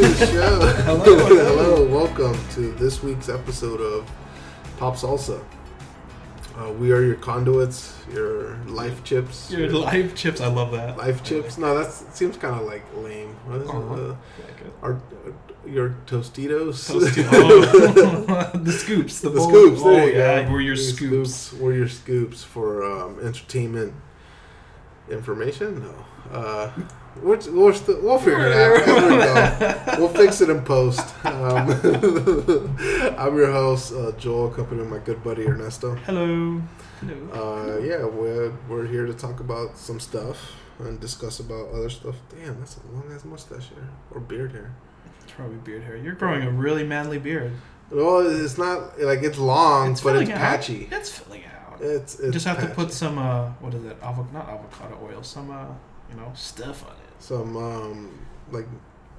the show. Hello. Hello. Welcome to this week's episode of Pop Salsa. Uh, we are your conduits, your life chips. Your life chips, I love that. life chips. No, that seems kind of like lame. What is? Uh-huh. Uh, it. our, your Tostitos. Oh. the scoops. The, the scoops. Oh, you yeah, go. we're your scoops. We're your scoops for um, entertainment information. No, uh, we're, we're st- we'll figure it out. There we go. We'll fix it in post. Um, I'm your host, uh, Joel, accompanied by my good buddy Ernesto. Hello. Hello. Uh, yeah, we're we're here to talk about some stuff and discuss about other stuff. Damn, that's a long ass mustache here or beard hair. It's probably beard hair. You're growing a really manly beard. Well, it's not like it's long, It's but it's out. patchy. It's filling out. It's, it's Just have to put some, uh, what is it? Avo- not avocado oil. Some, uh, you know, stuff on some um like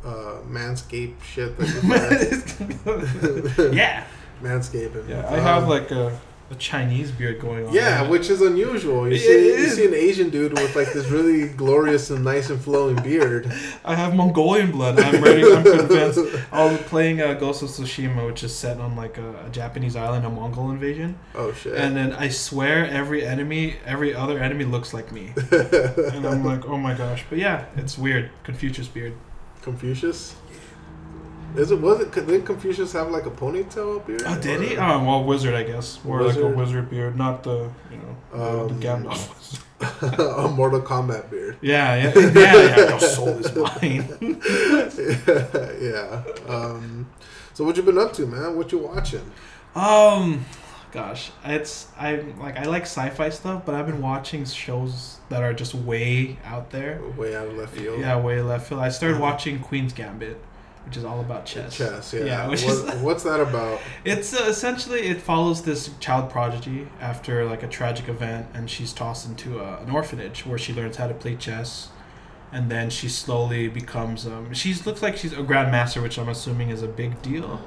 uh manscape shit that it. you yeah. manscaping. Yeah. I Um, have like a, a Chinese beard going on. yeah, right? which is unusual. You It see, you see an Asian dude with like this really glorious and nice and flowing beard. I have Mongolian blood. I'm ready. I'm convinced. I'm playing uh, Ghost of Tsushima, which is set on like a, a Japanese island, a Mongol invasion, Oh shit! and then I swear every enemy, every other enemy looks like me, and I'm like, oh my gosh. But yeah, it's weird. Confucius beard. Confucius. Is it was it? Didn't Confucius have like a ponytail beard? Oh, did he? Or- Oh, well, wizard, I guess. More like a Wizard? beard, not the you know the, Um, the Gandalf. a Mortal Kombat beard. yeah, yeah, yeah, yeah. Your soul is mine. yeah. Um, so what you been up to, man? What you watching? Um, gosh, it's I like I like sci-fi stuff, but I've been watching shows that are just way out there. Way out of left field. Yeah, way left field. I started Uh-huh. watching Queen's Gambit, which is all about chess. Chess, yeah. Yeah, which what, is what's that about? it's uh, essentially it follows this child prodigy after like a tragic event, and she's tossed into a, an orphanage where she learns how to play chess, and then she slowly becomes um she looks like she's a grandmaster, which I'm assuming is a big deal.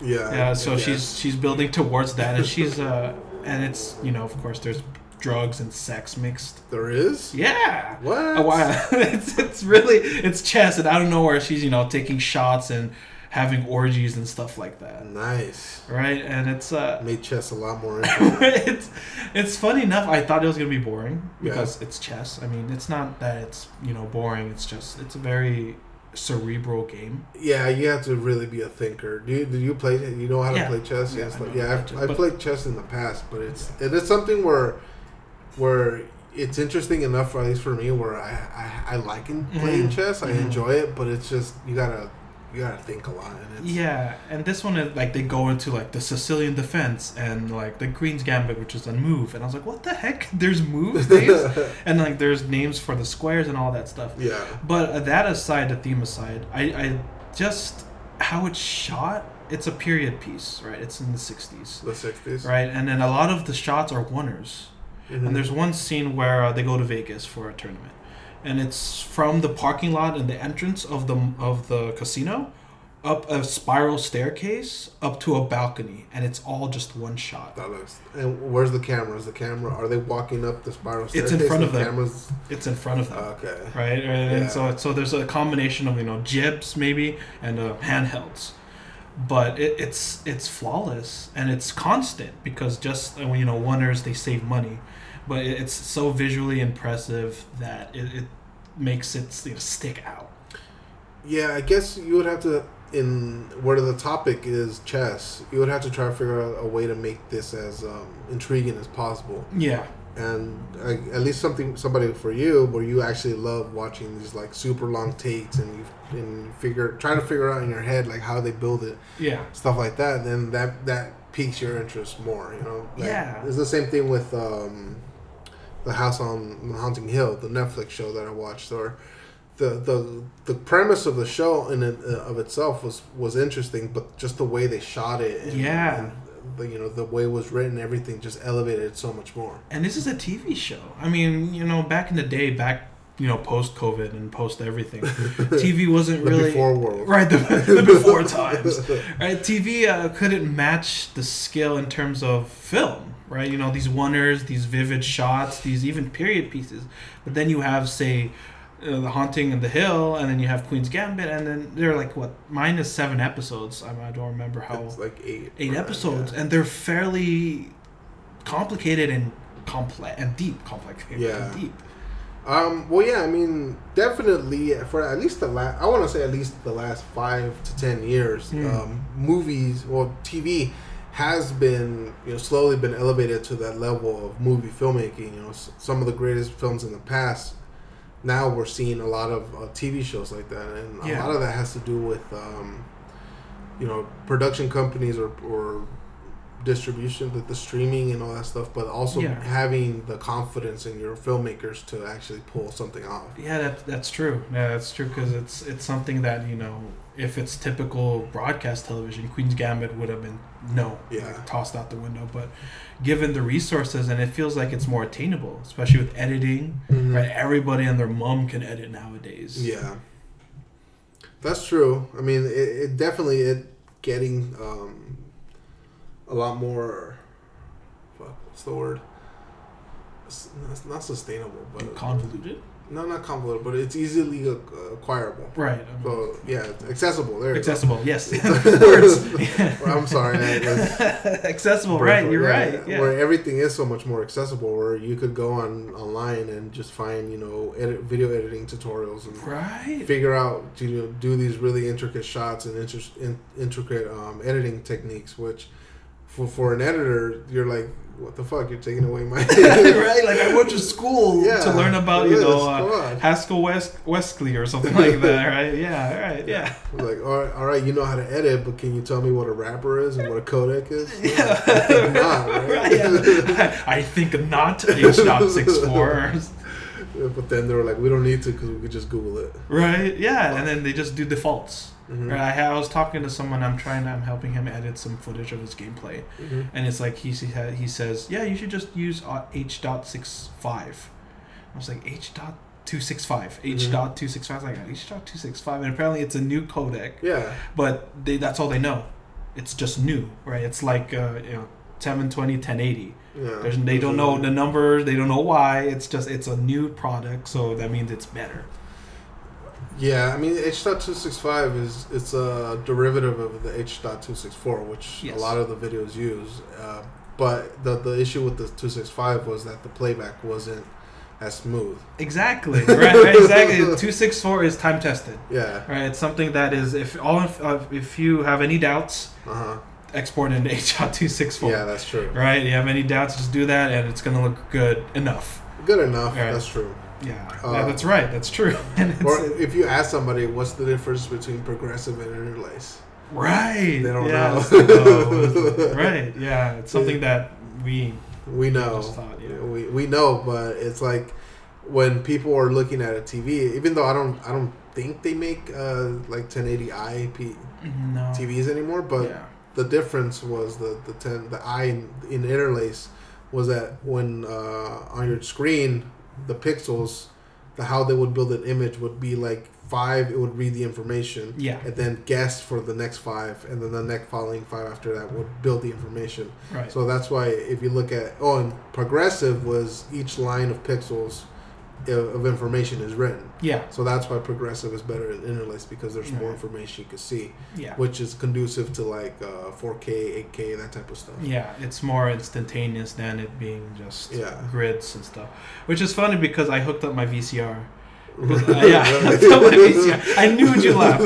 Yeah. Yeah, so I she's she's building towards that, and she's uh and it's you know of course there's drugs and sex mixed. there is. Yeah. What? Oh, wow. it's it's really it's chess, and I don't know where she's you know taking shots and having orgies and stuff like that, Nice. right? And it's uh, Made chess a lot more interesting. it's it's funny enough. I thought it was gonna be boring because it's chess. I mean, it's not that it's you know boring. It's just it's a very cerebral game. yeah, you have to really be a thinker. Do you, do you play? You know how to Yeah. play chess? Yeah, Yes. Like- yeah, I've, I've played chess in the past, but it's it is something where where it's interesting enough, at least for me, where I I, I like in playing Mhm. chess. I Mhm. enjoy it, but it's just you gotta you gotta think a lot. And it's, Yeah, and this one is like they go into like the Sicilian defense and like the Queen's Gambit, which is a move, and I was like, what the heck? There's moves names, and like there's names for the squares and all that stuff. yeah. But uh, that aside, the theme aside, I, I just how it's shot. It's a period piece, right? It's in the '60s, The sixties. right? And then a lot of the shots are oneers. Mm-hmm. And there's one scene where uh, they go to Vegas for a tournament, and it's from the parking lot and the entrance of the of the casino, up a spiral staircase up to a balcony, and it's all just one shot. That looks. And where's the camera? Is the camera? Are they walking up the spiral staircase? It's in front of the them. Cameras. It's in front of them. Okay. right? And Yeah. so so there's a combination of you know jibs maybe and uh, handhelds, but it, it's it's flawless and it's constant because just uh, you know oneers they save money, but it, it's so visually impressive that it, it makes it you know, stick out. Yeah, I guess you would have to. In where the topic is chess, you would have to try to figure out a way to make this as um, intriguing as possible, Yeah, and uh, at least something somebody for you where you actually love watching these like super long takes and you and you figure try to figure out in your head like how they build it yeah, stuff like that. Then that that piques your interest more. You know. Like, Yeah. It's the same thing with um, the House on Haunting Hill, the Netflix show that I watched, or the the the premise of the show in it, uh, of itself was was interesting, but just the way they shot it, and, Yeah. and the you know the way it was written, everything just elevated it so much more. and this is a TV show. I mean, you know, back in the day, back you know, post COVID and post everything, TV wasn't The really before world. right the, the before times. Right, TV uh, couldn't match the skill in terms of film. Right, you know these wonders, these vivid shots, these even period pieces. But then you have, say, uh, The Haunting of the Hill, and then you have Queen's Gambit, and then they're like what minus seven episodes. I, I don't remember how It's like eight. eight episodes, yeah. and they're fairly complicated and complex and deep, complex Yeah. and deep. Um. Well, yeah. I mean, definitely for at least the last. I want to say at least the last five to ten years. Hmm. Um, movies or TV has been you know slowly been elevated to that level of movie filmmaking. You know, some of the greatest films in the past. Now we're seeing a lot of uh, TV shows like that, and a lot of that has to do with um, you know production companies or or distribution, the, the streaming and all that stuff, but also Yeah. having the confidence in your filmmakers to actually pull something off. Yeah, that that's true. Yeah, that's true because it's it's something that you know if it's typical broadcast television, Queen's Gambit would have been no, Yeah. like, tossed out the window. But given the resources, and it feels like it's more attainable, especially with editing. Mhm. Right, everybody and their mom can edit nowadays. Yeah, that's true. I mean, it, it definitely it getting um, a lot more. Fuck, what's the word? It's not sustainable, but convoluted. No, not convoluted, but it's easily acquirable. Right. I mean, So yeah, accessible. There, you go. accessible. Yes. Words. I'm sorry, accessible. Right. You're Yeah, right. Yeah. Where everything is so much more accessible, where you could go on online and just find you know edit video editing tutorials and Right. figure out you know do these really intricate shots and inter- in, intricate um, editing techniques, which for for an editor you're like, what the fuck? You're taking away my right. Like I went to school Yeah, to learn about you know uh, Haskell West Westley or something like that. Right. Yeah. Right. Yeah. like, all right, all right, you know how to edit, but can you tell me what a wrapper is and what a codec is? Yeah. not, right? Right, yeah. I think not H dot six four. Yeah, but then they were like, we don't need to because we could just Google it. Right. Yeah. And then they just do defaults. Mhm. Right, I, I was talking to someone. I'm trying. I'm helping him edit some footage of his gameplay, Mhm. and it's like he he, says, "Yeah, you should just use uh, H dot six five. I was like H dot two six five. H Mhm. dot two six five. Like H dot two six five, and apparently it's a new codec, Yeah. but they that's all they know. It's just new, right? It's like uh, you know 720 1080. Yeah. There's, they don't know the number. They don't know why. It's just it's a new product, so that means it's better. Yeah, I mean H.265 is it's a derivative of the H.264, which Yes. a lot of the videos use. Uh, but the the issue with the 265 was that the playback wasn't as smooth. Exactly. Right. exactly. Two six four is time tested. Yeah. Right. It's something that is if all uh, if you have any doubts, Uh huh. export into H.264. Yeah, that's true. Right. You have any doubts, just do that, and it's gonna look good enough. Good enough. Right. That's true. Yeah. Uh, yeah that's right. That's true. Or if you ask somebody, what's the difference between progressive and interlace? right. They don't yeah, know. right. Yeah. It's something that we We know. just thought. Yeah. We we know, but it's like when people are looking at a TV, even though I don't I don't think they make uh, like 1080i P- No. TVs anymore, but yeah. the difference was the the ten the I in, in interlace was that when uh, on your screen the pixels the how they would build an image would be like five it would read the information Yeah. and then guess for the next five and then the next following five after that would build the information Right. so that's why if you look at oh and progressive was each line of pixels of information is written yeah. so that's why progressive is better than interlace because there's more information you can see Yeah. which is conducive to like uh, 4K, 8K, that type of stuff. Yeah, it's more instantaneous than it being just Yeah. grids and stuff. Which is funny because I hooked up my VCR. Uh, yeah, I my VCR. I knew you'd laugh,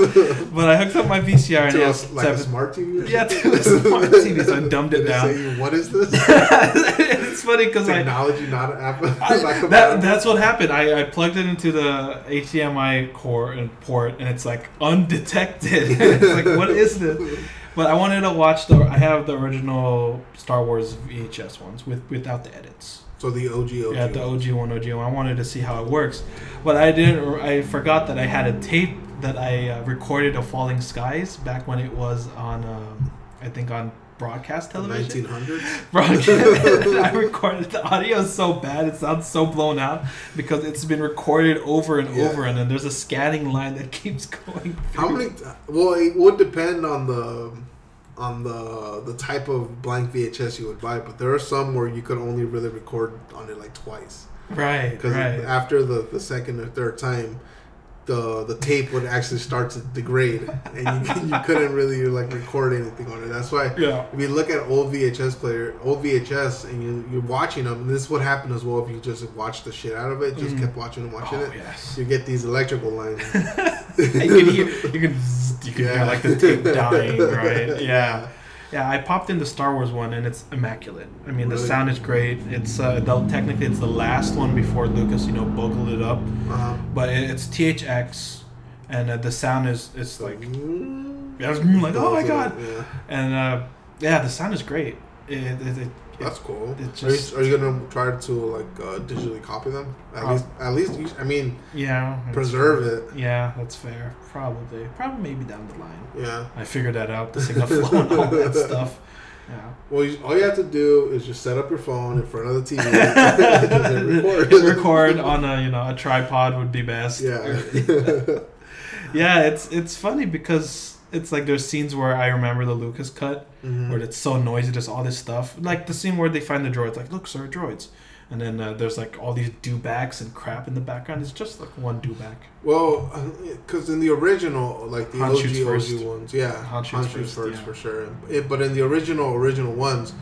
but I hooked up my VCR and to it a, like a smart TV. Yeah, to a smart TV, so I dumbed it Did down. say, what is this? it's funny because I, Technology, not an app. I- that, that's what happened. I, I plugged it into the HDMI core and port, and it's like undetected. it's like, what is this? But I wanted to watch the. I have the original Star Wars VHS ones with without the edits. So the OG, OG. Yeah, the OG one, OG one. I wanted to see how it works, but I didn't. I forgot that I had a tape that I uh, recorded of Falling Skies back when it was on. Um, I think on broadcast television. 1900s. Broadcast. I recorded the audio is so bad. It sounds so blown out because it's been recorded over and Yeah. over, and then there's a scanning line that keeps going. How through. many? Well, it would depend on the on the the type of blank VHS you would buy, but there are some where you could only really record on it like twice. Right, because right. after the, the second or third time, the the tape would actually start to degrade, and you, you couldn't really like record anything on it. That's why Yeah. if you look at old VHS player, old VHS, and you you're watching them, and this would happen as well if you just watch the shit out of it, just Mhm. kept watching and watching Oh, it. yes. You get these electrical lines. you can hear, you can, you can hear like the tape dying, right? Yeah. Yeah, I popped in the Star Wars one and it's immaculate. I mean, the sound is great. It's uh, the, technically it's the last one before Lucas, you know, bugled it up. Uh, But it, it's THX, and uh, the sound is it's like mm, was like, oh my god, Yeah, and uh, yeah, the sound is great. It, it, it, that's cool. It are, you, are you gonna try to like uh, digitally copy them? At Uh, least, at least, you, I mean, yeah, it's- preserve it. Yeah, that's fair. Probably, probably maybe down the line. Yeah. I figured that out, the signal flow and all that stuff. Yeah. Well, you, all you have to do is just set up your phone in front of the TV and record. Record on a you know a tripod would be best. Yeah. yeah. It's it's funny because it's like there's scenes where I remember the Lucas cut Mhm. where it's so noisy, there's all this stuff. Like the scene where they find the droids, like look, sir, droids, and then uh, there's like all these dewbacks and crap in the background. It's just like one dewback. Well, because in the original, like the Han OG OG first. ones, yeah, Han Han shoots shoots, first, first, yeah. for sure. It, but in the original original ones,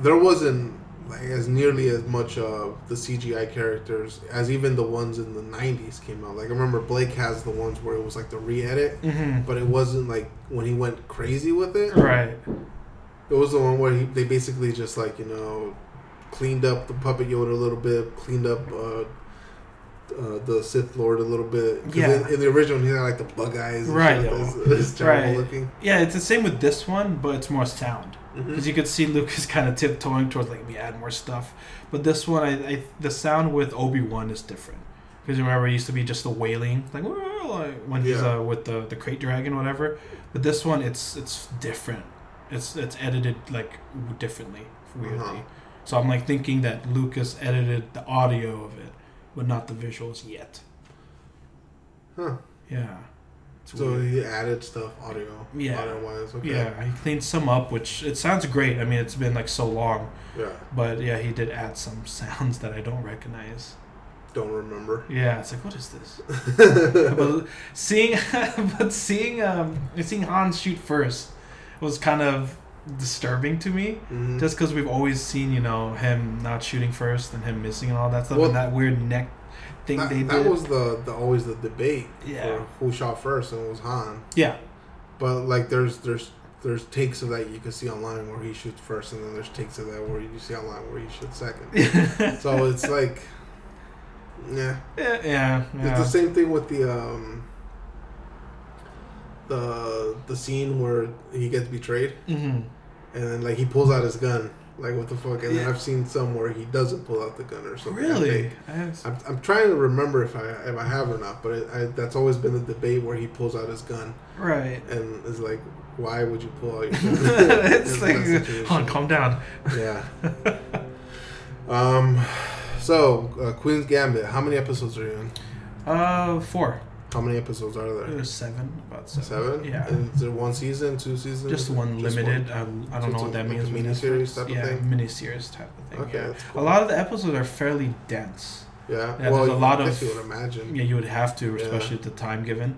there wasn't like as nearly as much of the CGI characters as even the ones in the '90s came out. Like I remember Blake has the ones where it was like the re-edit, Mm-hmm. but it wasn't like when he went crazy with it. Right. It was the one where he, they basically just like you know cleaned up the puppet Yoda a little bit, cleaned up uh, uh, the Sith Lord a little bit. Yeah. In, in the original, he had like the bug eyes. And Right. Shit. It's, it's terrible Right. looking. Yeah, it's the same with this one, but it's more sound. Mhm. because you could see Lucas kind of tiptoeing towards like we add more stuff. But this one, I, I the sound with Obi Wan is different because remember it used to be just the wailing like, like when he's Yeah. uh, with the the krayt dragon whatever. But this one, it's it's different. It's it's edited like differently, weirdly. Uh-huh. So I'm like thinking that Lucas edited the audio of it, but not the visuals yet. Huh. Yeah. It's So weird. he added stuff audio. Yeah. Audio wise. Okay. Yeah, he cleaned some up, which it sounds great. I mean, it's been like so long. Yeah. But yeah, he did add some sounds that I don't recognize. Don't remember. Yeah, it's like what is this? but seeing, but seeing, um, seeing Hans shoot first was kind of disturbing to me, Mhm. just because we've always seen you know him not shooting first and him missing and all that stuff, Well, and that weird neck thing that, they that was the, the always the debate Yeah. for who shot first, and it was Han. yeah, But like, there's there's there's takes of that you can see online where he shoots first, and then there's takes of that where you see online where he shoots second. so it's like, yeah, yeah, yeah, it's the same thing with the um the the scene where he gets betrayed, hmm and then like he pulls out his gun. Like what the fuck? And then I've seen some where he doesn't pull out the gun or something. Really? I have- I'm, I'm trying to remember if I if I have or not, but it, I, that's always been the debate where he pulls out his gun right. and is like, "Why would you pull out your gun?" it's like, that situation? hold on, calm down. yeah. um, so uh, Queen's Gambit. How many episodes are you in? Uh, four. How many episodes are there? There's seven, about seven. Seven. Yeah. Is there one season, two seasons? Just one Just limited. one? Um, I don't So know what that like means. miniseries Netflix. type of yeah, thing? miniseries type of thing. Okay, yeah. that's A lot of the episodes are fairly dense. Yeah. Yeah, well, there's a lot I guess of- you would imagine. Yeah, you would have to, Yeah. especially at the time given.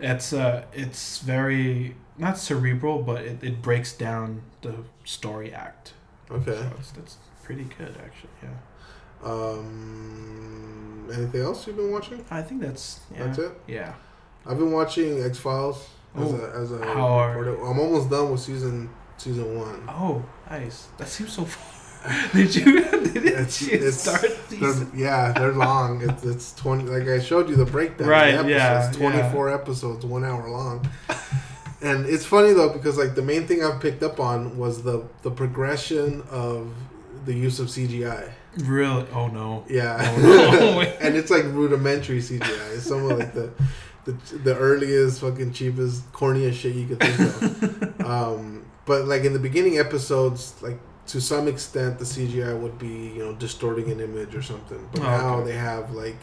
It's uh, it's very not cerebral, but it, it breaks down the story act. Okay. So it's, that's pretty good, actually. Yeah. Um, anything else you've been watching? I think that's yeah. That's it. Yeah. I've been watching X Files as a as a reporter. I'm almost done with season season one. Oh, nice. That seems so far. Did you? Did It's- you it's- start They're, yeah, they're long. It's, it's twenty. Like I showed you the breakdown. Right, The yeah, episodes, yeah. Twenty four episodes, one hour long. and it's funny though because like the main thing I've picked up on was the the progression of the use of CGI. Really? Oh no. Yeah, Oh, no. and it's like rudimentary CGI. It's some of like the, the the earliest fucking cheapest corniest shit you could think of. um, but like in the beginning episodes, like to some extent, the CGI would be you know distorting an image or something. But Oh, now okay. they have like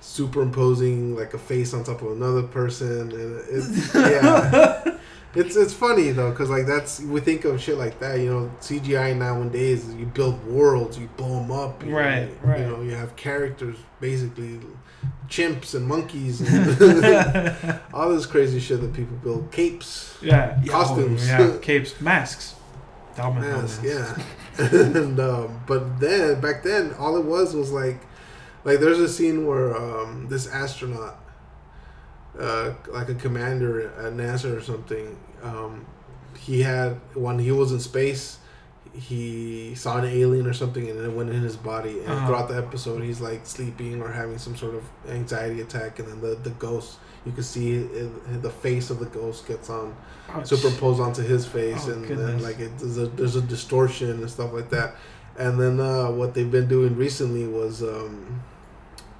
superimposing like a face on top of another person, and it's yeah. It's it's funny though, cause like that's we think of shit like that. You know, CGI nowadays you build worlds, you blow them up. You, Right, you, right. You know, you have characters basically, chimps and monkeys and all this crazy shit that people build. Capes, yeah, Costumes. Oh, yeah, capes, masks. Helmet, masks, yeah. and um, but then back then, all it was was like, like there's a scene where um, this astronaut, uh, like a commander at NASA or something, um, he had when he was in space, he saw an alien or something, and it went in his body. And Uh-huh. throughout the episode, he's like sleeping or having some sort of anxiety attack, and then the the ghost. You can see it, the face of the ghost gets on superimposed onto his face, Oh, and goodness. then like it, there's a there's a distortion and stuff like that. And then uh, what they've been doing recently was um,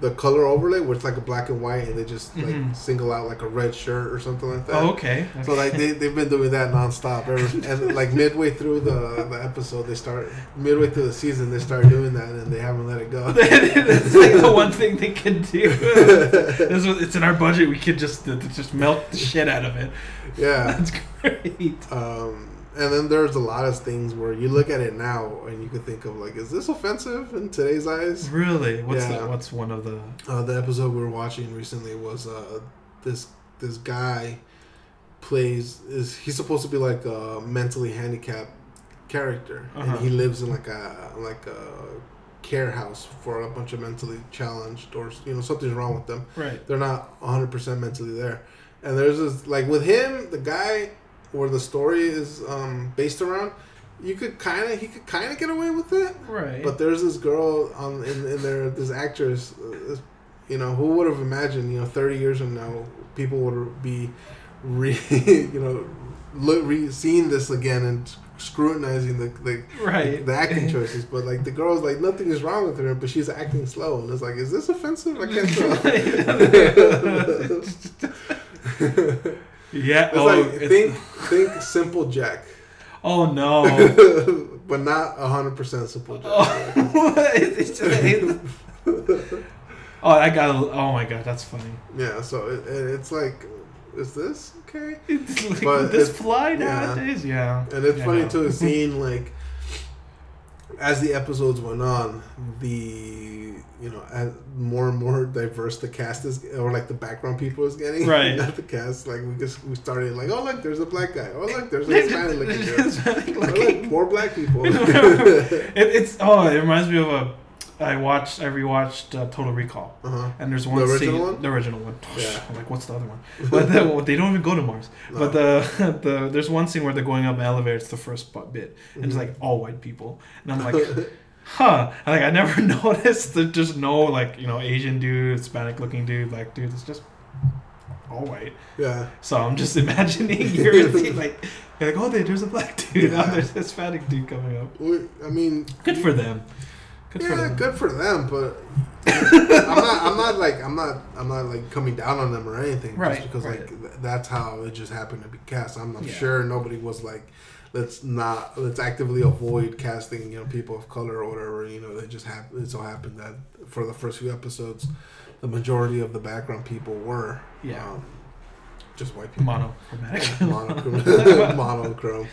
the color overlay, where it's like a black and white, and they just like Mhm. single out like a red shirt or something like that. Oh, okay. So like they they've been doing that nonstop, ever, and like midway through the the episode, they start midway through the season, they start doing that, and they haven't let it go. it's like the one thing they can do. This was- it's in our budget. We could just just melt the shit out of it. yeah. That's great. Um, and then there's a lot of things where you look at it now and you could think of like, is this offensive in today's eyes? Really? What's Yeah. the, what's one of the? Uh, the episode we were watching recently was uh, this this guy plays is he's supposed to be like a mentally handicapped character Uh-huh. and he lives in like a like a care house for a bunch of mentally challenged or you know something's wrong with them Right. they're not 100% mentally there and there's this like with him the guy where the story is um, based around you could kind of he could kind of get away with it Right. but there's this girl on in, in there this actress uh, you know who would have imagined you know 30 years from now people would be re, you know look, re, seeing this again and scrutinizing the, the right. the acting choices, but like the girl's like nothing is wrong with her, but she's acting slow, and it's like, is this offensive? I can't tell. yeah. It's oh, like it's- think think simple Jack, oh no. but not hundred percent simple Jack. oh, it's, it's, oh, I got. Oh my god, that's funny. Yeah, so it, it, it's like, is this okay? It's like, But this fly yeah. nowadays? Yeah. And it's Yeah, funny no. too, seeing like as the episodes went on, the you know, as more and more diverse the cast is, or like the background people is getting. Right. Not the cast. Like we just we started like, oh look, there's a black guy. Oh look, there's a Hispanic looking girl. Oh, look, more black people. it, it's oh, it reminds me of a. I watched, I rewatched uh, Total Recall, uh-huh. and there's one The original scene, one? the original one. Yeah. I'm like, what's the other one? But the, they don't even go to Mars. But the the there's one scene where they're going up an elevator. It's the first bit, and it's Mhm. like all white people, and I'm like, huh? Like I never noticed that just no like you know Asian dude, Hispanic looking dude, black dude. It's just all white. yeah. So I'm just imagining you're like you're like oh there's a black dude, Yeah. oh there's a Hispanic dude coming up. I mean, Good for them. Good for yeah, them. good for them, but I'm not. I'm not like. I'm not. I'm not like coming down on them or anything. Right, Just because right. like th- that's how it just happened to be cast. I'm, I'm Yeah. sure nobody was like, let's not. Let's actively avoid casting. You know, people of color or whatever. You know, it just happened. It so happened that for the first few episodes, the majority of the background people were. Yeah. Um, just white people. Monochromatic. monochrome. monochrome.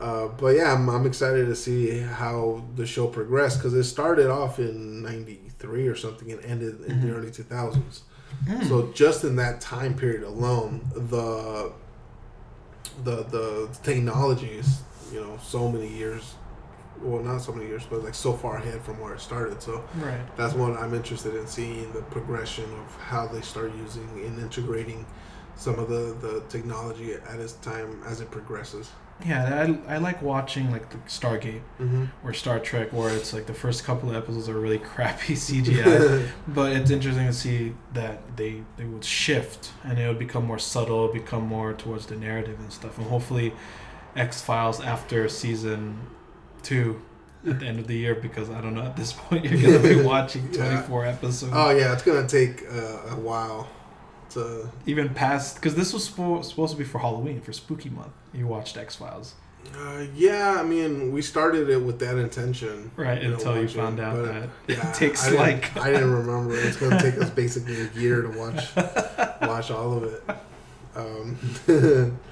Uh, but yeah, I'm, I'm excited to see how the show progressed because it started off in '93 or something and ended in the Mhm. early 2000s. Mm. So just in that time period alone, the the the technologies, you know, so many years. Well, not so many years, but like so far ahead from where it started. So right. that's what I'm interested in seeing the progression of how they start using and integrating some of the, the technology at its time as it progresses. Yeah, I, I like watching like the Stargate Mm-hmm. or Star Trek, where it's like the first couple of episodes are really crappy CGI, but it's interesting to see that they they would shift and it would become more subtle, become more towards the narrative and stuff, and hopefully X Files after season two at the end of the year, because I don't know at this point you're gonna be watching Yeah. 24 episodes, oh yeah, it's gonna take uh, a while to. even past because this was spo- supposed to be for Halloween for Spooky Month. You watched X Files, Uh, yeah, I mean, we started it with that intention, right? You know, Until you found out that Yeah, it takes I like I didn't remember. It's gonna take us basically a year to watch watch all of it. Um,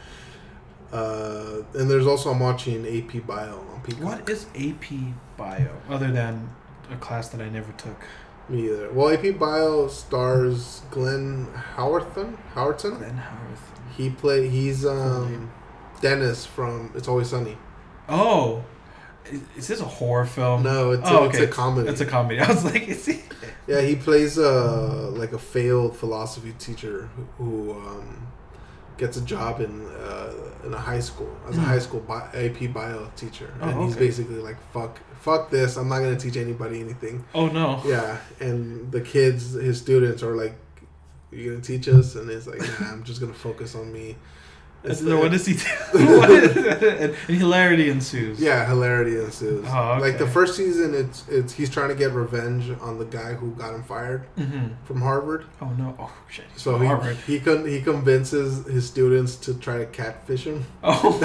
Uh, and there's also I'm watching AP Bio on Peacock. What is AP Bio other than a class that I never took? Me either. Well, AP Bio stars Glenn Howerton. Howerton. Glenn Howard. He play. He's um, Dennis from It's Always Sunny. Oh, is, is this a horror film? No, it's, Oh, a, it's a comedy. It's a comedy. I was like, is he? yeah, he plays uh like a failed philosophy teacher who, who um, gets a job in uh, in a high school as a Hmm. high school bi- AP Bio teacher, Oh, and he's okay. basically like fuck fuck this. I'm not gonna teach anybody anything. Oh no. Yeah, and the kids, his students, are like, "You gonna teach us?" And he's like, "Nah, I'm just gonna focus on me." It's the- what does he do? What is- and, and hilarity ensues. Yeah, hilarity ensues. Oh, Like the first season, it's it's he's trying to get revenge on the guy who got him fired hmm from Harvard. Oh no. Oh shit. He's So he Harvard. he con- he convinces his students to try to catfish him, Oh.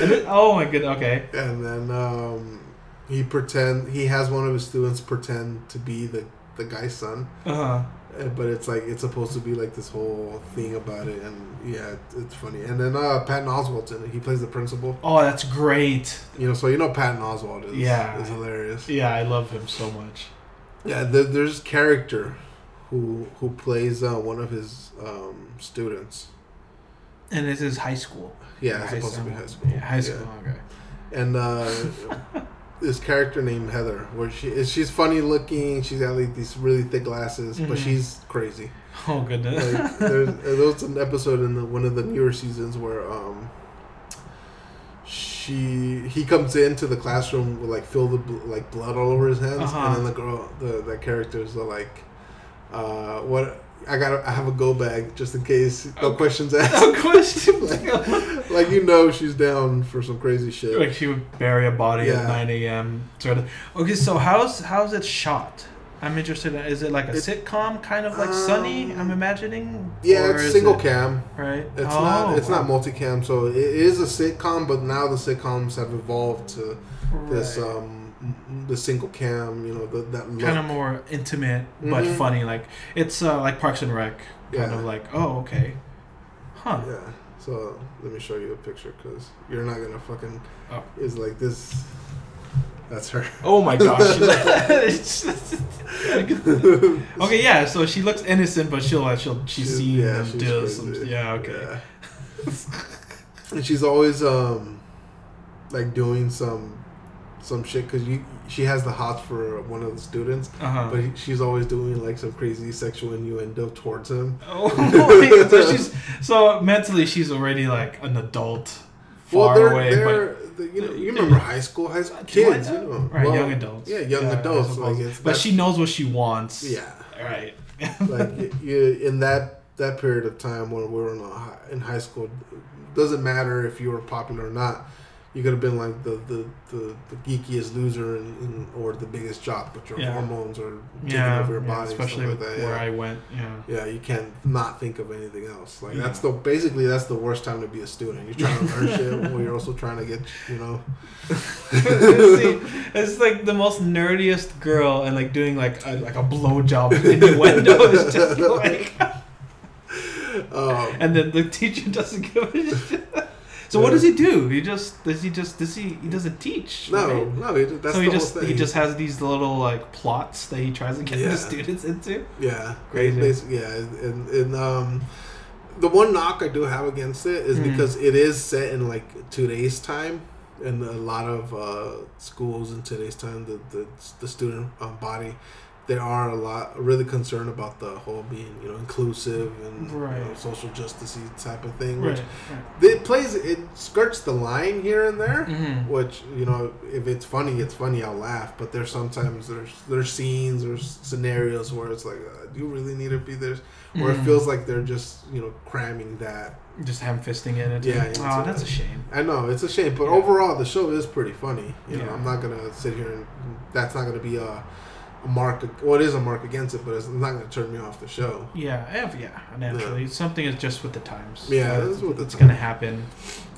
And then- oh my god. Okay. and then um, he pretend he has one of his students pretend to be the the guy's son. Uh huh. Uh, but it's like it's supposed to be like this whole thing about it, and yeah, it's, it's funny. And then uh, Patton Oswalt's in it. He plays the principal. Oh, that's great. You know, so you know Patton Oswalt is Yeah. is hilarious. Yeah, I love him so much. Yeah, there, there's character who who plays uh, one of his um, students. And this is high school. Yeah, it's high supposed to be school. high school. Yeah, high school. Okay. And uh, this character named Heather, where she she's funny looking. She's got like these really thick glasses, but Mhm. she's crazy. Oh goodness. like there's, there was an episode in the, one of the newer seasons where um she he comes into the classroom with like filled the bl- like blood all over his hands Uh-huh. and then the girl the the characters are like uh what I got I have a go bag just in case no Okay. questions asked no question. like, like you know she's down for some crazy shit like she would bury a body Yeah. at 9 a.m. Sort of. Okay, so how's how's it shot? I'm interested. In, is it like a It- sitcom, kind of like Sunny? Um, I'm imagining. yeah Or it's single it- cam Right. It's Oh, not. It's not wow. multicam, so it is a sitcom. But now the sitcoms have evolved to this um the single cam. You know the, that kind of more intimate but Mhm. funny. Like it's uh, like Parks and Rec. Kind Yeah. of like oh okay, huh? yeah. So let me show you a picture because you're not gonna fucking. Oh. Is like this. That's her. Oh my gosh. Okay, yeah. So she looks innocent, but she'll uh, she'll she's, She's- seen yeah, and does some. Yeah. Okay. Yeah. and she's always um like doing some some shit because she has the hots for one of the students, Uh huh. but he, she's always doing like some crazy sexual innuendo towards him. Oh, so she's so mentally she's already like an adult, far well, they're, away, they're the, you know you remember high school high school kids you know right? Well, young adults, yeah young I adults suppose. like it's but she knows what she wants. yeah Right. like y- you in that that period of time when we were in, a hi- in high school doesn't matter if you were popular or not you could have been like the the, the, the geekiest loser in, in, or the biggest jock but your Yeah. hormones are taking yeah, over your yeah, body especially like that where yeah. I went. Yeah. yeah, you can't not think of anything else. Like that's the basically that's the worst time to be a student. You're trying to learn shit while you're also trying to get you know. See, it's like the most nerdiest girl and like doing like a, like a blowjob innuendo is just like, Um, and then the teacher doesn't give a shit. So what does he do? He just does he just does he he doesn't teach? no, right? no, he, that's so the he whole just thing. he just has these little like plots that he tries to get Yeah. the students into. Yeah, Crazy. Basically, yeah, and, and um, the one knock I do have against it is Mhm. because it is set in like today's time, and a lot of uh, schools in today's time, the the, the student um, body, they are a lot really concerned about the whole being you know inclusive and you know, social justice type of thing, Right. which it plays it skirts the line here and there. Mm-hmm. Which you know, if it's funny, it's funny. I'll laugh. But there's sometimes there's there's scenes, or scenarios where it's like, uh, do you really need to be there? Where it Mhm. feels like they're just you know cramming that. Just ham fisting it. Into, Yeah, Oh, that's a shame. I know it's a shame, but Yeah. overall the show is pretty funny. You know, I'm not gonna sit here and that's not gonna be a mark. Well, it is a mark against it, but it's not gonna turn me off the show. Yeah, eh, yeah. Naturally, something is just with the times. Yeah, Uh, it's it's gonna happen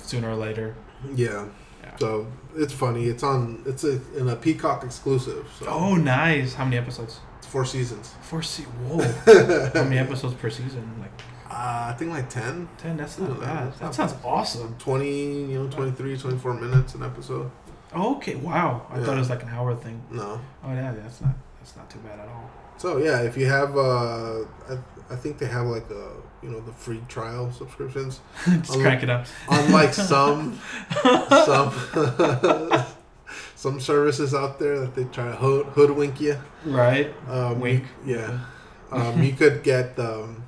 sooner or later. Yeah. Yeah. So it's funny. It's on. It's a in a Peacock exclusive. So Oh, nice. How many episodes? it's four seasons. Four se- Whoa. How many episodes per season? Like Uh, I think like 10, Ten. That's not bad. That sounds awesome. 20, you know, 23, 24 minutes an episode. Okay. Wow. I Yeah. thought it was like an hour thing. No. Oh yeah, that's not that's not too bad at all. So yeah, if you have, uh, I, I think they have like a, you know, the free trial subscriptions. Just Unlike- crank it up. Unlike some, some, some services out there that they try to hood, hoodwink you. Right. Um, Wink. Yeah. Um, you could get, um,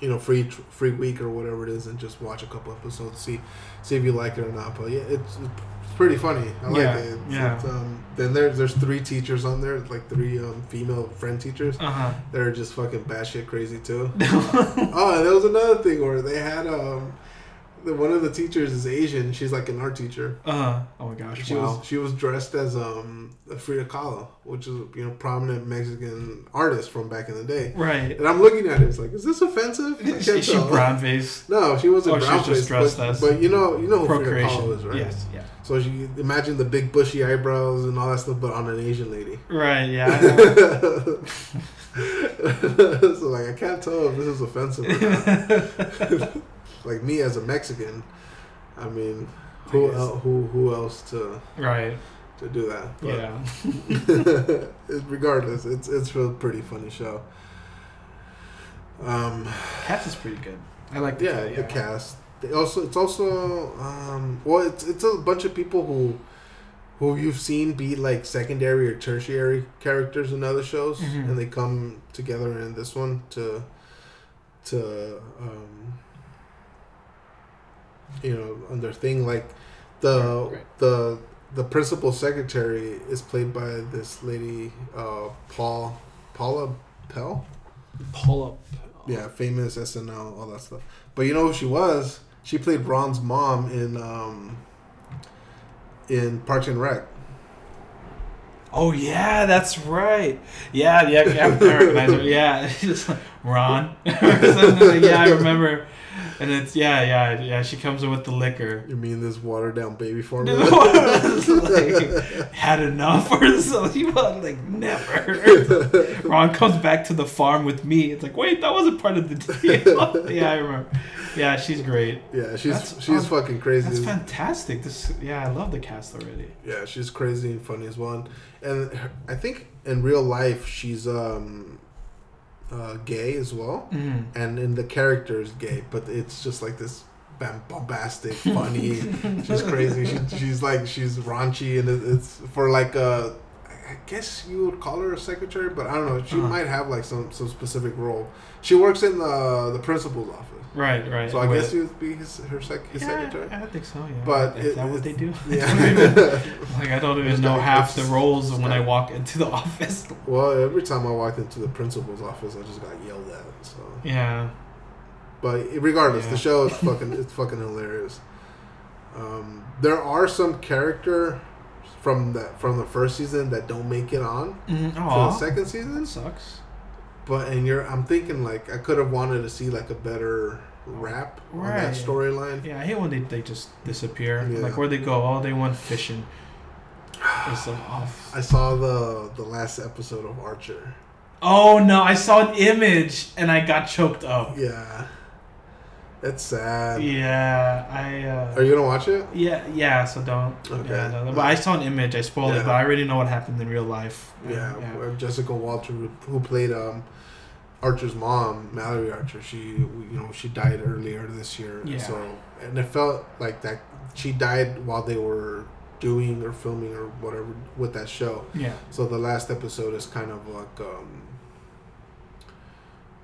you know, free tr- free week or whatever it is, and just watch a couple episodes, see see if you like it or not. But yeah, it's, it's pretty funny. I like Yeah, it. Yeah. um, then there's there's three teachers on there, like three um, female friend teachers. Uh huh. They're just fucking batshit crazy too. oh, and there was another thing where they had um, one of the teachers is Asian. She's like an art teacher. Uh huh. Oh my gosh. She wow. was she was dressed as um Frida Kahlo, which is you know prominent Mexican artist from back in the day. right. And I'm looking at it, it's like, is this offensive? Is she brown face? No, she wasn't Oh, she brown was just face, dressed but, as but you know you know who Frida Kahlo is, right? Yes. Yeah. So she imagine the big bushy eyebrows and all that stuff, but on an Asian lady. Right. Yeah. so like I can't tell if this is offensive or not. like me as a Mexican, I mean, who el- who who else to right. to do that? But Yeah. regardless, it's it's a pretty funny show. Um, Cats is pretty good. I like the yeah, cat, the cast. They also it's also um, well, it's it's a bunch of people who who you've seen be like secondary or tertiary characters in other shows, Mhm. and they come together in this one to to um, you know on their thing like the Right, right. the the principal secretary is played by this lady uh, Paul Paula Pell Paula. up. yeah famous SNL all that stuff but you know who she was she played Ron's mom in um in Parks and Rec Oh yeah, that's right. Yeah, yeah, yeah I recognize her. Yeah, it's just Ron. or something like, yeah, I remember. And it's yeah, yeah, yeah. She comes in with the liquor. you mean this watered down baby formula like, had enough or something. Like never. Ron comes back to the farm with me. It's like, wait, that wasn't part of the deal. yeah, I remember. Yeah, she's great. yeah she's That's- she's oh, fucking crazy That's fantastic. This, yeah, I love the cast already. Yeah, she's crazy and funny as well. And, and her- I think in real life she's um uh, gay as well, Mm. and in the character is gay, but it's just like this bombastic, funny. she's crazy. She, she's like she's raunchy, and it, it's for like a. I guess you would call her a secretary, but I don't know. She Uh-huh. might have like some some specific role. She works in the the principal's office, Right, right. so I With- guess you would be his her sec- his yeah, secretary. I think so. Yeah. But is it- that what they do? Yeah. like I don't even know half the roles when I walk into the office. Well, every time I walked into the principal's office, I just got yelled at. So, Yeah. but regardless, Yeah. the show is fucking it's fucking hilarious. Um, there are some character from that from the first season that don't make it on Mm, for the second season. that sucks. But and you're, I'm thinking like I could have wanted to see like a better wrap on that Right. storyline. Yeah, I hate when they, they just disappear. Yeah. Like where they go, oh, they went fishing. It's like, oh, f- I saw the the last episode of Archer. oh no! I saw an image and I got choked up. Yeah, it's sad. Yeah, I. Uh, Are you gonna watch it? Yeah, yeah. So don't. Okay. Yeah, no, but I saw an image. I spoiled Yeah. it, but I already know what happened in real life. Yeah, yeah. Jessica Walter, who- who played um, Archer's mom, Mallory Archer. She, you know, she died earlier this year. Yeah. So, and it felt like that she died while they were doing or filming or whatever with that show. Yeah. So the last episode is kind of like, um,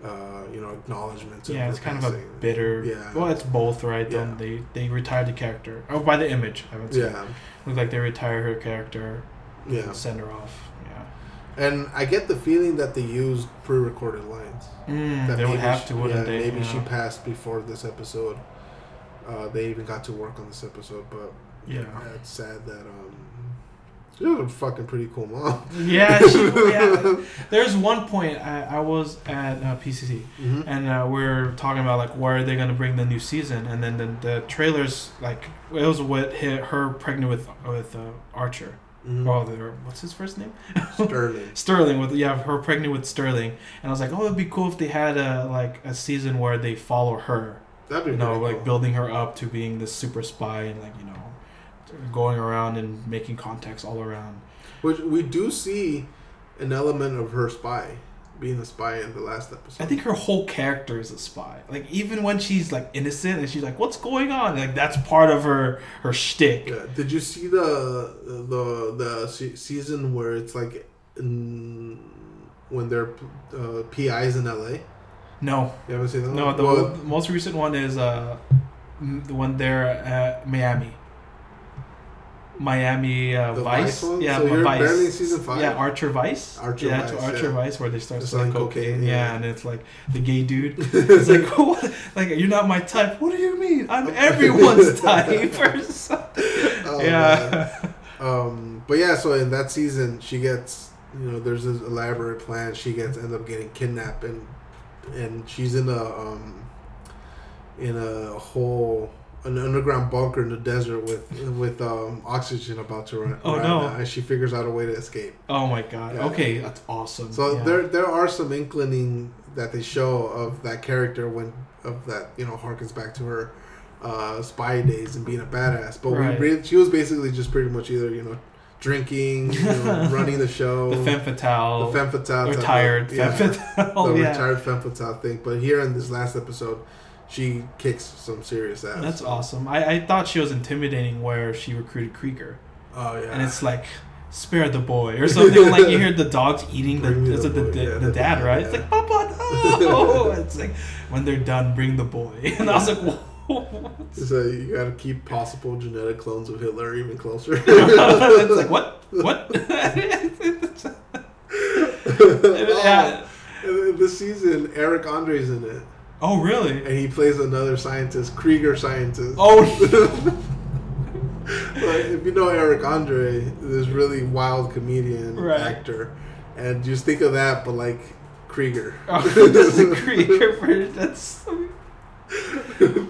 uh, you know, acknowledgement. Yeah, it's kind of a bitter. Yeah. Well, it's both, right? Yeah. Um, they they retired the character. Oh, by the image, I would say. Yeah, Looked like they retired her character. yeah. And send her off. Yeah. And I get the feeling that they used pre-recorded lines. Mm, that they would have she- to, wouldn't yeah, they? Maybe Yeah. she passed before this episode. Uh, they even got to work on this episode, but Yeah. it's sad that um, she was a fucking pretty cool mom. Yeah, she, yeah. There's one point I, I was at uh, PCC Mhm. and uh, we are talking about like where are they gonna bring the new season, and then the, the trailers like it was what hit her pregnant with with uh, Archer, Mhm. Oh, what's his first name? Sterling. Sterling with yeah, her pregnant with Sterling, and I was like, oh, it'd be cool if they had a like a season where they follow her, That'd be you know, pretty like building her up to being this super spy and like you know, going around and making contacts all around. Which we do see an element of her spy, being a spy in the last episode. I think her whole character is a spy. Like even when she's like innocent and she's like, "What's going on?" Like that's part of her her shtick. Yeah. Did you see the the the se- season where it's like in, when they're uh, PIs in LA? No, You haven't seen that? no. one? The, Well, the most recent one is uh, the one there at Miami. Miami uh, Vice, Vice yeah, So you're Vice. barely in season five? Yeah, Archer Vice, Archer yeah, Vice, to Archer yeah. Vice, where they start selling cocaine, cocaine, yeah. yeah. and it's like the gay dude. it's like, what? like you're not my type. What do you mean? I'm everyone's type. Oh, yeah, Um, but yeah, so in that season, she gets you know there's this elaborate plan. She gets end up getting kidnapped and and she's in a um in a whole an underground bunker in the desert with with um oxygen about to run. Oh, no. And she figures out a way to escape. Oh my god. Yeah. Okay, that's awesome. So yeah. there there are some inclining that they show of that character when of that you know harkens back to her uh, spy days and being a badass. But Right. we she was basically just pretty much either you know drinking, you know, running the show, the femme fatale, the femme fatale, type of- retired yeah, fatale. the yeah. retired femme fatale thing. But here in this last episode, she kicks some serious ass. That's So- awesome. I, I thought she was intimidating where she recruited Krieger. Oh yeah, And it's like, spare the boy or something. like you hear the dogs eating the, is the it the, boy, the, yeah, the the dad, right? yeah. It's like, Papa, no! it's like, when they're done, bring the boy. And I was like, whoa. so you got to keep possible genetic clones of Hitler even closer. it's like, what? What? yeah. Oh, this season, Eric Andre's in it. Oh, really? and he plays another scientist, Krieger scientist. Oh, But if you know Eric Andre, this really wild comedian Right. actor, and just think of that, but like Krieger. Oh, this is a Krieger version. That's.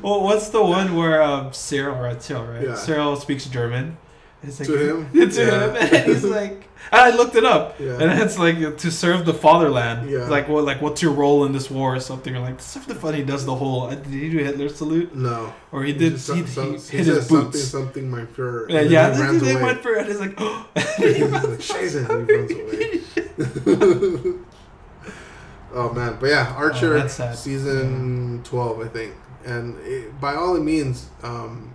Well, what's the one where um, Cyril, right? Cyril, right? Yeah. Cyril speaks German. It's like, To him? to Yeah. him, and he's like, and I looked it up, Yeah. and it's like to serve the fatherland. Yeah. Like what? Like what's your role in this war or something? Or like stuff the fun. He does the whole. uh, Did he do Hitler salute? No, Or he did. Some- he, some- he, he hit his something, boots. something, my Fuhrer. Yeah, and yeah. then he They, they went for it. He's like, oh. He's like, Scheiße, and he runs away. oh man, but yeah, Archer Oh, season twelve, I think, and it, by all means, um,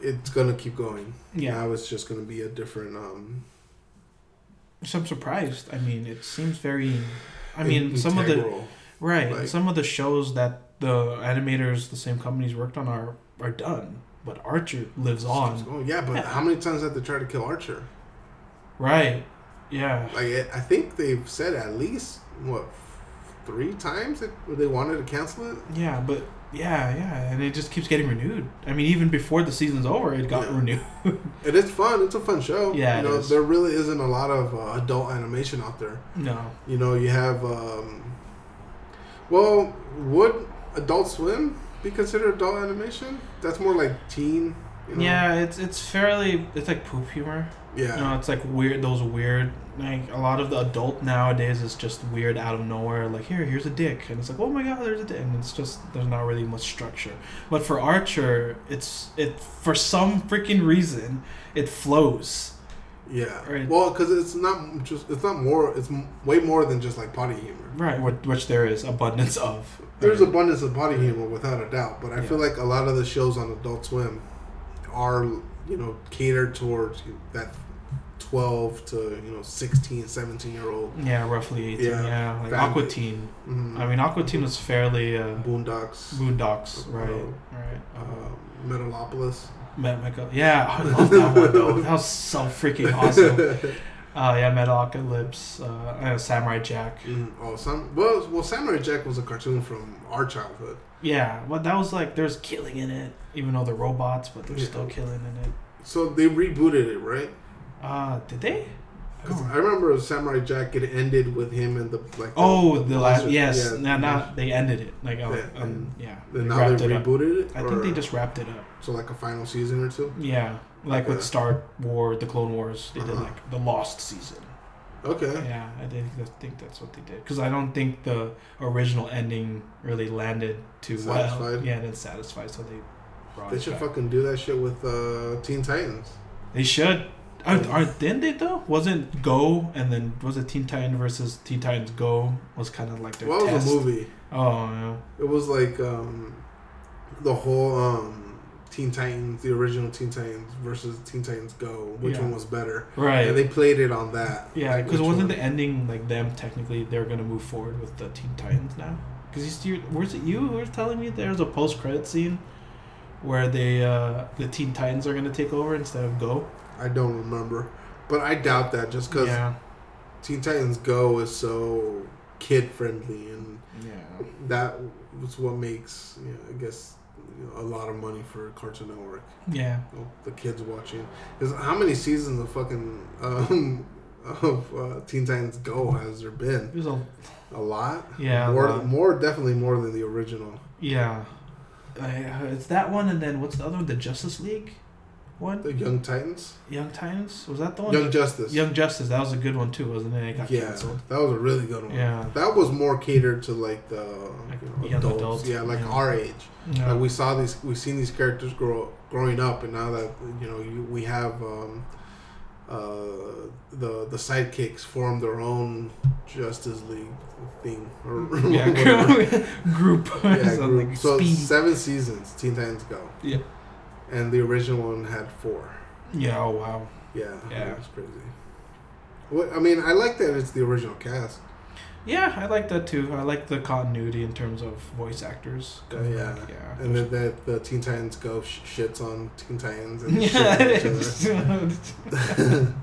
it's gonna keep going. Yeah. now it's just gonna be a different. Um, So I'm surprised. I mean, it seems very. I mean, some of the right, like- some of the shows that the animators, the same companies worked on, are are done. But Archer lives on. Oh yeah, but how many times have they tried to kill Archer? Right. Yeah. Like it, I think they've said at least what three times that they wanted to cancel it. Yeah, but yeah, yeah, and it just keeps getting renewed. I mean, even before the season's over, it got Yeah. renewed. It is fun. It's a fun show. Yeah, you it know, is. there really isn't a lot of uh, adult animation out there. no. You know, you have. Um, well, would Adult Swim be considered adult animation? That's more like teen. You know? Yeah, it's it's fairly it's like poop humor. Yeah. You know, it's like weird. Those weird. Like a lot of the adult nowadays is just weird out of nowhere. Like here, here's a dick, and it's like, oh my god, there's a dick, and it's just there's not really much structure. But for Archer, it's it for some freaking reason it flows. Yeah. Right. Well, because it's not just it's not more. It's way more than just like potty humor. Right, which, there is abundance of. There's abundance of potty humor without a doubt, but I Yeah. feel like a lot of the shows on Adult Swim are you know catered towards that 12 to you know 16 17 year old Yeah, roughly 18. Yeah, Yeah, like family. Aqua Teen. mm, I mean, Aqua Teen was fairly uh, boondocks Boondocks, right? Oh. Right. uh, metalopolis Met Mecha. Yeah, I love that one though. That was so freaking awesome. Uh, yeah, Metalocalypse, uh, uh, Samurai Jack. Mm, oh some well well samurai jack was a cartoon from our childhood Yeah, well, that was like there's killing in it, even though they're robots, but they're Yeah. still killing in it. so they rebooted it right Uh, did they? Oh. I remember Samurai Jack. It ended with him and the like. Oh, the last monster- yes, yeah, now not they ended it like oh, Yeah, um, and yeah, they now they it rebooted it. I think they just wrapped it up. so like a final season or two. Yeah, like with Star War, the Clone Wars, they did Uh-huh. like the Lost season. Okay. Yeah, I think I think that's what they did because I don't think the original ending really landed too well. Satisfied? Yeah, it didn't satisfy, so they brought They it should back. fucking do that shit with uh, Teen Titans. They should. Are, are didn't they though? Wasn't Go and then was it Teen Titan versus Teen Titans Go was kind of like their Well, it was test. a movie. Oh yeah. It was like um, the whole um, Teen Titans, the original Teen Titans versus Teen Titans Go. Which Yeah. one was better? Right. And they played it on that. Yeah, because which wasn't one- the ending like them technically they're gonna move forward with the Teen Titans now? Because you, where's it you was telling me there's a post credit scene where they uh the Teen Titans are gonna take over instead of Go. I don't remember, but I doubt that just because Yeah, Teen Titans Go is so kid friendly, and yeah, that was what makes you know, I guess you know, a lot of money for Cartoon Network. yeah. You know, the kids watching. Is how many seasons of fucking um, of uh, Teen Titans Go has there been? There's a A lot. Yeah, more, lot. more, definitely more than the original. yeah. Uh, it's that one, and then what's the other one? The Justice League one. The Young Titans, Young Titans was that the one? Young Justice. Young Justice. That was a good one too, wasn't it? It got yeah, canceled. that was a really good one. Yeah. that was more catered to like the Like you know, young adults. adults, Yeah, like yeah. our age. Yeah. Like we saw these, we've seen these characters grow growing up, and now that you know, you, we have um, uh, the the sidekicks form their own Justice League thing or yeah, group. yeah, So, group. so Speedy. seven seasons Teen Titans Go, Yeah. And the original one had four. Yeah. Oh wow. Yeah, Yeah. that's crazy. What I mean, I like that it's the original cast. Yeah, I like that too. I like the continuity in terms of voice actors. Uh, yeah. Yeah. And then that the Teen Titans Go sh- shits on Teen Titans and shit yeah. on each other.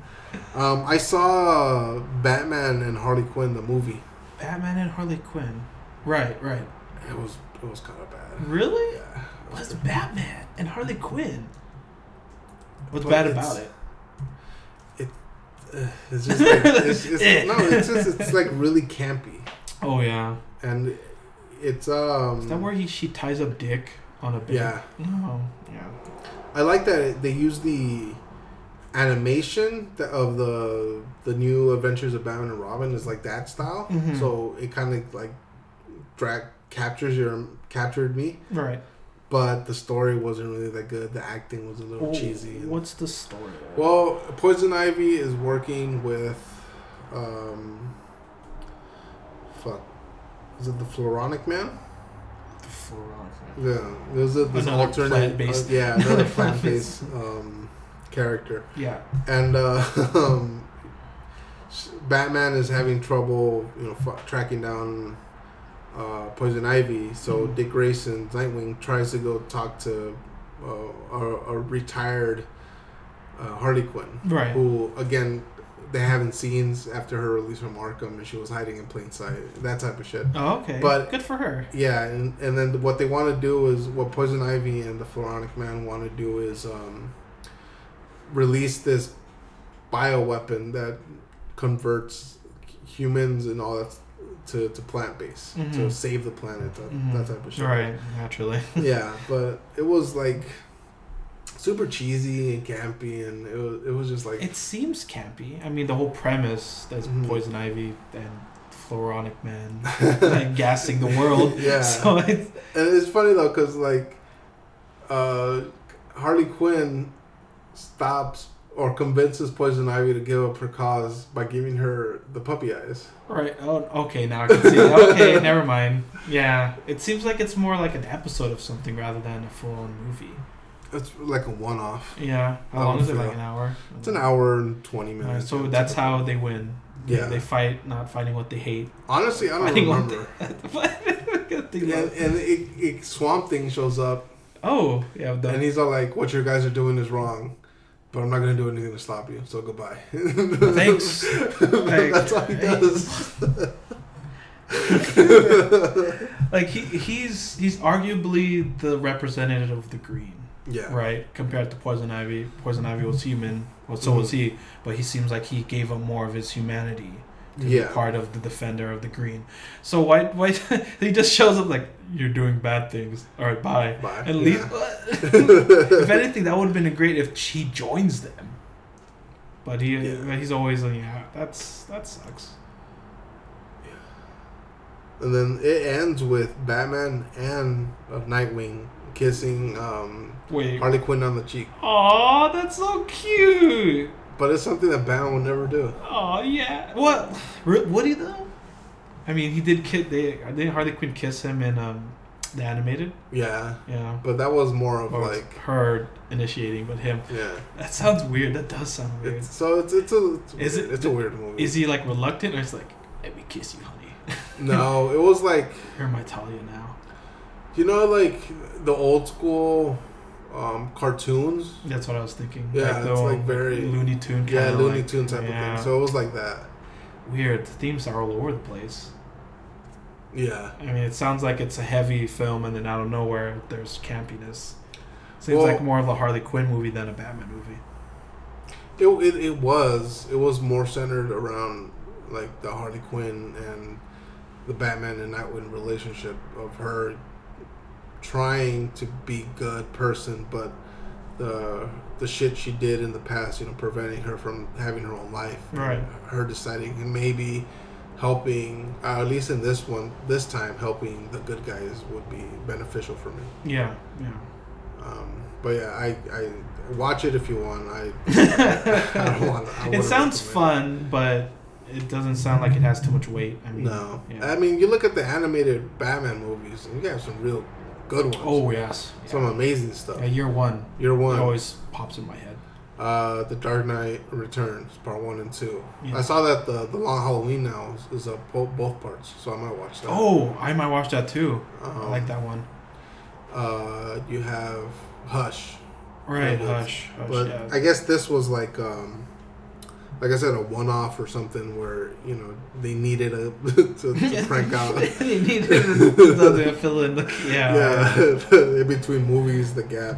um, I saw Batman and Harley Quinn the movie. Batman and Harley Quinn. Right. Right. It was it was kind of bad. Really? Yeah. It was Batman and Harley Quinn? What's But bad about it? uh, It's just like it's, it's, Eh. no, it's just it's like really campy, Oh yeah. and it's um. Is that where he she ties up Dick on a bed? Yeah, Oh yeah. I like that they use the animation of the the new Adventures of Batman and Robin is like that style. Mhm. So it kind of like drag captures your captured me, Right. But the story wasn't really that good. The acting was a little cheesy. What's the story? Well, Poison Ivy is working with, um, fuck, is it the Floronic Man? The Floronic Man. Yeah, there's a this Another alternate, plant-based- uh, yeah, another Plant-based. plant-based um, character, Yeah. and uh, um, Batman is having trouble, you know, f- tracking down uh, Poison Ivy. So Mhm. Dick Grayson, Nightwing, tries to go talk to uh, a, a retired uh, Harley Quinn. Right. who again they haven't seen after her release from Arkham and she was hiding in plain sight, that type of shit. Oh, okay. But- good for her. Yeah, and, and then what they want to do is what Poison Ivy and the Floronic Man want to do is um, release this bioweapon that converts humans and all that to, to plant based to Mhm. save the planet, that, Mhm. that type of shit. Right. Naturally. Yeah, but it was like super cheesy and campy, and it was, it was just like It seems campy. I mean, the whole premise that's Mhm. Poison Ivy and Floronic Man like gassing the world. Yeah. So it's And it's funny though, cause like, uh, Harley Quinn stops or convinces Poison Ivy to give up her cause by giving her the puppy eyes. right. Oh, okay. Now I can see. Okay, never mind. Yeah, it seems like it's more like an episode of something rather than a full-on movie. It's like a one-off. Yeah. How I long is it? Like an hour. It's an hour and twenty minutes. so that's how they win. They- Yeah. They fight, not fighting what they hate. Honestly, I don't Fighting what remember. they- And, and it, it, Swamp Thing shows up, oh, yeah. And he's all like, "What you guys are doing is wrong." But I'm not gonna do anything to stop you, so goodbye. Thanks. That's all he does. like he he's he's arguably the representative of the green. Yeah. right? Compared to Poison Ivy, Poison Ivy was human, well, so Mhm. was he, but he seems like he gave up more of his humanity Yeah. part of the defender of the green. So why, why he just shows up like you're doing bad things. All right, bye. Bye. And Yeah. leave. if anything, that would have been great if she joins them. But he, Yeah. he's always like, yeah, that's that sucks. And then it ends with Batman and uh, Nightwing kissing um, Wait. Harley Quinn on the cheek. Oh, that's so cute. But it's something that Batman would never do. Oh yeah. What? Would he though? I mean, he did. Kid. They did Harley Quinn kiss him in um the animated. Yeah. Yeah. But that was more of Or like, her initiating, but him. yeah. That sounds weird. That does sound weird. It's, so it's it's a it's, Is weird. it- it's a weird movie. Is he like reluctant, or is like, let me kiss you, honey? no, it was like You're my Talia now. you know like the old school um, cartoons. That's what I was thinking. Yeah, the it's, like, very- Looney Tune. Yeah, Looney like- Tune type yeah. of thing. So it was like that. weird. The themes are all over the place. Yeah. I mean, it sounds like it's a heavy film, and then out of nowhere, there's campiness. Seems Well- like more of a Harley Quinn movie than a Batman movie. It, it, it was it was more centered around like the Harley Quinn and the Batman and Nightwing relationship of her trying to be good person, but the the shit she did in the past, you know, preventing her from having her own life. Right. Her deciding and maybe helping, uh, at least in this one, this time, helping the good guys would be beneficial for me. Yeah, yeah. Um, but yeah, I, I watch it if you want. I, I don't want. I it sounds fun, but it doesn't sound like it has too much weight. I mean, No, Yeah. I mean you look at the animated Batman movies, and you have some real good ones. oh yes. some amazing stuff. Yeah, year one. Year It one, always pops in my head. uh, The Dark Knight Returns, part one and two. Yeah. I saw that the the Long Halloween now is, is uh, both both parts, so I might watch that. Oh, I might watch that too. um, I like that one. Uh, you have Hush, Right, hush, hush. but yeah. I guess this was like um, like I said, a one-off or something where you know they needed a to, to crank out. they needed to fill in the yeah. yeah, in between movies, the gap.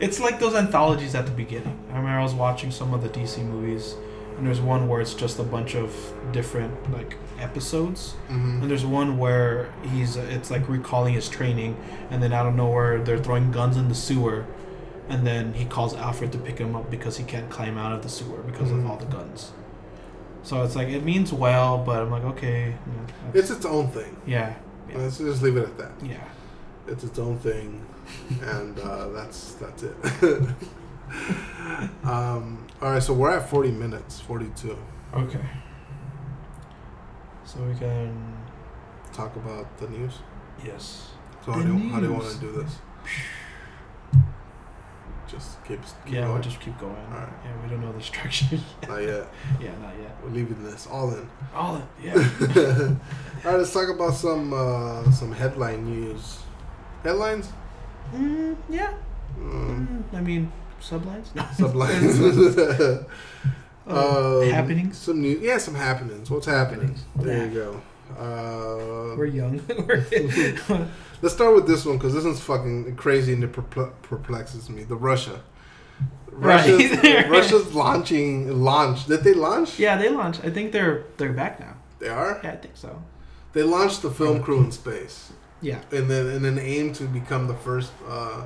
it's like those anthologies at the beginning. I remember I was watching some of the DC movies, and there's one where it's just a bunch of different like episodes, hmm and there's one where he's it's like recalling his training, and then out of nowhere they're throwing guns in the sewer, and then he calls Alfred to pick him up because he can't climb out of the sewer because Mhm. of all the guns. So it's like it means well, but I'm like okay, yeah, It's its own thing. yeah, yeah, Let's just leave it at that. yeah. It's its own thing, and uh, that's that's it. um, all right, so we're at forty minutes, forty-two. Okay. So we can Talk about the news. yes. So how The do you, how do you want to do this? Just keep, keep yeah, going. we'll just keep going. Alright. Yeah, we don't know the structure. Not yet. yeah, not yet. We're leaving this all in. All in. yeah. all right, let's talk about some uh, some headline news. Headlines. mm, yeah. Mm, Mm, I mean, sublines. No. sublines. Uh, Um, happenings. Some new, yeah, some happenings. What's happening? Happenings. There Yeah. you go. Uh, We're young. Let's start with this one because this one's fucking crazy and it perplexes me. The Russia. Right. Russia's, Russia's launching launch. Did they launch? yeah, they launched. I think they're they're back now. They are. Yeah, I think so. They launched the film crew in space, Yeah. and then in an aim to become the first uh,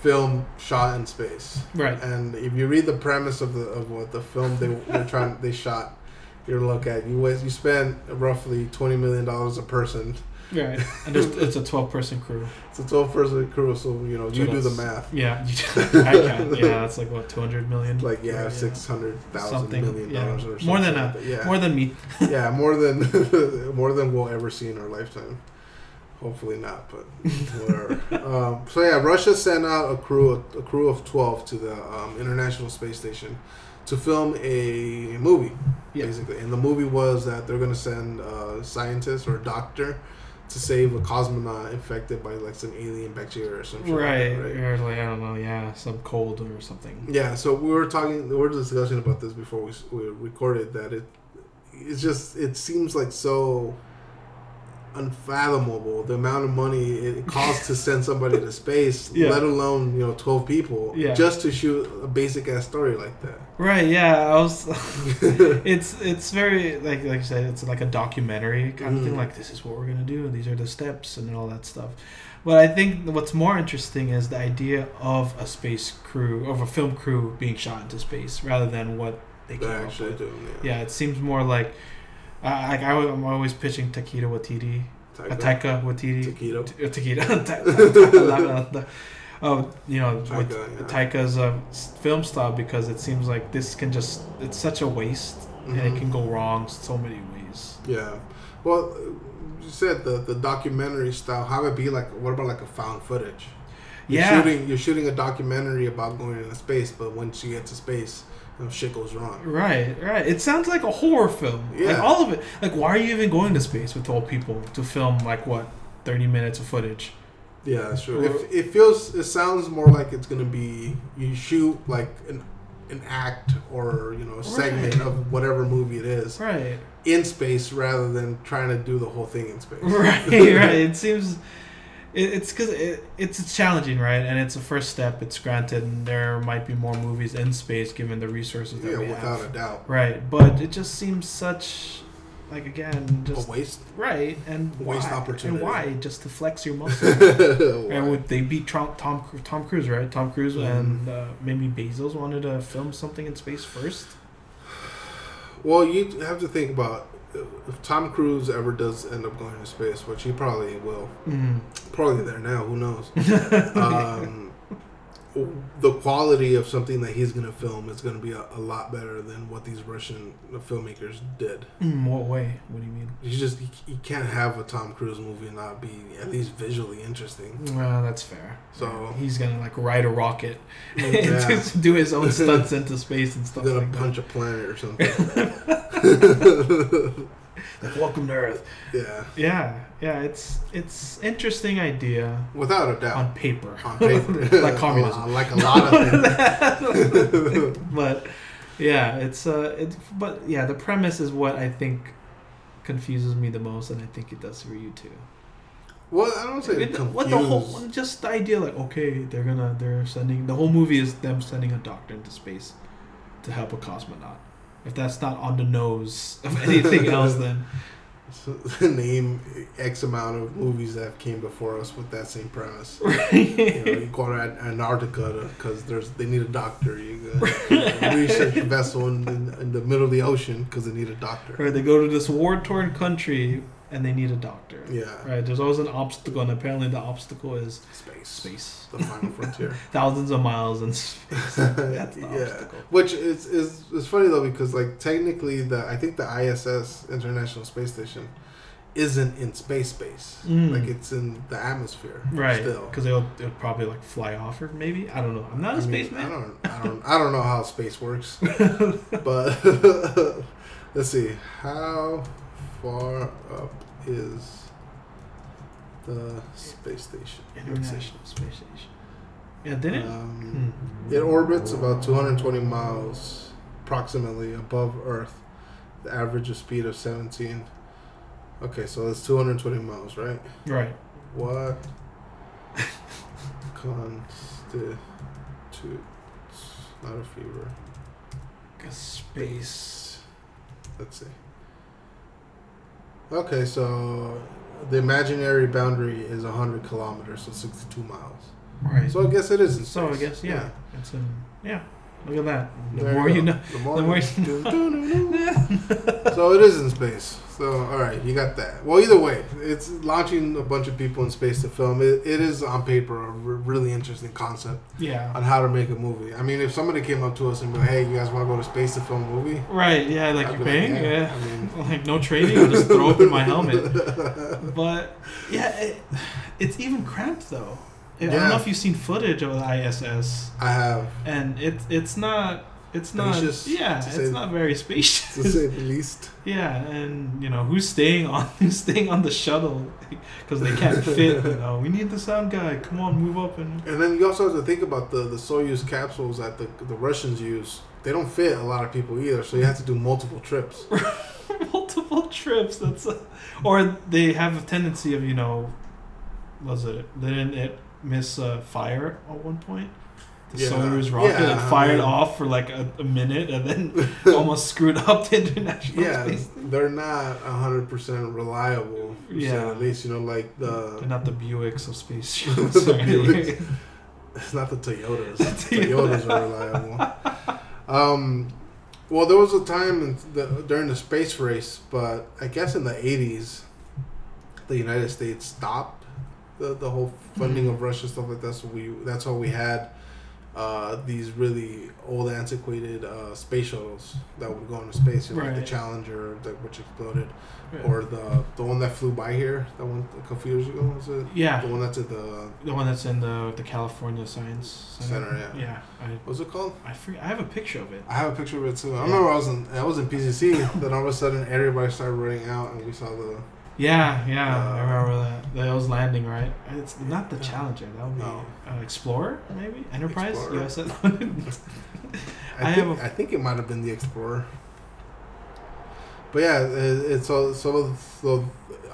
film shot in space. Right. And if you read the premise of the of what the film they they're trying they shot, you look at you you spend roughly twenty million dollars a person. Right. And there's, it's a 12 person crew. It's a twelve person crew, so you know So you do the math. Yeah. You, I can. Yeah, it's like what 200 million. Like yeah, six hundred thousand Something, yeah. dollars or something. More than like a- that. yeah, More than me. yeah, more than more than we'll ever see in our lifetime. Hopefully not, but whatever. um, so yeah, Russia sent out a crew a crew of twelve to the um, International Space Station to film a movie, Yeah. basically. And the movie was that they're going to send a scientist or a doctor to save a cosmonaut infected by like some alien bacteria or something. Right. Like that, right? Or like I don't know. Yeah, some cold or something. Yeah, so we were talking, we were discussing about this before we, we recorded that it, it's just, it seems like so unfathomable the amount of money it costs to send somebody to space, Yeah. let alone you know twelve people, Yeah. just to shoot a basic ass story like that. Right. Yeah. I was. it's it's very like like I said, it's like a documentary kind of thing. Mm. Like this is what we're gonna do, and these are the steps, and all that stuff. But I think what's more interesting is the idea of a space crew, of a film crew being shot into space, rather than what they came They're actually doing it. Yeah, it seems more like. Uh, like I, am always pitching Taika Waititi, uh, Taika Waititi, Taquito. T- uh, Taika, Ta- Ta- Ta- oh, you know, with Taika, yeah. Taika's uh, film style because it seems like this can just it's such a waste and Mhm. it can go wrong so many ways. Yeah. Well, you said the the documentary style. Have it be like what about like a found footage? You're Yeah. shooting you're shooting a documentary about going into space, but once you get to space, you know, shit goes wrong. Right, right. It sounds like a horror film. Like Yeah. all of it. Like why are you even going to space with all people to film like what thirty minutes of footage? Yeah, that's true. Or- It, it feels it sounds more like it's gonna be you shoot like an an act or you know a segment of whatever movie it is Right, in space rather than trying to do the whole thing in space. right, right. It seems it, it's because it, it's it's challenging, right? And it's a first step. It's granted, and there might be more movies in space given the resources that yeah, we without a doubt. Right, but it just seems such like again just A waste. right and Waste why? opportunity. And why? Just to flex your muscle. and would they beat Tom Tom, Tom Cruise, right? Tom Cruise Mhm. and uh, maybe Bezos wanted to film something in space first. Well, you have to think about if Tom Cruise ever does end up going to space, which he probably will. Mm. Probably there now. Who knows? um, the quality of something that he's going to film is going to be a, a lot better than what these Russian filmmakers did. In what way? What do you mean? You just you, can't have a Tom Cruise movie and not be at least visually interesting. Well, that's fair. So He's gonna like ride a rocket yeah, to do his own stunts into space and stuff gonna like punch a planet or something. Like, welcome to Earth. yeah, Yeah, yeah. It's it's interesting idea without a doubt. on paper. On paper, like communism. like a lot of things. but yeah, it's uh, it's but yeah, the premise is what I think confuses me the most, and I think it does for you too. Well, I don't say It- confused. what the whole just the idea like okay, they're gonna they're sending the whole movie is them sending a doctor into space to help a cosmonaut. If that's not on the nose of anything else, then name X amount of movies that came before us with that same premise. You, know, you go to An- Antarctica because there's they need a doctor. You go you know, research a vessel in, in, in the middle of the ocean because they need a doctor. Right, they go to this war torn country and they need a doctor. Yeah, Right, there's always an obstacle, and apparently the obstacle is space, space. the final frontier. Thousands of miles in space. That's the yeah, obstacle. which is is is funny though because like technically the I think the ISS International Space Station isn't in space space. Mm. Like it's in the atmosphere. Right, Still. because it'll, they'll probably like fly off, or maybe I don't know. I'm not a I spaceman. I don't, I don't, I don't know how space works, but let's see. How far up is the space station? International Space Station. Yeah, didn't it? Um, Hmm. It orbits about 220 miles, approximately above Earth. The average of speed of 17. Okay, so that's 220 miles, right? Right. What constitutes not a fever? 'Cause space. Let's see. Okay, so the imaginary boundary is 100 kilometers, so 62 miles. Right. So I guess it is in So I space. guess yeah, it's in yeah. Look at that. The There more you know. The more, the more you you So it is in space. So all right, you got that. Well, either way, it's launching a bunch of people in space to film. It, it is on paper a really interesting concept yeah. on how to make a movie. I mean, if somebody came up to us and be like, "Hey, you guys want to go to space to film a movie?" Right. Yeah. Like I'd you're paying. like, yeah. I mean, Like no training. I'll just throw open my helmet. But yeah, it, it's even cramped though. I don't know if you've seen footage of the ISS, I have, and it's it's not. It's not. Spacious, Yeah, it's say- not very to spacious. say the least. Yeah, and you know who's staying on who's staying on the shuttle because they can't fit. You know, we need the sound guy. Come on, move up and And then you also have to think about the the Soyuz capsules that the the Russians use. They don't fit a lot of people either, so you have to do multiple trips. multiple trips. That's uh, or they have a tendency of you know, was it they didn't it miss uh, fire at one point? The Yeah. Soyuz rocket Yeah, and I fired mean- off for like a, a minute and then almost screwed up the international yeah, space. they're not hundred percent reliable. Yeah. At least you know, like They're the not the Buicks of space The. Buicks. it's not the Toyotas. Toyotas are reliable. Um, well, there was a time the, during the space race, but I guess in the '80s, the United States stopped the, the whole funding Mhm. of Russia stuff like that. So we that's why we had uh, these really old, antiquated uh, space shuttles that would go into space, you know, like the Challenger, that, which exploded, or the the one that flew by here, that one a couple years ago, was it? yeah, The one that's at the the one that's in the the California Science Center. Center, yeah. Yeah, I what's it called? I forget, I have a picture of it. I have a picture of it too. I Yeah. remember I was in I was in PCC. then all of a sudden everybody started running out, and we saw the Yeah, yeah, I Uh, remember that. That was landing right. It's not the Challenger. That would be No. uh, Explorer, maybe Enterprise, Explorer. USS. I, I think have a- I think it might have been the Explorer. But yeah, it, it's so so so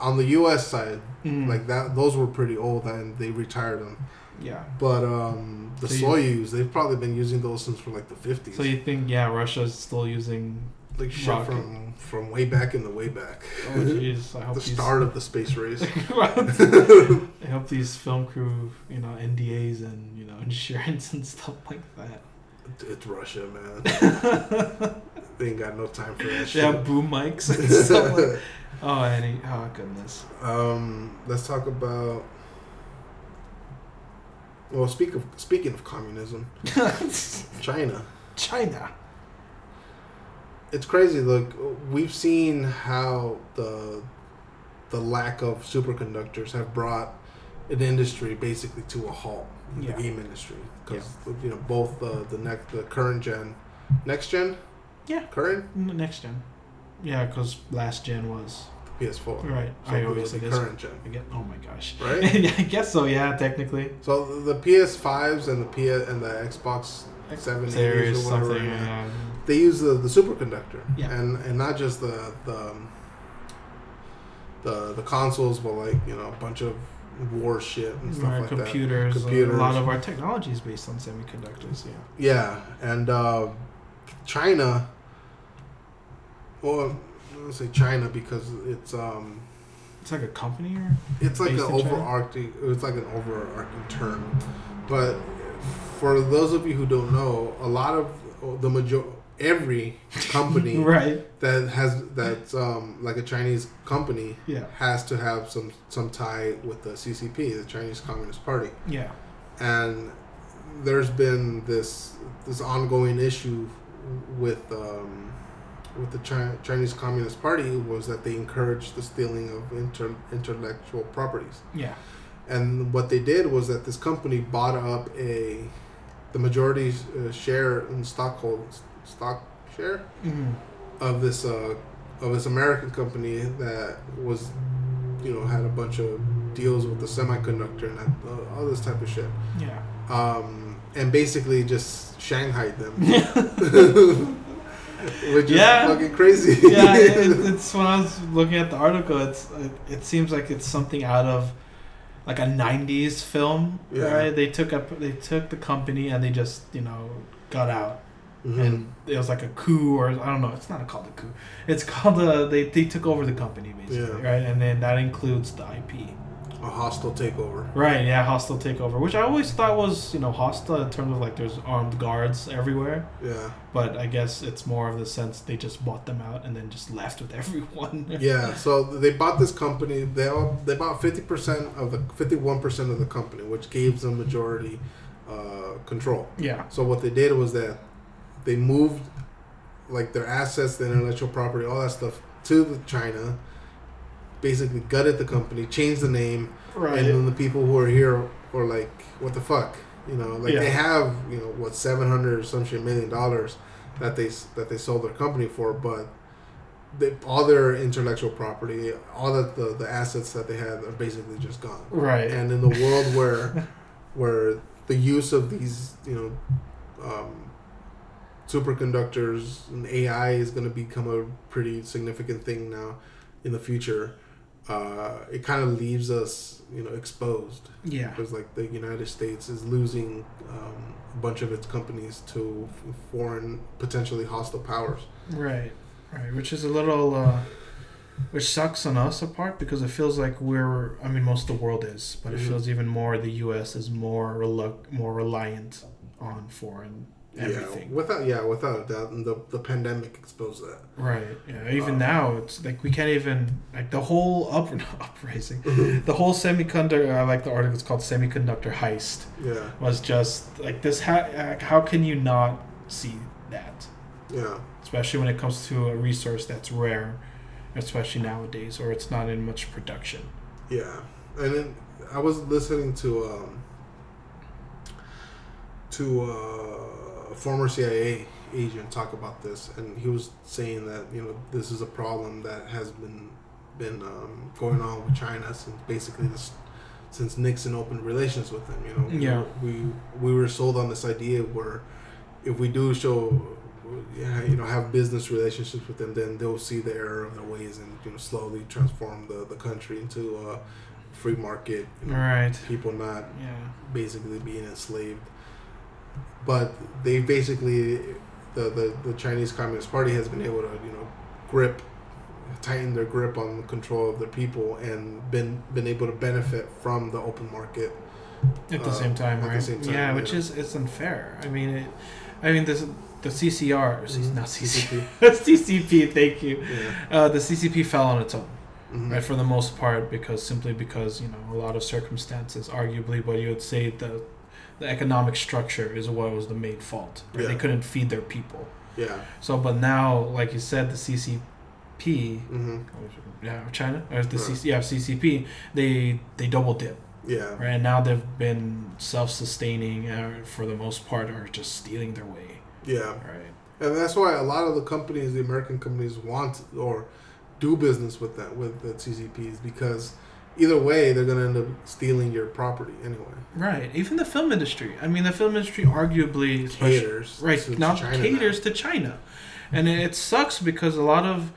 on the U.S. side, Mm, like that, those were pretty old, and they retired them. yeah. But um, the So you- Soyuz, they've probably been using those since for like the fifties. So you think, yeah, Russia's still using? Like shit rocket. from from way back in the way back. Oh jeez, I hope the these. start of the space race. I hope these film crew, you know, NDAs and you know insurance and stuff like that. it's Russia, man. they ain't got no time for that They shit. have boom mics and stuff like. Oh, any, oh goodness. Um, let's talk about. Well, speak of speaking of communism, China. China. It's crazy. Look, we've seen how the the lack of superconductors have brought an industry basically to a halt. Yeah. The game industry, because you know both the the next the current gen, next gen, Yeah. current Next gen. Yeah, because last gen was PS4. right. So I it always was the current gen, I get, oh my gosh. right? I guess so. Yeah, technically. so the PS5s and the P and the Xbox Seven Series or whatever, something. yeah. Yeah. they use the, the superconductor Yeah. and and not just the the um, the the consoles but like you know a bunch of war shit and stuff Our like computers, that uh, computers A lot of our technology is based on semiconductors. Yeah. yeah and uh, china well let's say china because it's um It's like a company or. it's like an Based in China? overarching it's like an overarching term but for those of you who don't know a lot of the major every company Right. that has that's um, like a Chinese company Yeah. has to have some some tie with the CCP, the Chinese Communist Party, Yeah. and there's been this this ongoing issue with um, with the Chi- Chinese Communist Party was that they encouraged the stealing of inter- intellectual properties, Yeah. and what they did was that this company bought up a the majority uh, share in stockhold stock share Mm. of this uh, of this American company that was, you know, had a bunch of deals with the semiconductor and that, uh, all this type of shit, Yeah. um, and basically just shanghaied them, which Yeah. is fucking crazy. yeah, it, it's when I was looking at the article, it's it, it seems like it's something out of like a '90s film, Yeah. right? They took up they took the company and they just you know got out, Mhm. and it was like a coup or I don't know. It's not called a coup. It's called a they they took over the company basically, Yeah. right? And then that includes the IP. A hostile takeover. Right, yeah, hostile takeover, which I always thought was, you know, hostile in terms of like there's armed guards everywhere. Yeah, But I guess it's more of the sense they just bought them out and then just left with everyone. yeah. So they bought this company. They all, they bought fifty percent of the fifty one percent of the company, which gave them majority uh, control. yeah. So what they did was that they moved like their assets, the intellectual property, all that stuff to China. Basically, gutted the company, changed the name, Right. and then the people who are here are like, "What the fuck?" You know, like Yeah. they have you know what seven hundred or some shit million dollars that they that they sold their company for, but they, all their intellectual property, all the, the the assets that they had are basically just gone right. and in the world where where the use of these you know um, superconductors and AI is going to become a pretty significant thing now. in the future, uh, it kind of leaves us, you know, exposed Yeah. because like the United States is losing um, a bunch of its companies to f- foreign, potentially hostile powers. Right. Right. Which is a little, uh, which sucks on us apart because it feels like we're. I mean, most of the world is, but it Mhm. feels even more the U.S. is more relu- more reliant on foreign everything. Yeah, without yeah, without a doubt, and the the pandemic exposed that. Right. Yeah. Even Uh, now, it's like we can't even like the whole up uprising, the whole semiconductor. I like the article. It's called "Semiconductor Heist." Yeah, Was just like this. How how can you not see that? yeah, Especially when it comes to a resource that's rare, especially nowadays, or it's not in much production. yeah. And then I was listening to um to uh, a former CIA agent talk about this, and he was saying that you know this is a problem that has been been um, going on with China since basically this since Nixon opened relations with them. You know, Yeah. we we were sold on this idea where if we do show yeah, you know have business relationships with them, then they'll see the error of their ways and you know slowly transform the, the country into a free market. You know, Right. people not Yeah. basically being enslaved. But they basically, the, the, the Chinese Communist Party has been able to, you know, grip, tighten their grip on the control of their people and been been able to benefit from the open market. At the Uh, same time, at the right? same time, yeah, which is it's unfair. I mean, it, I mean this the CCR, Mhm. not CCP, CCP. CCP. Thank you. Yeah. Uh, the CCP fell on its own. Mhm. right for the most part because simply because you know a lot of circumstances arguably but you would say the the economic structure is what was the main fault right? they couldn't feed their people Yeah. so but now like you said the ccp hmm yeah china or the Right. CC, yeah ccp they they double dip Yeah. right and now they've been self-sustaining uh, for the most part or just stealing their way Yeah. right And that's why a lot of the companies, the American companies, want or do business with that with the CCPs because either way they're gonna end up stealing your property anyway. right even the film industry i mean the film industry arguably Caters right to now China caters to China, and it sucks because a lot of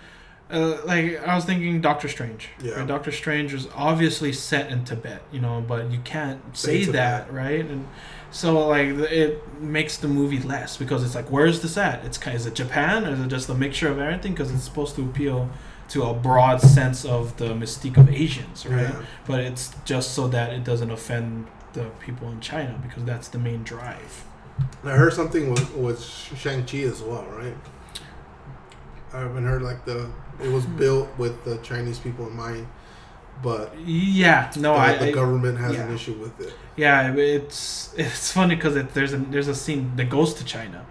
uh, like I was thinking Doctor Strange. Yeah. right? Doctor Strange was obviously set in Tibet, you know, but you can't say that, right? And so like it makes the movie less because it's like where's this at? It's kind is it Japan or is it just a mixture of everything? Because it's supposed to appeal to a broad sense of the mystique of Asians, right? Yeah. But it's just so that it doesn't offend the people in China because that's the main drive. I heard something with, with Shang Chi as well, right? I haven't heard like the it was built with the Chinese people in mind, but Yeah, no, the, I, the government has an issue with it. Yeah, it's it's funny because it, there's a there's a scene that goes to China,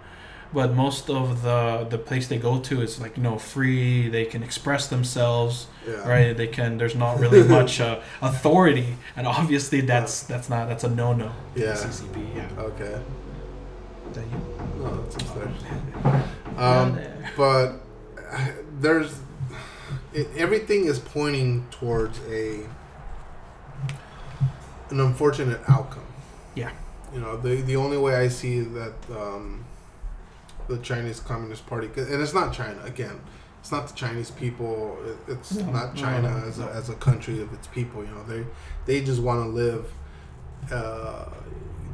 but most of the the place they go to is like you know free. They can express themselves, Yeah. right? They can. There's not really much uh, authority, and obviously that's that's not that's a no no. Yeah. CCP. Yeah. Okay. That you? No, it's upstairs. Um, but there's it, everything is pointing towards a an unfortunate outcome. Yeah. You know, the the only way I see that um, the Chinese Communist Party, and it's not China again. It's not the Chinese people. It's No, not no, China no, as, a, as a country of its people. You know, they they just want to live uh,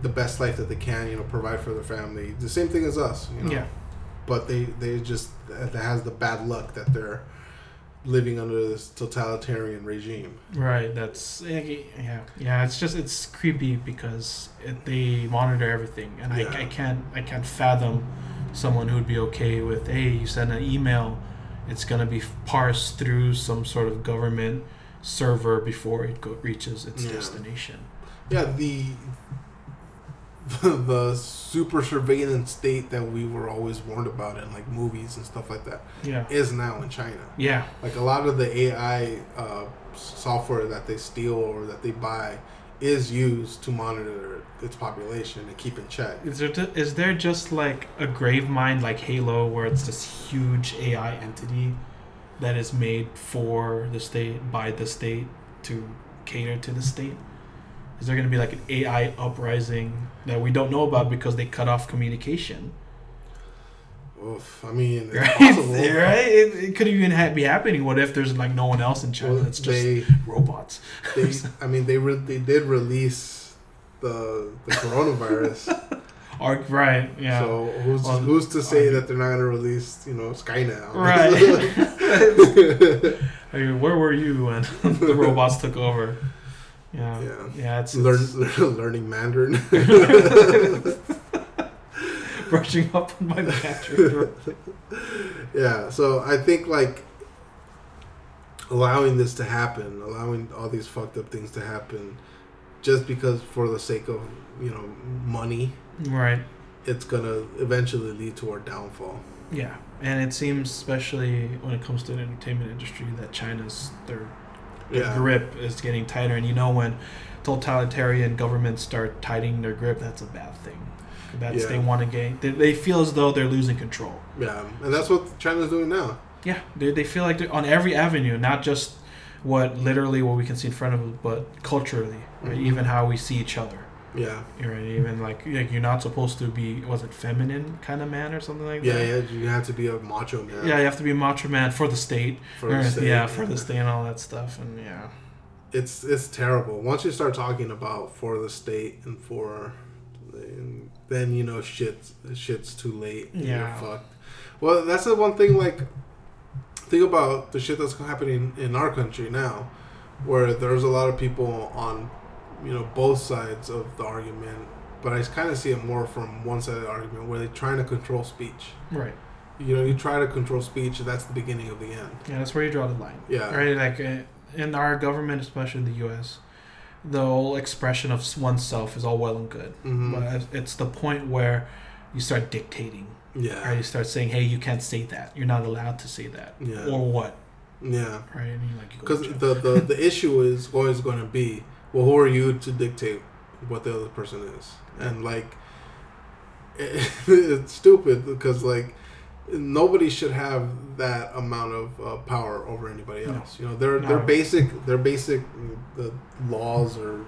the best life that they can. You know, provide for their family. The same thing as us. You know? Yeah. but they they just that has the bad luck that they're living under this totalitarian regime. Right. That's yeah. Yeah. It's just it's creepy because it, they monitor everything, and Yeah. I, I can't I can't fathom someone who would be okay with hey you send an email, it's gonna be parsed through some sort of government server before it go, reaches its Yeah. destination. Yeah, the, the the super surveillance state that we were always warned about in like movies and stuff like that Yeah. is now in China. Yeah. Like a lot of the AI uh, software that they steal or that they buy is used to monitor its population and keep in check. Is there ju- is there just like a Gravemind like Halo where it's this huge AI entity that is made for the state by the state to cater to the state? Is there going to be like an AI uprising that we don't know about because they cut off communication? Oof, I mean, Right, possible. right. It, it could even ha- be happening. What if there's like no one else in China? Well, it's just they, robots. they, I mean, they re- they did release the the coronavirus. Or right, yeah. So who's Well, who's to say that they're not going to release, you know, Skynet? Right. I mean, where were you when the robots took over? Yeah, Yeah. yeah. It's, Learn, it's learning Mandarin. brushing up on my Mandarin. yeah. So I think like allowing this to happen, allowing all these fucked up things to happen, just because for the sake of you know money, right. it's gonna eventually lead to our downfall. Yeah, and it seems, especially when it comes to the entertainment industry, that China's their, their Yeah. grip is getting tighter. And you know, when totalitarian governments start tightening their grip, that's a bad thing. That's Yeah. they want to gain. They, they feel as though they're losing control. Yeah, and that's what China's doing now. Yeah, they, they feel like they're on every avenue, not just what literally what we can see in front of us, but culturally, right? Mhm. even how we see each other. Yeah, Right? Even like like you're not supposed to be was it feminine kind of man or something like yeah, that. yeah. yeah. You have to be a macho man. Yeah, you have to be a macho man for the state. for the state. yeah, for the state and all that stuff, and yeah, It's it's terrible. Once you start talking about for the state and for, then you know shit's shit's too late. Yeah. you're fucked. Well, that's the one thing. Like, think about the shit that's happening in our country now, where there's a lot of people on, you know, both sides of the argument. But I kind of see it more from one side of the argument where they're trying to control speech. right. You know, you try to control speech, and that's the beginning of the end. Yeah, that's where you draw the line. Yeah. Right, like uh, in our government, especially in the U.S., the whole expression of oneself is all well and good, hmm but it's the point where you start dictating. Yeah. Right, you start saying, "Hey, you can't say that. You're not allowed to say that." Yeah. Or what? Yeah. Right? You like Because the, the, the issue is always going to be, well, who are you to dictate what the other person is? And like, it's stupid because like nobody should have that amount of uh, power over anybody No. else. You know, their their No. basic their basic the laws or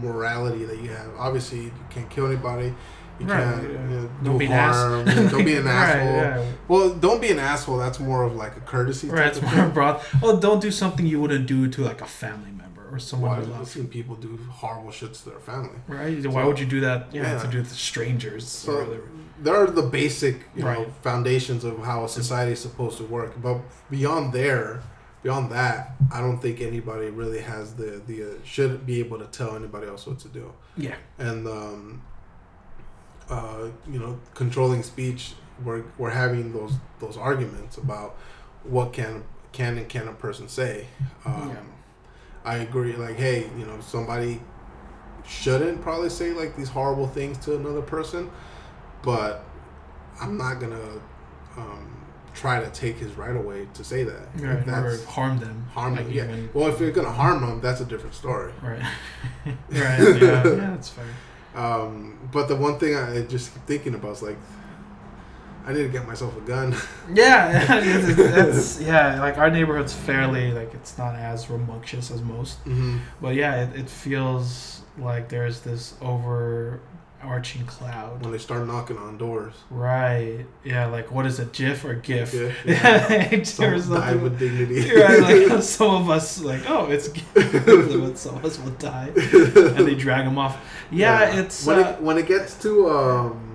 morality that you have. Obviously, you can't kill anybody. You Right, can't yeah. you know, Don't do be an ass. harm. Don't be an Right, asshole. yeah. Well, don't be an asshole. That's more of like a courtesy. Right, of more thing. broad. Oh, don't do something you wouldn't do to like a family member or someone Why you I've love. seen people do horrible shits to their family. Right? Why would you do that? Yeah, Yeah. to do it to strangers. So there are the basic, you know, Right. foundations of how a society is supposed to work. But beyond there, beyond that, I don't think anybody really has the the uh, should be able to tell anybody else what to do. yeah. And um, uh, you know, controlling speech. We're we're having those those arguments about what can can and can a person say. Um, Yeah. I agree. Like, hey, you know, somebody shouldn't probably say like these horrible things to another person, but I'm not gonna um, try to take his right away to say that. Right, or that's harm them. harm. Like yeah. even- Well, if you're gonna harm them, that's a different story. Right. right. Yeah. yeah, that's fair. Um, but the one thing I just keep thinking about is like, I need to get myself a gun. Yeah, that's, that's yeah. Like our neighborhood's fairly like it's not as rambunctious as most, mm-hmm. but yeah, it, it feels like there's this overarching cloud. When they start knocking on doors, Right. Yeah. Like what is it? GIF or GIF? Yeah, Yeah. yeah. some die with dignity. right. Like some of us like oh it's GIF, some of us will die, and they drag them off. Yeah. It's when uh, it when it gets to um,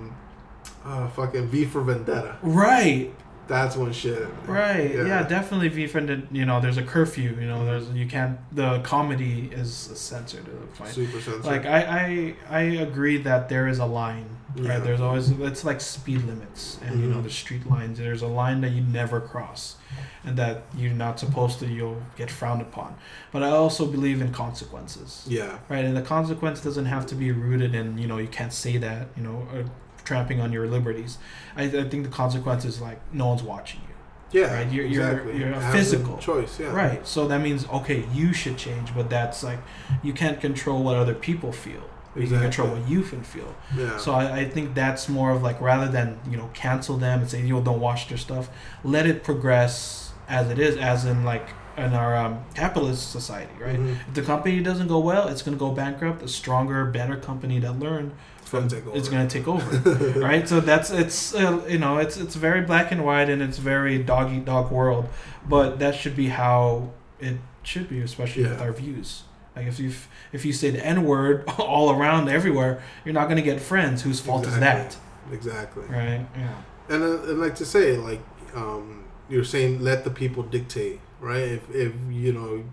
uh, fucking V for Vendetta. right. That's when shit. Right. Yeah. Yeah, definitely. V friended. You know, there's a curfew. You know, there's you can't. The comedy is censored to the point. Super sensitive. Like I, I, I agree that there is a line. Yeah. Right. There's always it's like speed limits and you know Mhm. the street lines. There's a line that you never cross, and that you're not supposed to. You'll get frowned upon. But I also believe in consequences. yeah. Right. And the consequence doesn't have to be rooted in you know you can't say that you know or tramping on your liberties. I, I think the consequence is like no one's watching you. Yeah. Right, you're- you're- exactly. you're a Have the physical. choice. Yeah. Right. So that means okay, you should change, but that's like you can't control what other people feel. You can control what you can feel. Yeah. So I, I think that's more of like rather than you know cancel them and say you know don't watch their stuff, let it progress as it is, as in like in our um, capitalist society, right? Mhm. If the company doesn't go well, it's going to go bankrupt. A stronger, better company that learned gonna take over. is going to take over, right? So that's it's uh, you know it's it's very black and white and it's very dog eat dog world, but that should be how it should be, especially with our views. Like if you if you say the n word all around everywhere, you're not going to get friends. Whose fault is that, Exactly. right? Yeah. And, uh, and like to say, like um, you're saying, let the people dictate, right? If if you know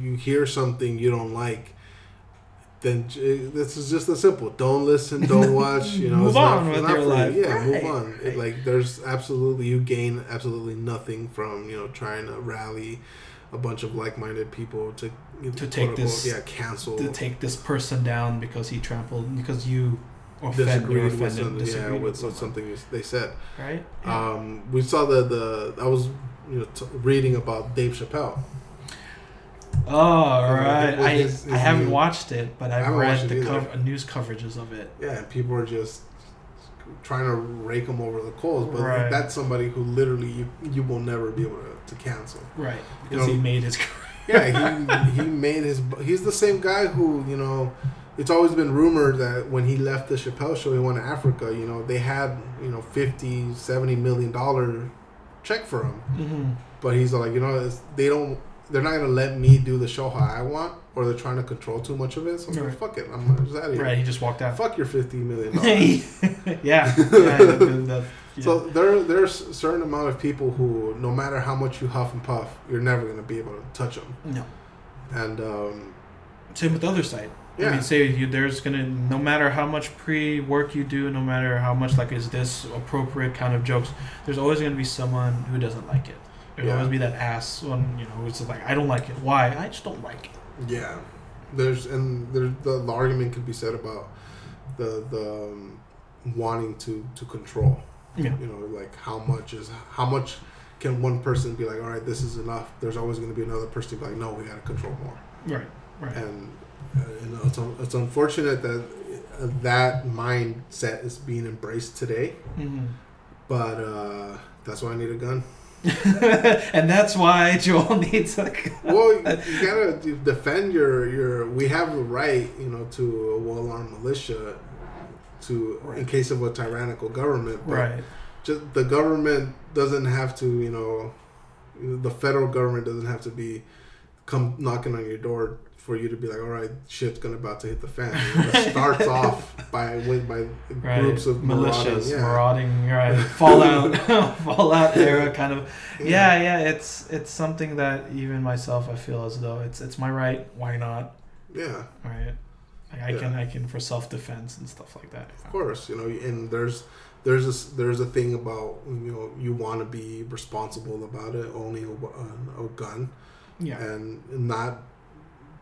you hear something you don't like, then j- this is just as simple. Don't listen. Don't watch. You know, Move it's not- on it's with not your life. Yeah, move Right, on. It, like there's absolutely you gain absolutely nothing from you know trying to rally a bunch of like-minded people to To take quote-unquote, this- yeah cancel To take this person down because he trampled because you offend you disagreed with offended something, yeah, disagreed with, with with someone, something they said. right? Um, we saw the the I was you know t- reading about Dave Chappelle. Oh, all right. I, his- his I haven't new- watched it, but I've read the news coverages of it. Yeah, people are just trying to rake him over the coals, but Right. that's somebody who literally you you will never be able to, to cancel. Right. Because know- he made his career. Yeah, he he made his. He's the same guy who you know. It's always been rumored that when he left the Chappelle show, he went to Africa. You know, they had you know 50, 70 million dollar check for him, hmm but he's like, you know, it's, they don't. They're not gonna let me do the show how I want, or they're trying to control too much of it. So I'm like, Right. fuck it, I'm just out of here. Right. He just walked out. Fuck your fifty million dollars. yeah. yeah. the- the- yeah. So there, there's a certain amount of people who, no matter how much you huff and puff, you're never gonna be able to touch them. no. And um, Same with the other side. Yeah. I mean, say you there's gonna no matter how much pre work you do, no matter how much like is this appropriate kind of jokes, there's always gonna be someone who doesn't like it. There'll Yeah. always be that ass one, you know, who's just like, I don't like it. Why? I just don't like it. yeah, there's and there's the, the argument could be said about the the um, wanting to to control. Yeah. You know, like how much is how much can one person be like, all right, this is enough. There's always going to be another person to be like, no, we got to control more. Right. Right. And uh, you know, it's un- it's unfortunate that uh, that mindset is being embraced today. hmm But uh, that's why I need a gun. and that's why Joel needs a gun. Well, you gotta defend your your. We have the right, you know, to a well-armed militia, to in case of a tyrannical government. But Right. Just the government doesn't have to, you know, the federal government doesn't have to be come knocking on your door for you to be like, all right, shit's gonna about to hit the fan. It starts off by with by Right. groups of militias, marauding, yeah. marauding, right? Fallout, Fallout era kind of. Yeah, yeah. It's it's something that even myself, I feel as though it's it's my right. Why not? yeah. Right. Like I Yeah. can I can for self defense and stuff like that. Of course, you know, and there's there's a, there's a thing about you know you want to be responsible about it, owning a, a, a gun, Yeah. and not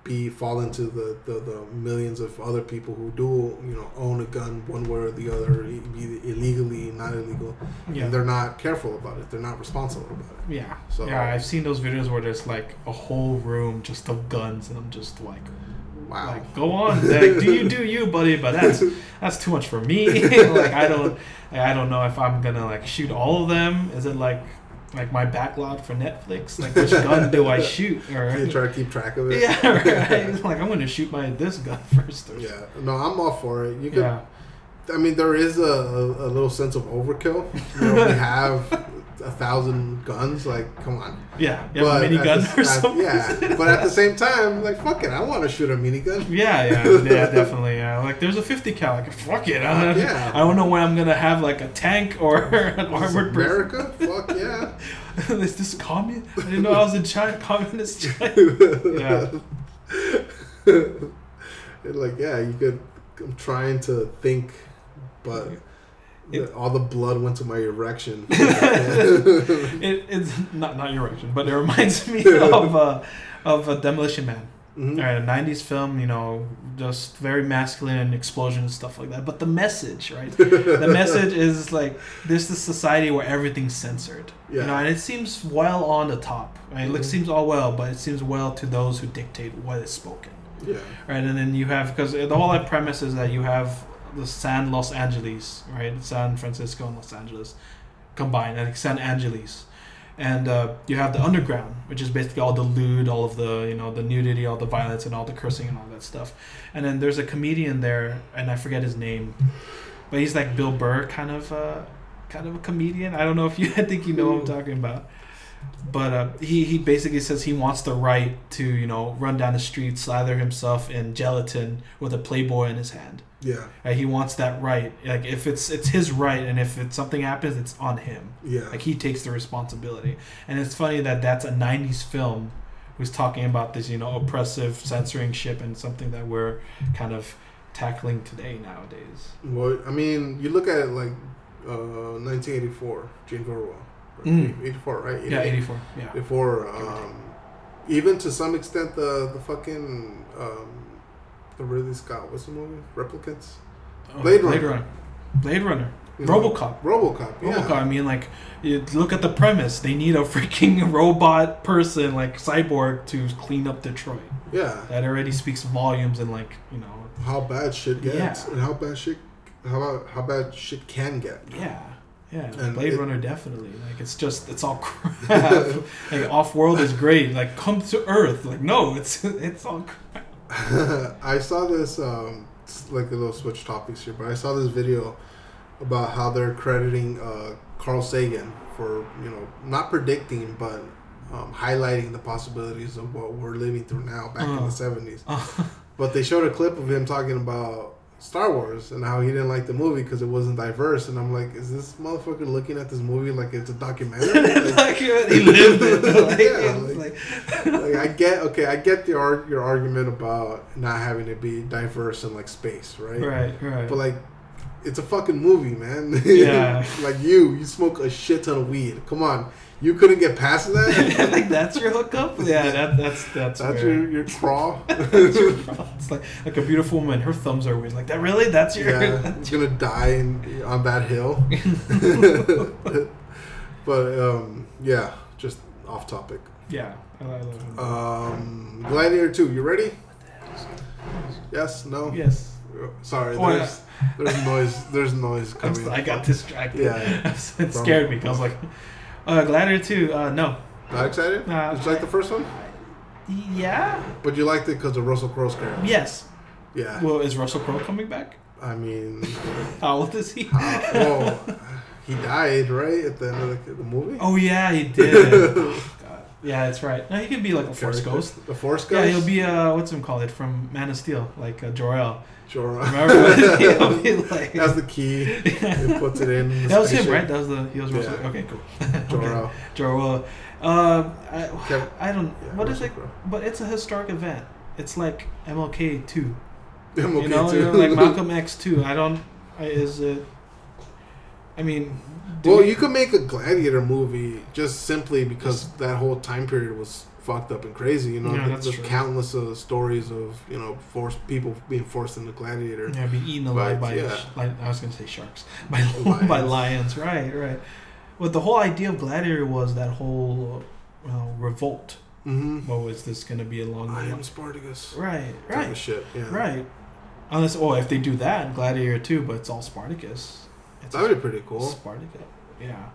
be fall into the, the, the millions of other people who do you know own a gun one way or the other, be illegally, not illegal, Yeah. and they're not careful about it. They're not responsible about it. Yeah. So yeah, I've seen those videos where there's like a whole room just of guns, and I'm just like, wow, like go on, do you do you, buddy? But that's that's too much for me. like I don't, I don't know if I'm gonna like shoot all of them. Is it like like my backlog for Netflix? Like which gun do I shoot? Or you try to keep track of it. yeah, right. Like I'm gonna shoot my this gun first. Or Yeah, no, I'm all for it. You could yeah. I mean, there is a, a, a little sense of overkill. You know, we have a thousand guns. Like, come on. Yeah, a at minigun the- or something. Yeah, but at the same time, like, fuck it, I want to shoot a minigun. Yeah, yeah, yeah, definitely. Yeah, like there's a 50 cal. Like fuck it. I don't, Yeah. I don't know when I'm gonna have like a tank or an armored person. America, fuck yeah. Is this communist? I didn't know I was in China. Communist China. Yeah. Like, yeah, you could. I'm trying to think, but It- all the blood went to my erection. It, it's not not your reaction, but it reminds me of uh, of a Demolition Man. Mhm. All right, a '90s film. You know, just very masculine and explosions and stuff like that. But the message, right? the message is like this is society where everything's censored. You Yeah. know, and it seems well on the top. Right? It looks Mhm. seems all well, but it seems well to those who dictate what is spoken. Yeah. Right, and then you have because the whole premise is that you have the San Los Angeles, right? San Francisco and Los Angeles combined, like San Angeles, and uh, you have the underground, which is basically all the lewd, all of the you know the nudity, all the violence, and all the cursing and all that stuff. And then there's a comedian there, and I forget his name, but he's like Bill Burr kind of uh, kind of a comedian. I don't know if you I think you know what I'm talking about. But uh, he he basically says he wants the right to you know run down the street, slather himself in gelatin with a Playboy in his hand. Yeah. Like he wants that right. Like if it's it's his right, and if it's something happens, it's on him. Yeah. Like he takes the responsibility. And it's funny that that's a '90s film who's talking about this, you know, oppressive censoring ship and something that we're kind of tackling today nowadays. Well, I mean, you look at it like uh, 1984, James Orwell. Mm. 84, right? Yeah, '84. Yeah. Before, um, even to some extent, the the fucking um, the Ridley Scott, what's the movie? Replicants. Oh, Blade Blade Runner. Runner. Blade Runner. You know, RoboCop. RoboCop. Yeah. RoboCop. I mean, like, you look at the premise. They need a freaking robot person, like cyborg, to clean up Detroit. Yeah. That already speaks volumes, and like, you know, How bad shit gets, Yeah. and how bad shit, how about how bad shit can get. Yeah. Yeah, And Blade it- Runner definitely. Like it's just it's all crap. like off world is great. Like come to Earth. Like no, it's it's all crap. I saw this um, like a little switch topics here, but I saw this video about how they're crediting uh, Carl Sagan for you know not predicting but um, highlighting the possibilities of what we're living through now back in Uh. the seventies. Uh, But they showed a clip of him talking about Star Wars and how he didn't like the movie because it wasn't diverse. And I'm like, is this motherfucker looking at this movie like it's a documentary? Like, he lived it. Like, Yeah, like- like, I get okay, I get the ar- your argument about not having to be diverse in like space, right? right, right. But like, it's a fucking movie, man. Yeah. like you, you smoke a shit ton of weed. Come on, you couldn't get past that. like that's your hookup. Yeah, that, that's that's That's where- your your crawl. that's your problem. It's like like a beautiful woman. Her thumbs are weird. Like that. Really? That's your. yeah, it's gonna die in, on that hill. but um, yeah, just off topic. yeah. I love him. Um, Gladiator two, you ready? Yes. No. yes. Sorry, Oh, there's there's noise. There's noise coming. so- I got distracted. Yeah. it scared me. Because I was like, uh, Gladiator 2, uh, no. Not excited? Nah, Did you like the first one? Yeah? But you liked it because of Russell Crowe's character. Yes. Yeah. Well, is Russell Crowe coming back? I mean, How old is he? uh, well, he died right at the end of the, the movie. Oh, yeah, he did. God. Yeah, that's right. No, he could be like a Force Ghost. The Force Ghost? Yeah, he'll be, uh, what's him called it, from Man of Steel, like uh, Jor-El. Jorah. Remember? he'll like... That's the key. He puts it in. That was him, right? That was the... He was. Yeah. Okay, cool. Jorah. okay. Jor-El. Um, I, I don't... Yeah, what is it? But it's a historic event. It's like MLK 2. I'm you know, know, like Malcolm X too. I don't. I- Is it? I mean, well, we- you could make a gladiator movie just simply because that whole time period was fucked up and crazy. You know, Yeah, that's there's true. countless uh, stories of you know forced people being forced into gladiator. yeah, be eaten alive But, by. yeah. like, I was gonna say sharks by Lions. by lions. Right, right. But the whole idea of gladiator was that whole uh, revolt. Mm-hmm. What was this gonna be along the I am? Spartacus. Right, right, shit. Yeah. right. Unless, oh, if they do that, gladiator too, but it's all Spartacus. It's That would be pretty cool. Spartacus. Yeah.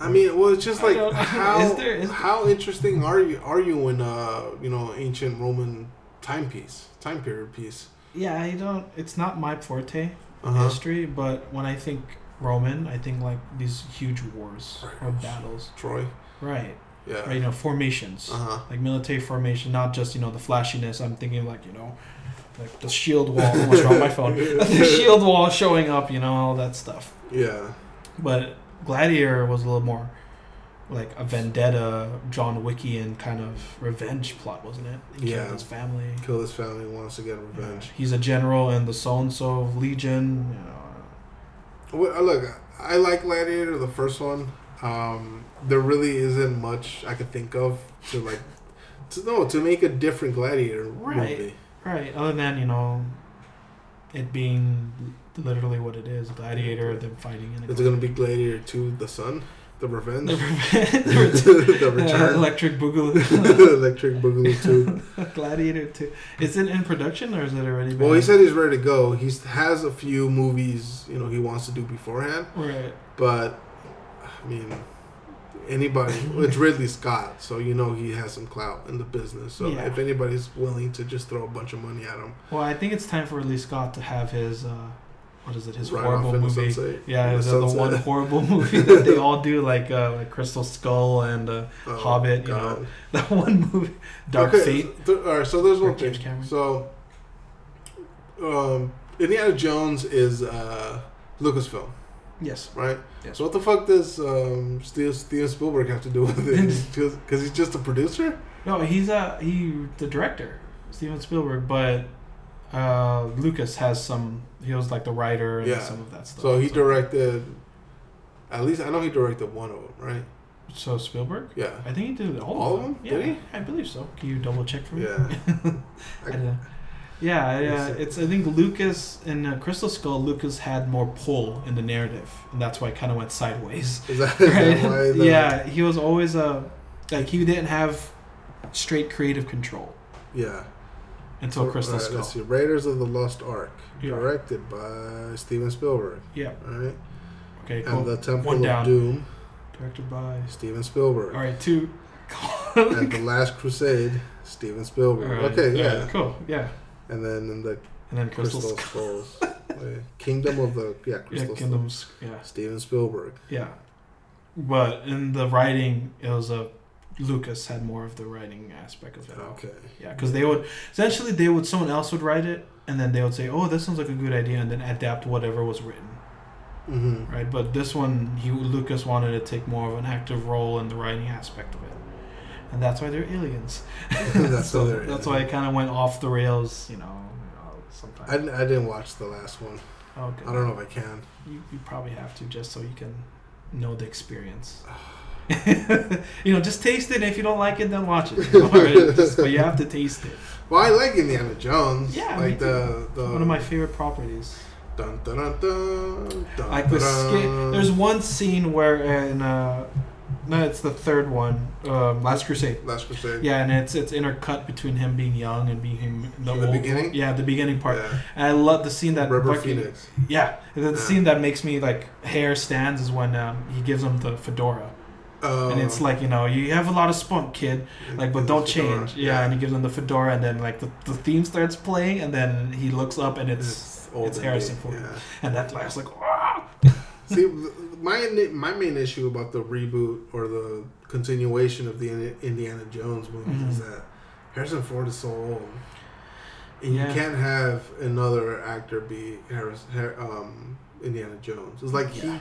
I mean, well, it's just like don't- how is there- is- how interesting are you are you in uh you know ancient Roman timepiece time period piece? Yeah, I don't. It's not my forte. Uh-huh. history, but when I think Roman, I think like these huge wars or battles. Troy. Right. Yeah. Right. You know, formations. Uh huh. Like military formation, not just you know the flashiness. I'm thinking like you know, like the shield wall. What's wrong with my phone? the shield wall showing up. You know all that stuff. Yeah. But Gladiator was a little more like a vendetta, John Wickian kind of revenge plot, wasn't it? He Yeah. his family. Kill his family wants to get revenge. Yeah. He's a general in the so and so Legion. You know, look, I like Gladiator, the first one. Um, there really isn't much I could think of to like, to no, to make a different Gladiator Right. movie. Right. Other than you know, it being literally what it is, gladiator, them fighting in a Is it gonna be Gladiator Two: The Son, The Revenge, the, Revenge. the uh, Return, electric boogaloo, Electric Boogaloo Two? gladiator two. Is it in production or is it already? Been? Well, he said he's ready to go. He has a few movies, you know, he wants to do beforehand. Right. But I mean, anybody. it's Ridley Scott, so you know he has some clout in the business. So Yeah. if anybody's willing to just throw a bunch of money at him, Well, I think it's time for Ridley Scott to have his uh, what is it? His Ride horrible off movie. sunset. Yeah, In the, the the one horrible movie that they all do, like uh, like Crystal Skull and uh, Oh, Hobbit, you know, that one movie, Dark Okay, Fate. th- all right, so there's one James thing. Cameron. So, um, Indiana Jones is uh, Lucasfilm, Yes. right? Yes. So what the fuck does um, Steven, Steven Spielberg have to do with it? Because he's just a producer. No, he's uh he the director, Steven Spielberg, but uh, Lucas has some. He was like the writer and Yeah. some of that stuff. So he directed. At least I know he directed one of them, right? So Spielberg. Yeah. I think he did all, All of them. them? Yeah, Did he? I believe so. Can you double check for me? Yeah. I don't. Yeah, yeah. It's I think Lucas in uh, Crystal Skull. Lucas had more pull in the narrative, and that's why it kind of went sideways. Is that Right? why the, yeah, he was always a like he didn't have straight creative control Yeah. Until Crystal Skull. Let's see. Raiders of the Lost Ark, Yeah. directed by Steven Spielberg. Yeah. All right. Okay. Cool. And the Temple One of down. Doom, Directed by. Steven Spielberg. All right, two. and the Last Crusade, Steven Spielberg. Alright, Okay, yeah. alright, cool. Yeah. And then in the And then Crystal, Crystal Skull. Skulls, Kingdom of the yeah Yeah, Crystal Kingdoms. Yeah. Steven Spielberg. Yeah. But in the writing, it was a Lucas had more of the writing aspect of it. Okay. Yeah, because they would essentially they would someone else would write it, and then they would say, "Oh, this sounds like a good idea," and then adapt whatever was written. Mm-hmm. Right. But this one, he Lucas wanted to take more of an active role in the writing aspect of it, and that's why they're aliens. That's so why they're that's why it kind of went off the rails. You know, sometimes. I, didn't- I didn't watch the last one. okay. I don't know if I can. You, you probably have to just so you can know the experience. you know, just taste it. And if you don't like it, then watch it. you know, right? Just- but you have to taste it. Well, I like Indiana Jones. Yeah, like the the One of my favorite properties. dun, dun, dun, dun, dun, Like the dun, skit. dun. There's one scene where in uh, no, it's the third one, um, Last Crusade. Last Crusade. Yeah, and it's it's intercut between him being young and being him the, The beginning? Yeah, the beginning part. Yeah. And I love the scene that River fucking- Phoenix. Yeah, the Yeah. scene that makes me like hair stands is when um, he gives him the fedora, Uh, and it's like you know you have a lot of spunk, kid. Like, but don't change. Yeah, and he gives him the fedora, and then like the, the theme starts playing, and then he looks up, and it's, old it's Harrison Ford. Yeah. and that laughs like! See, my my main issue about the reboot or the continuation of the Indiana Jones movie is Mhm. that Harrison Ford is so old, and Yeah. you can't have another actor be Harris, um, Indiana Jones. It's like Yeah. he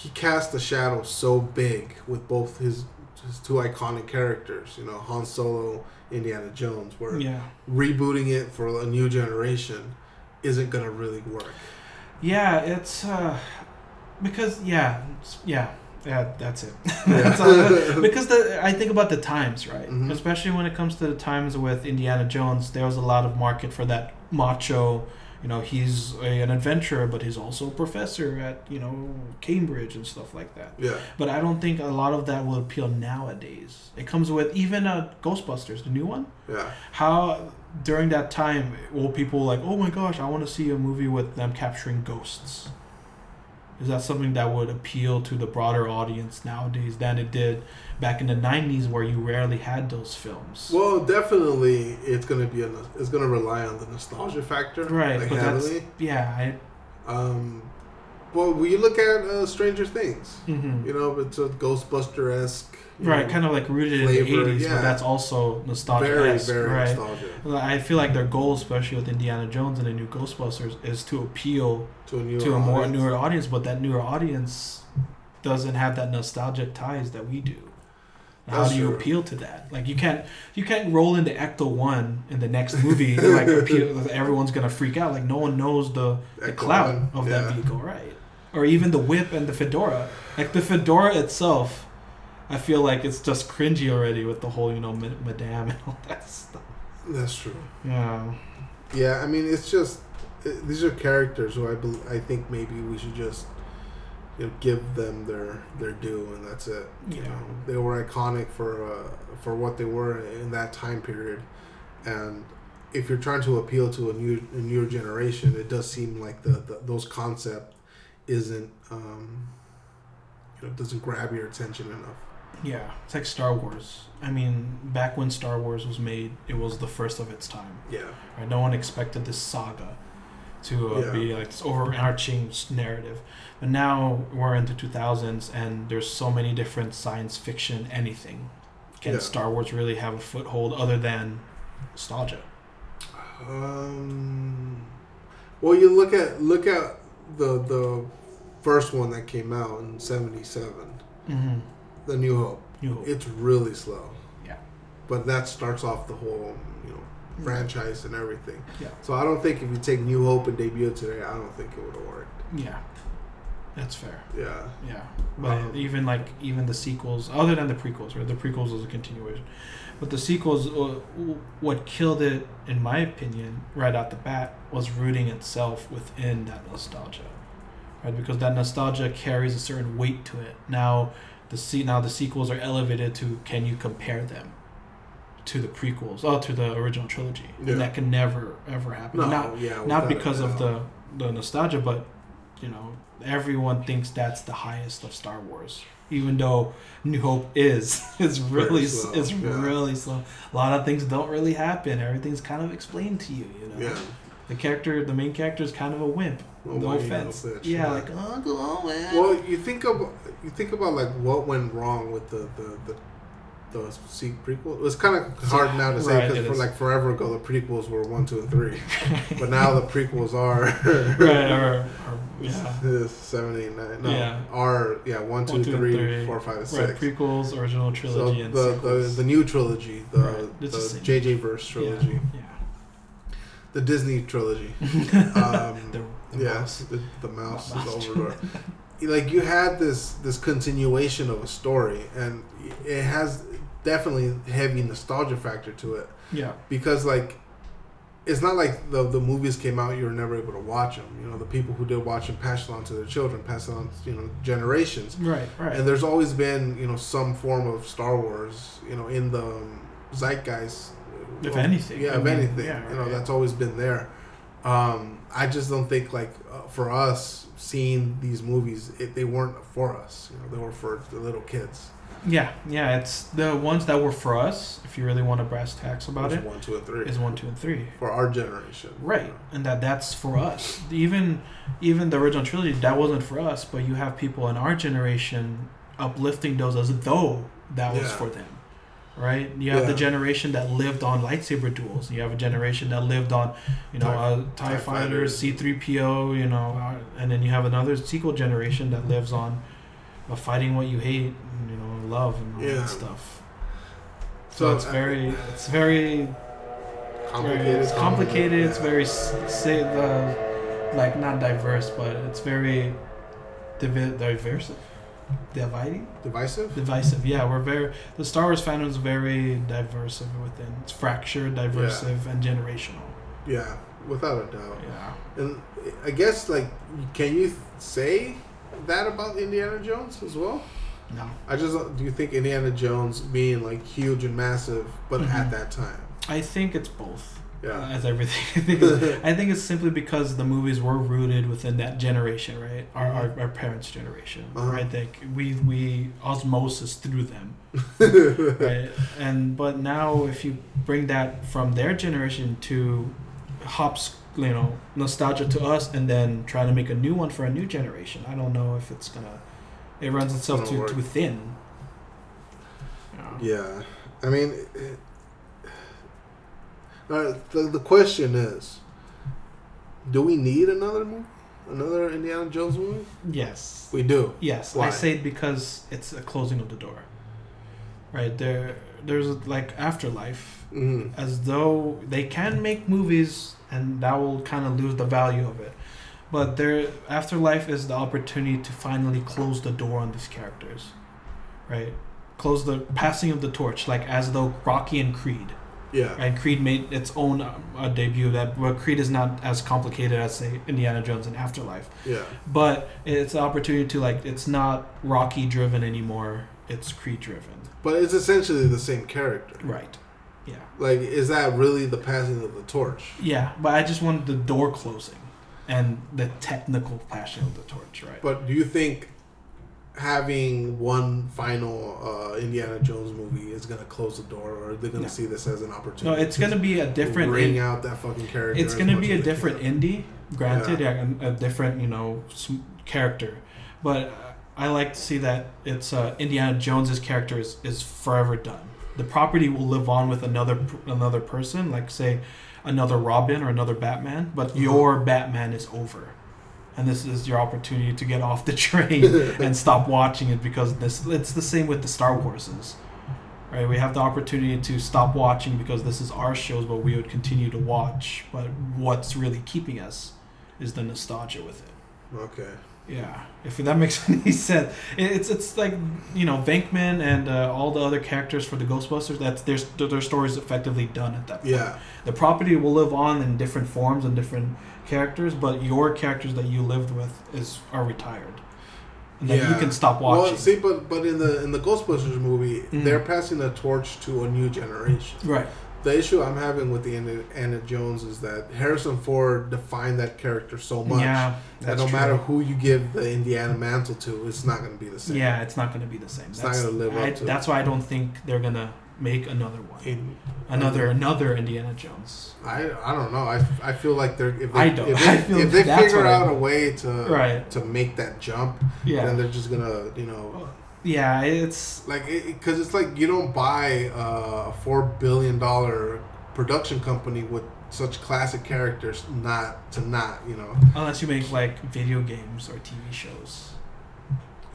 he cast a shadow so big with both his his two iconic characters, you know, Han Solo, Indiana Jones, where yeah, rebooting it for a new generation isn't gonna really work. yeah. It's uh, because yeah, yeah, yeah. That's it. Yeah. That's because the I think about the times, right? Mhm. Especially when it comes to the times with Indiana Jones, there was a lot of market for that macho. You know, he's a, an adventurer, but he's also a professor at you know Cambridge and stuff like that. Yeah. But I don't think a lot of that will appeal nowadays. It comes with even uh, Ghostbusters, the new one. Yeah. How during that time will people like, oh my gosh, I want to see a movie with them capturing ghosts? Is that something that would appeal to the broader audience nowadays than it did back in the '90s, where you rarely had those films? Well, definitely, it's gonna be a, it's gonna rely on the nostalgia factor, right, like but that's yeah, I, Um, well, when you look at uh, Stranger Things, mhm. you know, it's a Ghostbuster esque, right, kind of like rooted in the '80s, yeah. but that's also nostalgic. very, very right? nostalgia I feel like their goal, especially with Indiana Jones and the new Ghostbusters, is to appeal to a newer to a more audience. newer audience, but that newer audience doesn't have that nostalgic ties that we do. How That's do you true. appeal to that? Like you can't you can't roll into Ecto One in the next movie and like appeal, everyone's gonna freak out. Like no one knows the, the Ecto clout One, of yeah. that vehicle, right? Or even the whip and the fedora. Like the fedora itself, I feel like it's just cringy already with the whole you know ma- madame and all that stuff. That's true. Yeah. Yeah, I mean, it's just uh these are characters who I bel I think maybe we should just you know give them their their due and that's it. You Yeah. know, they were iconic for uh, for what they were in that time period, and if you're trying to appeal to a new a newer generation, it does seem like the, the those concept isn't um, you know doesn't grab your attention enough. Yeah, it's like Star Wars. I mean, back when Star Wars was made, it was the first of its time. Yeah. Right? No one expected this saga to uh, Yeah. be like this overarching narrative. But now we're into 2000s, and there's so many different science fiction anything. Can Yeah. Star Wars really have a foothold other than nostalgia? Um. Well, you look at look at the the first one that came out in '77, Mm-hmm. The New Hope. You It's really slow. Yeah. But that starts off the whole you know franchise and everything. Yeah. So I don't think if you take New Hope and debut it today, I don't think it would have worked. yeah, that's fair. Yeah. Yeah, but Um, even like even the sequels, other than the prequels, right? The prequels was a continuation, but the sequels, uh, what killed it, in my opinion, right out the bat, was rooting itself within that nostalgia, right? Because that nostalgia carries a certain weight to it. Now, the se- now the sequels are elevated to can you compare them to the prequels, oh, to the original trilogy, Yeah. and that can never ever happen. No. Not yeah. not because of the the nostalgia, but you know, everyone thinks that's the highest of Star Wars. Even though New Hope is is really slow, it's yeah. really slow. A lot of things don't really happen. Everything's kind of explained to you. You know, Yeah. the character, the main character, is kind of a wimp. Oh, no offense. yeah, yeah. like oh, go on. Well, you think about you think about like what went wrong with the the the, the seek prequel. It was kind of hard now to say because it for is. like forever ago the prequels were one, two, and three, but now the prequels are right, or, or yeah. seven, eight, nine. No, Yeah. are yeah one, two, One, two, three, three. four, five, and Right, six. prequels, original So trilogy, the, and the sequels. the new trilogy, the Right, it's the the. JJ verse trilogy, Yeah, the Disney trilogy. yeah. Um, the, the yes, mouse. the, the mouse The is mouse. Like you had this this continuation of a story and it has definitely heavy nostalgia factor to it. Yeah, because like it's not like the the movies came out you were never able to watch them you know the people who did watch them passed it on to their children passed it on you know generations. Right, right. and there's always been you know some form of Star Wars you know in the um, zeitgeist. If Well, anything, yeah I if mean, anything yeah, you know right. that's always been there. Um, I just don't think like uh, for us seeing these movies it, they weren't for us you know they were for the little kids Yeah, yeah, it's the ones that were for us. If you really want to brass tacks about it, one two and three is one, two, and three. for our generation Right, and that that's for us. Even even the original trilogy that wasn't for us, but you have people in our generation uplifting those as though that was Yeah. for them. Right? You have the generation that lived on lightsaber duels. You have a generation that lived on, you know, TIE- uh, TIE, TIE fighters. C three PO. You know, uh, and then you have another sequel generation that lives on uh, fighting what you hate. and, You know, love and all Yeah. that stuff. So, So, it's uh, very, it's very complicated it's complicated. It's very say the like not diverse, but it's very divi- diverse, dividing, divisive divisive. Yeah, we're very the Star Wars fandom is very diverse within. It's fractured, diversive, and generational. yeah without a doubt Yeah. and I guess like can you say that about Indiana Jones as well No, I just do you think Indiana Jones being like huge and massive, but Mhm. at that time, I think it's both. Yeah, as everything. I think, it's, I think it's simply because the movies were rooted within that generation, right? Our, our, our parents' generation, Uh-huh. right? Like we we osmosis through them, right? And but now if you bring that from their generation to hops, you know, nostalgia to us, and then try to make a new one for a new generation, I don't know if it's gonna. It runs itself too work. too thin. Yeah. yeah. I mean, it, uh, the the question is, do we need another movie, another Indiana Jones movie? Yes. We do. Yes, Why? I say it because it's a closing of the door. Right there, there's like afterlife, hmm as though they can make movies, and that will kind of lose the value of it. But there, afterlife is the opportunity to finally close the door on these characters, right? Close the passing of the torch, like as though Rocky and Creed, Yeah. right? Creed made its own uh, debut. That Creed is not as complicated as say Indiana Jones and Afterlife Yeah. but it's an opportunity to like it's not rocky driven anymore it's creed driven But it's essentially the same character. right yeah Like, is that really the passing of the torch? yeah but i just wanted the door closing and the technical passing of the torch right But do you think having one final uh, Indiana Jones movie is gonna close the door, or they're gonna No. see this as an opportunity. No, it's gonna be a different. bring in- out that fucking character. it's gonna be a different can. indie, granted, yeah, a, a different you know character, but I like to see that it's uh, Indiana Jones's character is, is forever done. The property will live on with another another person, like say another Robin or another Batman, but Uh-huh. your Batman is over. And this is your opportunity to get off the train and stop watching it because this it's the same with the Star Warses. Right? We have the opportunity to stop watching because this is our shows, but we would continue to watch. But what's really keeping us is the nostalgia with it. Okay. Yeah, if that makes any sense, it's it's like you know Venkman and uh, all the other characters for the Ghostbusters. That's their their story's effectively done at that point. Yeah. The property will live on in different forms and different characters, but your characters that you lived with is are retired, and then you can stop watching. Well, see, but but in the in the Ghostbusters movie, Mhm. they're passing the torch to a new generation. right. The issue I'm having with the Anna, Jones is that Harrison Ford defined that character so much Yeah. that no true. matter who you give the Indiana mantle to, it's not going to be the same. Yeah, it's not going to be the same. It's not That's, gonna live up I, to it. That's why I don't think they're gonna make another one. In, Another another Indiana Jones. I I don't know. I, I feel like they're if they, I don't. if they, I feel if they figure what I out a way to Right. to make that jump, Yeah. then they're just gonna you know oh, Yeah, it's like because it's like you don't buy uh, a four billion dollar production company with such classic characters not to not you know unless you make like video games or TV shows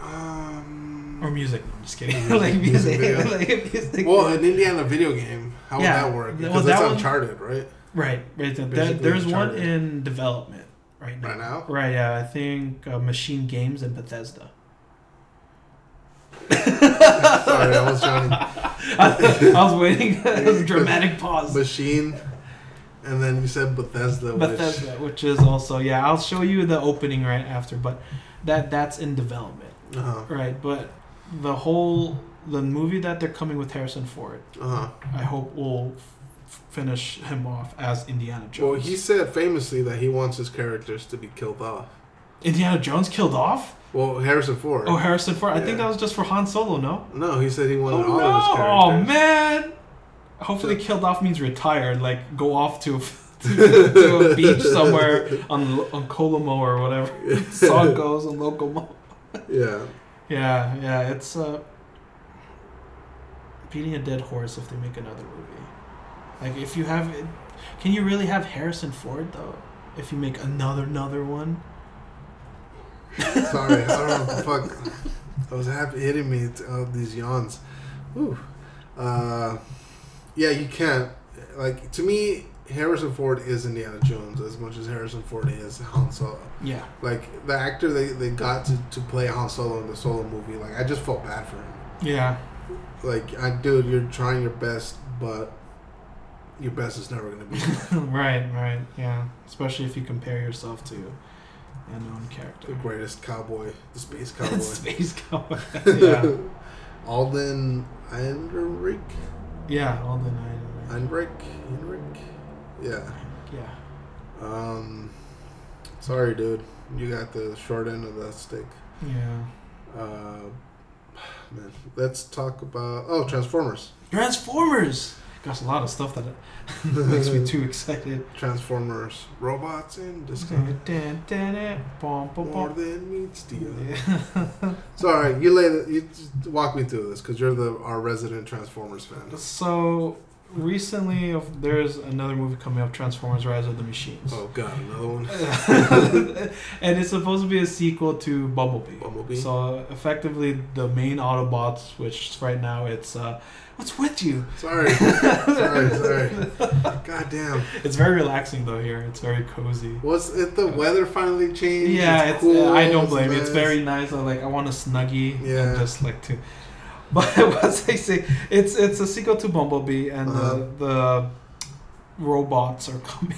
um or music. No, I'm just kidding. Like music like music. well an Indiana video game how Yeah. would that work Well, because that it's one- Uncharted right right, right. Basically there's one in development right now. Right now? Right. Yeah, I think uh, Machine Games and Bethesda. Sorry I was trying I, I was waiting. it was a dramatic pause. machine and then you said Bethesda which Bethesda, which is also yeah. I'll show you the opening right after, but that that's in development, uh-huh right? But the whole the movie that they're coming with Harrison Ford, uh-huh I hope will f- finish him off as Indiana Jones. well he said famously that he wants his characters to be killed off Indiana Jones killed off. well Harrison Ford Oh, Harrison Ford. I think that was just for Han Solo. No. no he said he wanted Oh all no! of his characters. Oh man! Hopefully, killed off means retired. Like go off to to, to a beach somewhere on on Kolomo or whatever song goes on Locomo. yeah Yeah, yeah, it's uh, beating a dead horse if they make another movie. Like if you have, can you really have Harrison Ford though? If you make another another one, Sorry, I don't know the fuck. I was happy hitting me uh, these yawns. Whew. Uh, yeah, you can't. Like to me, Harrison Ford is Indiana Jones as much as Harrison Ford is Han Solo. yeah, Like the actor they, they got to, to play Han Solo in the Solo movie. Like I just felt bad for him. yeah, Like I, dude, you're trying your best, but your best is never gonna be. right, right, yeah. Especially if you compare yourself to a known the greatest cowboy, the space cowboy. space cowboy. yeah, Alden Ehrenreich. yeah. Alden. Heinrich? Heinrich? Yeah. Yeah. Um, sorry, dude. You got the short end of that stick. Yeah. Uh, man, let's talk about oh Transformers. Transformers. Gosh, a lot of stuff that makes me too excited. Transformers, robots in disguise. Dun, dun, dun, bum, bum, More than meets the eye. Yeah. Sorry, you lay the, you just walk me through this because you're the our resident Transformers fan. so recently, there's another movie coming up, Transformers: Rise of the Machines, Oh god, another one. and it's supposed to be a sequel to Bumblebee. Bumblebee. So effectively, the main Autobots, which right now it's uh, what's with you? Sorry, sorry, sorry. God damn. It's very relaxing though here. It's very cozy. Was it the weather finally changed? Yeah, it's, cool, I don't blame you. It's very nice. I like I want a snuggie Yeah. and just like to. But what I say, it's it's a sequel to Bumblebee, and Uh-huh. the the robots are coming.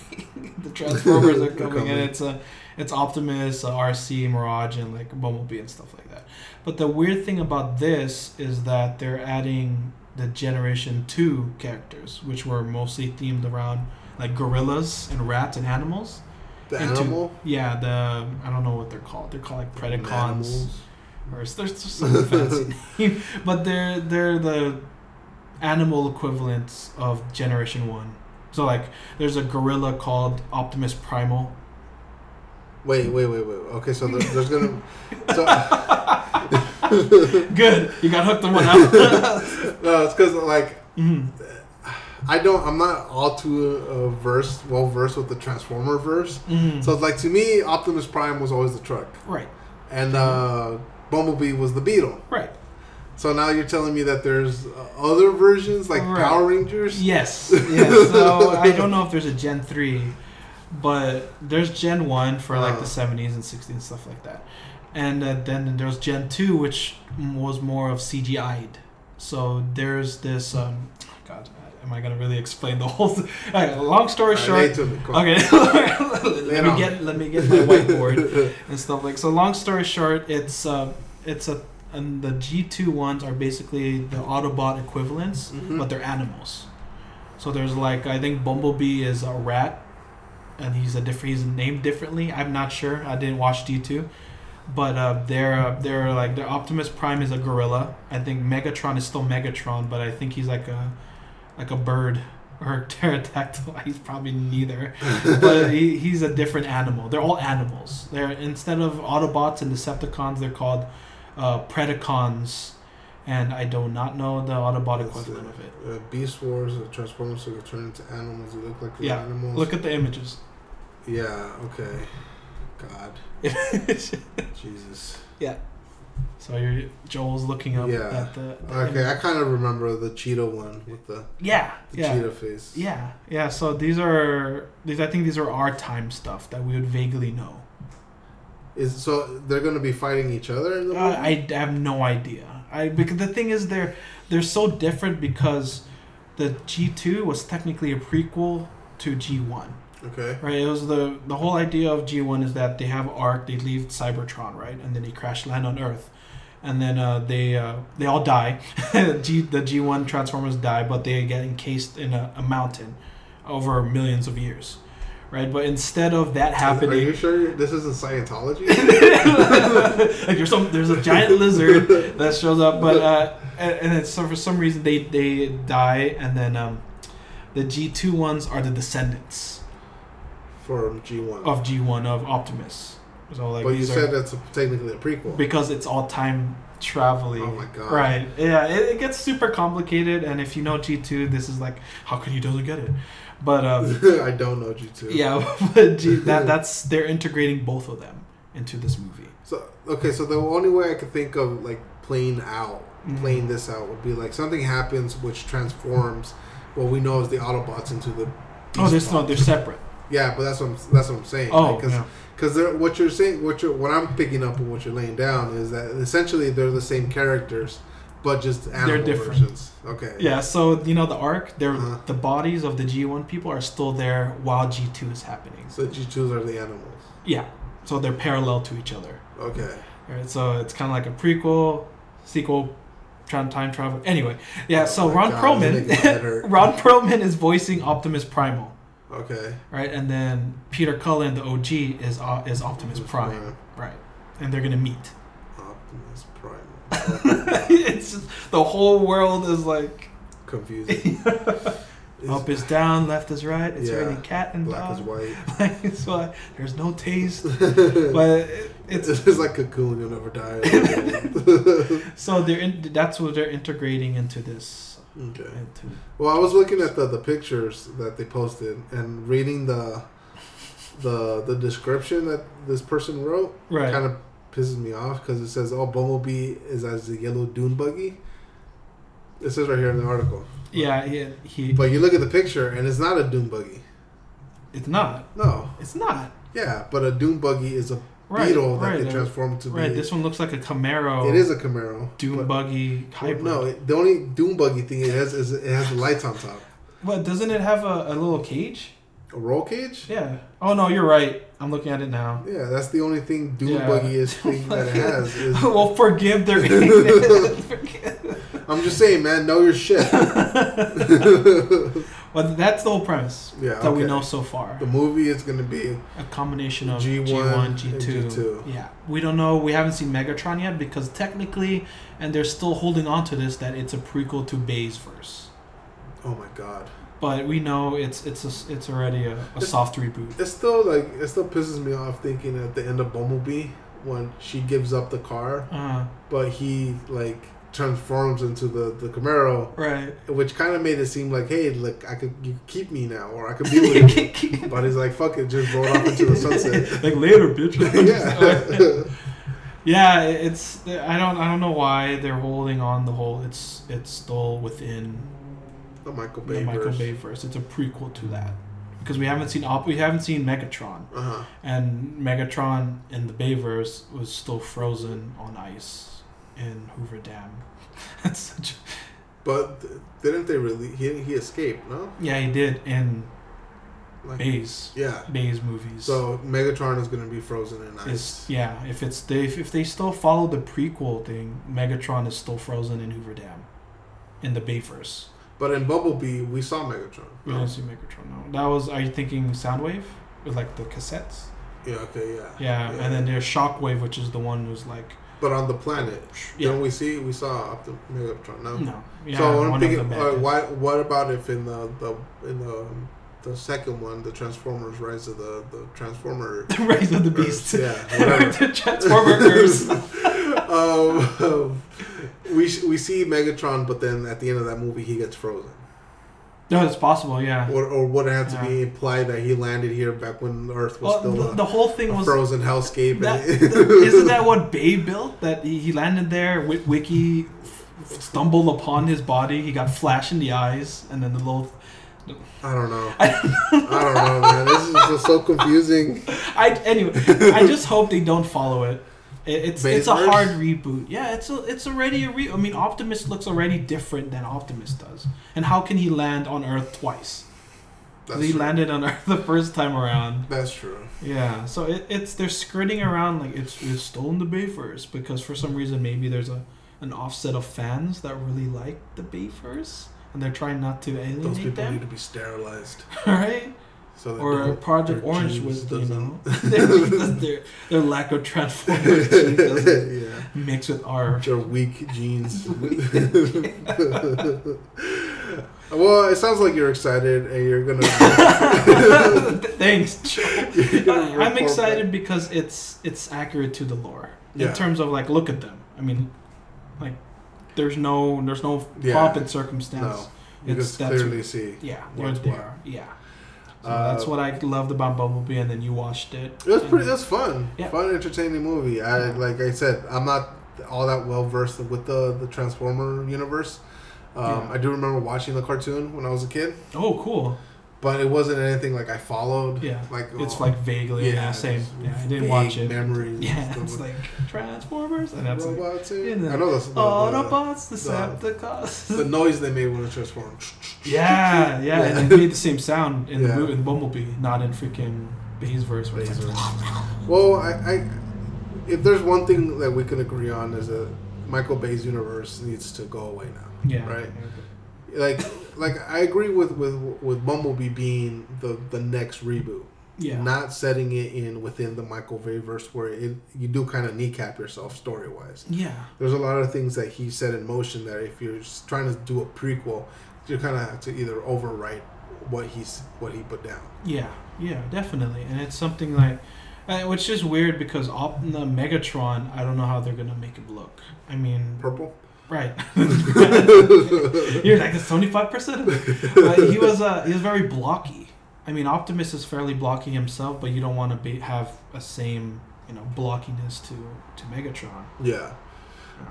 the Transformers are coming, coming. and it's a it's Optimus, uh, Arcee, Mirage, and like Bumblebee and stuff like that. But the weird thing about this is that they're adding the Generation Two characters, which were mostly themed around like gorillas and rats and animals. The into- animal. Yeah, the I don't know what they're called. They're called like Predacons. Animals. Or there's just some fancy name, but they're they're the animal equivalents of Generation One. So like, there's a gorilla called Optimus Primal. Wait, wait, wait, wait. Okay, so there, there's gonna. So, Good, you got hooked on one out. no, it's because like Mhm. I don't. I'm not all too uh, versed, well versed with the Transformer verse. Mhm. So like to me, Optimus Prime was always the truck, right, and uh, Bumblebee was the Beetle. right. So now you're telling me that there's uh, other versions like Right. Power Rangers. Yes, yes. So I don't know if there's a Gen three, but there's Gen one for like the Uh. '70s and '60s and stuff like that, and uh, then there's Gen two, which was more of CGI'd. So there's this. Um, am I gonna really explain the whole? Th- Alright, long story short. me. Okay, let me get let me get my whiteboard and stuff like. So long story short, it's uh, it's a and the G two ones are basically the Autobot equivalents, Mhm. but they're animals. So there's like I think Bumblebee is a rat, and he's a different he's named differently. I'm not sure. I didn't watch G two, but uh, they're uh, they're like their Optimus Prime is a gorilla. I think Megatron is still Megatron, but I think he's like a like a bird or a pterodactyl. He's probably neither but he, he's a different animal. They're all animals. They're instead of Autobots and Decepticons, they're called uh, Predacons, and I do not know the Autobot equivalent of it. Uh, Beast Wars, uh, Transformers so they turn into animals. They look like Yeah, animals. Look at the images. Yeah. Okay. God. Jesus. So you're Joel's looking up Yeah. at the, the Okay, I kind of remember the cheetah one with the, yeah, the yeah. cheetah face. Yeah, yeah. So these are these. I think these are our time stuff that we would vaguely know. Is so they're gonna be fighting each other in the? Uh, I have no idea. I because the thing is they're they're so different because the G two was technically a prequel to G one. Okay. Right. It was the the whole idea of G one is that they have Ark, they leave Cybertron, right, and then they crash land on Earth, and then uh, they uh, they all die. G the G one Transformers die, but they get encased in a, a mountain over millions of years, right? But instead of that happening, Are you sure this isn't Scientology? like there's some there's a giant lizard that shows up, but uh, and, and it's, so for some reason they they die, and then um, the G two ones are the descendants From G one. of G one of Optimus. So like but you said are that's a, technically a prequel. because it's all time traveling. Oh my God. Right? Yeah, it, it gets super complicated, and if you know G two, this is like how can you doesn't get it? But um, I don't know G two. yeah, but G, that that's they're integrating both of them into this movie. So okay, so the only way I could think of like playing out, Mhm. playing this out would be like something happens which transforms what we know as the Autobots into the. Oh, there's Beast no, they're separate. Yeah, but that's what I'm, that's what I'm saying. Oh, because yeah. because they're what you're saying, what you're what I'm picking up and what you're laying down is that essentially they're the same characters, but just animal different. versions. Okay. Yeah, so you know the arc, they're Uh-huh. the bodies of the G one people are still there while G two is happening. So G twos are the animals. Yeah, so they're parallel to each other. Okay. Right, so it's kind of like a prequel, sequel, time travel. Anyway, yeah. So Oh my Ron God, this is making my head Perlman. Ron Perlman is voicing Optimus Primal, Okay. right? And then Peter Cullen, the OG, is uh, is Optimus Prime, right? And they're gonna meet. Optimus Prime. it's just, the whole world is like Confusing. up is down, left is right. It's Yeah. raining cat and Black dog. is white. It's why there's no taste, but it, it's, it's it's like Cocoon. You'll never die. so they're in, that's what they're integrating into this. Okay. Well, I was looking at the, the pictures that they posted and reading the the the description that this person wrote. right. Kind of pisses me off because it says, "Oh, Bumblebee is as the yellow dune buggy." It says right here in the article. yeah, he, he But you look at the picture and it's not a dune buggy. it's not. No. It's not. Yeah, but a dune buggy is a Right. beetle that right. can transform to right. be. This one looks like a Camaro. It is a Camaro. But- buggy hybrid. No, it, the only dune buggy thing it has is it has the lights on top. But doesn't it have a, a little cage? A roll cage? Yeah. Oh no, you're right. I'm looking at it now. Yeah, that's the only thing dune Yeah. buggy is thing that it has. Is, well, forgive their. Forgive- I'm just saying, man, know your shit. Well, that's the whole premise Yeah, that we know so far. The movie is gonna be A combination of G1 G1 G2. G2. Yeah, we don't know. We haven't seen Megatron yet because technically, and they're still holding on to this that it's a prequel to Bay's verse. oh my god. But we know it's it's a, it's already a, a It's- soft reboot. It still like it still pisses me off thinking at the end of Bumblebee when she gives up the car, Uh, but he like transforms into the the Camaro, right. which kind of made it seem like, hey, look, I could you keep me now, or I could be with you. but he's like, fuck it, just roll off into the sunset. like later, bitch. yeah. yeah, it's I don't I don't know why they're holding on the whole. It's it's still within the Michael the Bay Michael verse. Bay verse. It's a prequel to that because we haven't seen we haven't seen Megatron. Uh huh. And Megatron in the Bayverse was still frozen on ice in Hoover Dam. That's such. A, But didn't they really? He he escaped, no? yeah, he did in Like, Bay's yeah. Bay's movies. So Megatron is gonna be frozen in ice. yeah, if it's they if, if they still follow the prequel thing, Megatron is still frozen in Hoover Dam, in the Bayverse. But in Bumblebee, we saw Megatron. We No? didn't see Megatron. No, that was. Are you thinking Soundwave with like the cassettes? Yeah. Okay. Yeah. Yeah, Yeah. and then there's Shockwave, which is the one who's like But on the planet, yeah. don't we see? We saw the Megatron. No. No, yeah, so I'm thinking, uh, why? What about if in the the in the the second one, the Transformers Rise of the the Transformer The Rise of the Beast. Yeah, the Transformer curse. um, we we see Megatron, but then at the end of that movie, he gets frozen. No, it's possible. Yeah. Or, or would it have to be implied that he landed here back when Earth was Well, still the, a, the whole thing was frozen hellscape? that. isn't that what Bay built? That he, landed there. Wi- Wiki f- stumbled upon his body. He got flash in the eyes, and then the little. I don't know. I I don't know, man. This is just so confusing. I anyway. I just hope they don't follow it. It- It's it's a hard reboot. Yeah, it's a, it's already a re. I mean, Optimus looks already different than Optimus does. And how can he land on Earth twice? That's he true. landed on Earth the first time around. That's true. Yeah, so it, it's they're skirting around like it's it's still in the Bayverse because for some reason maybe there's a an offset of fans that really like the Bayverse and they're trying not to alienate them. Those people them, need to be sterilized. right? So Or their- Project their Orange was with you know their, their their lack of Transformers yeah. mix with our. Which are weak genes. well, it sounds like you're excited and you're gonna. Thanks, Joe. gonna I'm excited because it's it's accurate to the lore Yeah. in terms of like look at them. I mean, like there's no there's no Yeah. pomp and circumstance. No, you It's- clearly see. Yeah, what. there. Yeah. So Uh, that's what I loved about Bumblebee, and then you watched it. It was pretty. It was fun. Yeah. Fun, entertaining movie. I like I said, I'm not all that well versed with the the Transformer universe. Um, Yeah. I do remember watching the cartoon when I was a kid, Oh, cool. But it wasn't anything like I followed. Yeah. like It's oh, like vaguely yeah, same. Yeah, I didn't watch it. Memories. Yeah, it's like Transformers, and that's like robots. you in- know, I know the, the, the, Autobots, the- Decepticons. the noise they made when it transformed. yeah, yeah, and it made the same sound in Yeah. the in Bumblebee, not in freaking Bay's verse. Where it's like, Well, I, I, if there's one thing that we can agree on is that Michael Bay's universe needs to go away now. yeah, Right. Like, like I agree with with with Bumblebee being the the next reboot, yeah, not setting it in within the Michael Bay verse where it you do kind of kneecap yourself story wise. yeah, There's a lot of things that he set in motion that if you're trying to do a prequel, you kind of have to either overwrite what he's what he put down. yeah, yeah, definitely, and it's something like. Uh, which is weird because Op- the Megatron, I don't know how they're gonna make him look. I mean, Purple. Right? You're like it's twenty five percent. He was uh, he was very blocky. I mean, Optimus is fairly blocky himself, but you don't want to be have a same you know blockiness to to Megatron. Yeah.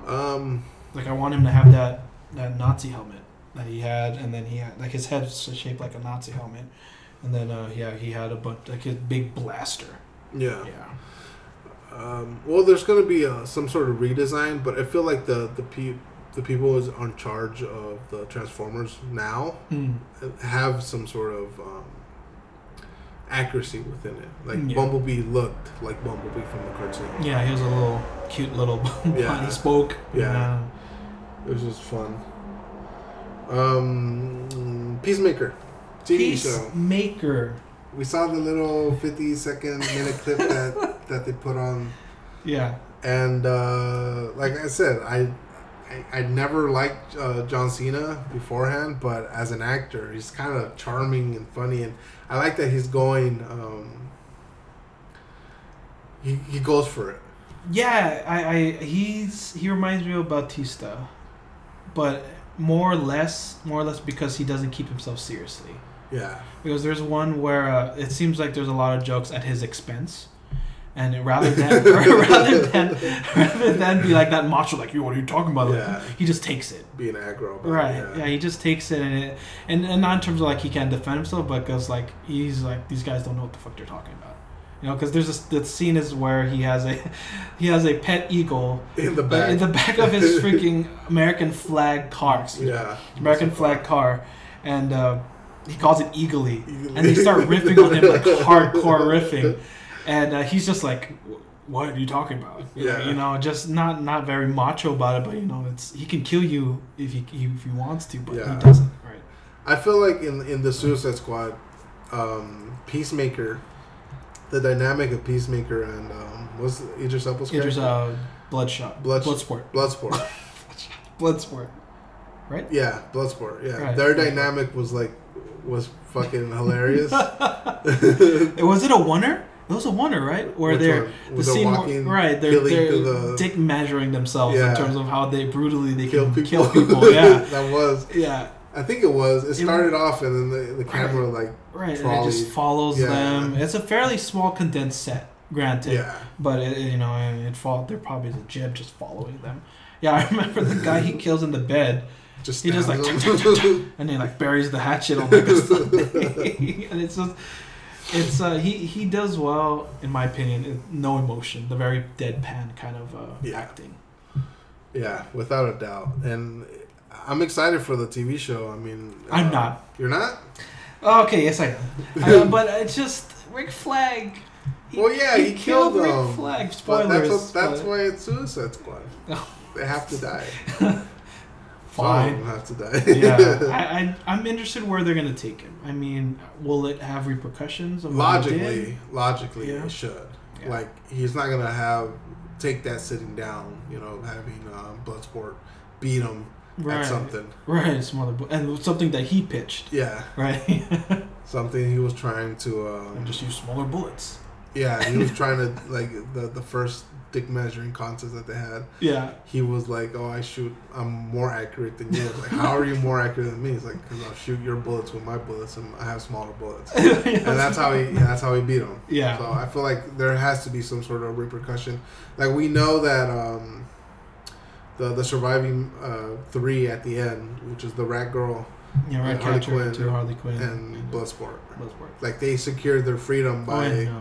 Um. Like I want him to have that that Nazi helmet that he had, and then he had like his head's shaped like a Nazi helmet, and then uh, yeah, he had a bunch like his big blaster. Yeah. Yeah, Um, well, there's going to be uh some sort of redesign, but I feel like the the pe- the people who's on charge of the Transformers now mm. have some sort of um, accuracy within it. Like Yeah. Bumblebee looked like Bumblebee from the cartoon. yeah, he was a little cute little. Yeah. he spoke. Yeah. It was just fun. Um, Peacemaker. TV show. Peacemaker. We saw the little 50 second minute clip that that they put on, Yeah. and uh, like I said, I. I, I never liked uh, John Cena beforehand, but as an actor, he's kind of charming and funny, and I like that he's going. Um, he, he goes for it. Yeah, I, I he's he reminds me of Bautista, but more or less, more or less because he doesn't keep himself seriously. Yeah, Because there's one where uh, it seems like there's a lot of jokes at his expense, and rather than rather than rather than be like that macho, like you, what are you talking about? Like, Yeah. he just takes it. being aggro. Right. Yeah. he just takes it, and it, and and not in terms of like he can't defend himself, but because like he's like these guys don't know what the fuck they're talking about. You know, because there's this the scene is where he has a he has a pet eagle in the back. in the back of his freaking American flag car. yeah, American flag car, and uh, he calls it Eagly. and they start riffing on him like hardcore riffing, and uh, he's just like, "What are you talking about?" Yeah. you know, just not not very macho about it, but you know, it's he can kill you if he if he wants to, but Yeah. he doesn't. Right? I feel like in in the Suicide Squad, um, Peacemaker, the dynamic of Peacemaker and um, what's Idris Elba's Idris uh, Bloodshot, Blood- Bloodsport, Bloodsport. Bloodsport. Right? Yeah, Bloodsport. Yeah, Right. their dynamic was like was fucking hilarious. Was it a oner? It was a oner, right? Where Which they're the the scene, where- walking, right? They're, they're the- dick measuring themselves Yeah. in terms of how they brutally they kill can people. kill people. Yeah, that was. yeah, I think it was. It It- started off and then the, the camera like right. And it just follows Yeah. them. It's a fairly small condensed set, granted, yeah. but it, you know, and it fall. There probably is a jib just following them. Yeah, I remember the guy he kills in the bed, Just He just, like, stabs tuk, them. tuk, tuk, and he like buries the hatchet on like a and it's just, it's uh, he he does well in my opinion. No emotion, the very deadpan kind of uh, Yeah. acting. yeah, without a doubt. And I'm excited for the TV show. I mean, I'm uh, not. You're not? Okay, yes I am. I, but it's just Rick Flag. He- Well, yeah, he killed Rick them. Flag. But Spoilers. that's what, that's but- why it's Suicide Squad. Oh. They have to die. Some Fine. of them have to die. yeah, I, I, I'm interested where they're gonna take him. I mean, will it have repercussions? Of what logically, logically, Yeah. it should. Yeah. Like he's not gonna have take that sitting down. You know, having um, Bloodsport beat him right, at something. right, some other, and something that he pitched, Yeah, right? something he was trying to. Um, and just use smaller bullets. yeah, he was trying to like the the first dick measuring contest that they had. Yeah, He was like, "Oh, I shoot. I'm more accurate than you." Like, "How are you more accurate than me?" He's like, "Cause I'll shoot your bullets with my bullets, and I have smaller bullets." and that's how he that's how he beat him. Yeah. So I feel like there has to be some sort of repercussion. Like we know that um, the the surviving uh, three at the end, which is the rat girl yeah, and Harley Quinn to Harley Quinn and Bloodsport, Bloodsport. like they secured their freedom Oh, by and, uh,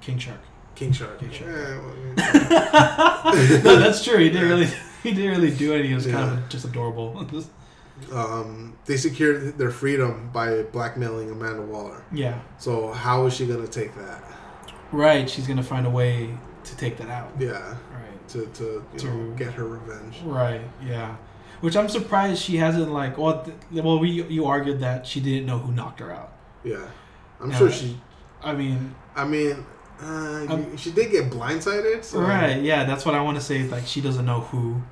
King Shark. King Shark. King Shark. Yeah, well, no, that's true. He didn't really, he didn't really do anything. He was kind of just adorable. um, they secured their freedom by blackmailing Amanda Waller. yeah, So how is she gonna take that? right. She's gonna find a way to take that out. Yeah, Right. to to To- know, get her revenge. Right. Yeah. Which I'm surprised she hasn't like. Well, th- well, we you argued that she didn't know who knocked her out. Yeah, I'm Yeah. sure she. I mean, I mean, uh, Um, she did get blindsided. So, right? Yeah, that's what I want to say. Like she doesn't know who,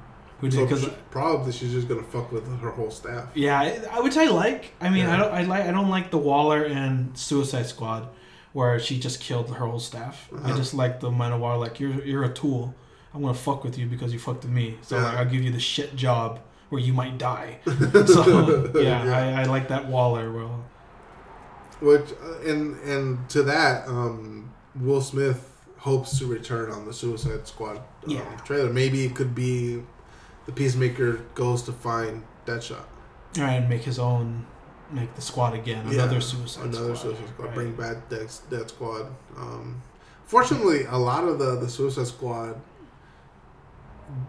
who did So because. she- probably she's just gonna fuck with her whole staff. Yeah, I- which I like. I mean, Yeah. I don't. I like. I don't like the Waller and Suicide Squad, where she just killed her whole staff. I Uh-huh. just like the of Waller. Like you're you're a tool. I'm gonna fuck with you because you fucked with me. So Yeah. like, I'll give you the shit job where you might die. So yeah, I, I like that Waller. Well, Which uh, and and to that, um, Will Smith hopes to return on the Suicide Squad um, Yeah. trailer. Maybe it could be the Peacemaker goes to find Deadshot. and make his own, make the squad again. Another Yeah, Suicide Another Squad. Suicide Squad. right. Bring back Dead, Dead Squad. Um, fortunately, a lot of the the Suicide Squad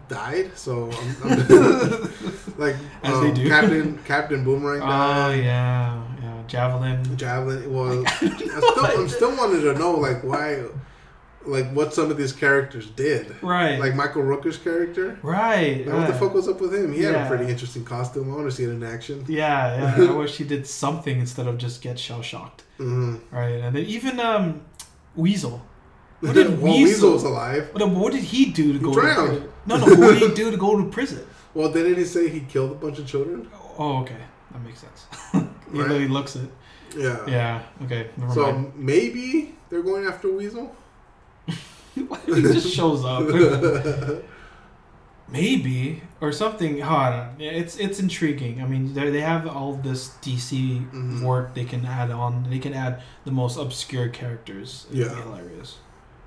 died. So I'm, I'm like As they um, do. Captain Captain Boomerang Oh died. yeah, yeah. Javelin. Javelin. Well, I still, I'm still wanted to know like why. like what some of these characters did. Right. Like Michael Rooker's character. right. Like, what the fuck was up with him? He had a pretty interesting costume. I want to see it in action. Yeah, yeah. I wish he did something instead of just get shell shocked. hmm Right. And then even um, Weasel. What did well, Weasel- Weasel's alive. What, what did he do to He go drowned. to prison? No, no. What did he do to go to prison? Well, didn't he say he killed a bunch of children? Oh, okay. That makes sense. Even Right. though he looks it. Yeah. Yeah. Okay. Never So mind. maybe they're going after Weasel. he just shows up. Maybe or something. Oh, I don't know. It's it's intriguing. I mean, they they have all this DC Mhm. work they can add on. They can add the most obscure characters. It'd Yeah. hilarious.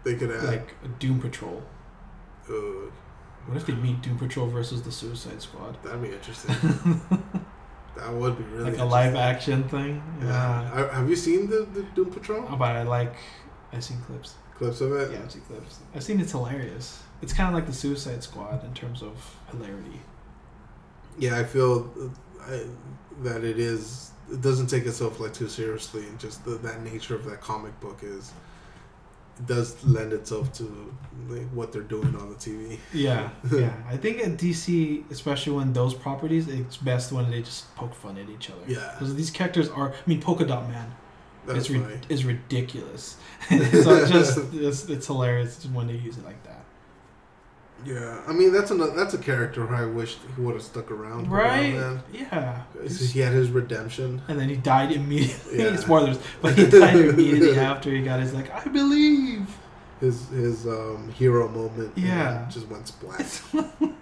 they could add. Like Doom Patrol. uh, What if they meet Doom Patrol versus the Suicide Squad? that'd be interesting. That would be really like a live action thing. Yeah. Yeah. I- Have you seen the, the Doom Patrol Oh, but I like. I've seen clips. clips of it? Yeah, I've seen clips. I've seen it's hilarious. It's kind of like the Suicide Squad in terms of hilarity. Yeah, I feel uh, I, that it is. It doesn't take itself like too seriously, and just the, that nature of that comic book is. Does lend itself to like, what they're doing on the TV. Yeah, yeah. I think at DC, especially when those properties, it's best when they just poke fun at each other. Yeah. Because these characters are. I mean, Polka Dot Man That's is, ri- is ridiculous. so it just it's, it's hilarious when they use it like that. Yeah, I mean that's a that's a character who I wish he would have stuck around. Right? Yeah. He had his redemption. And then he died immediately. Yeah. Spoilers, but he died immediately after he got his like I believe. His his um, hero moment. Yeah. just went splat.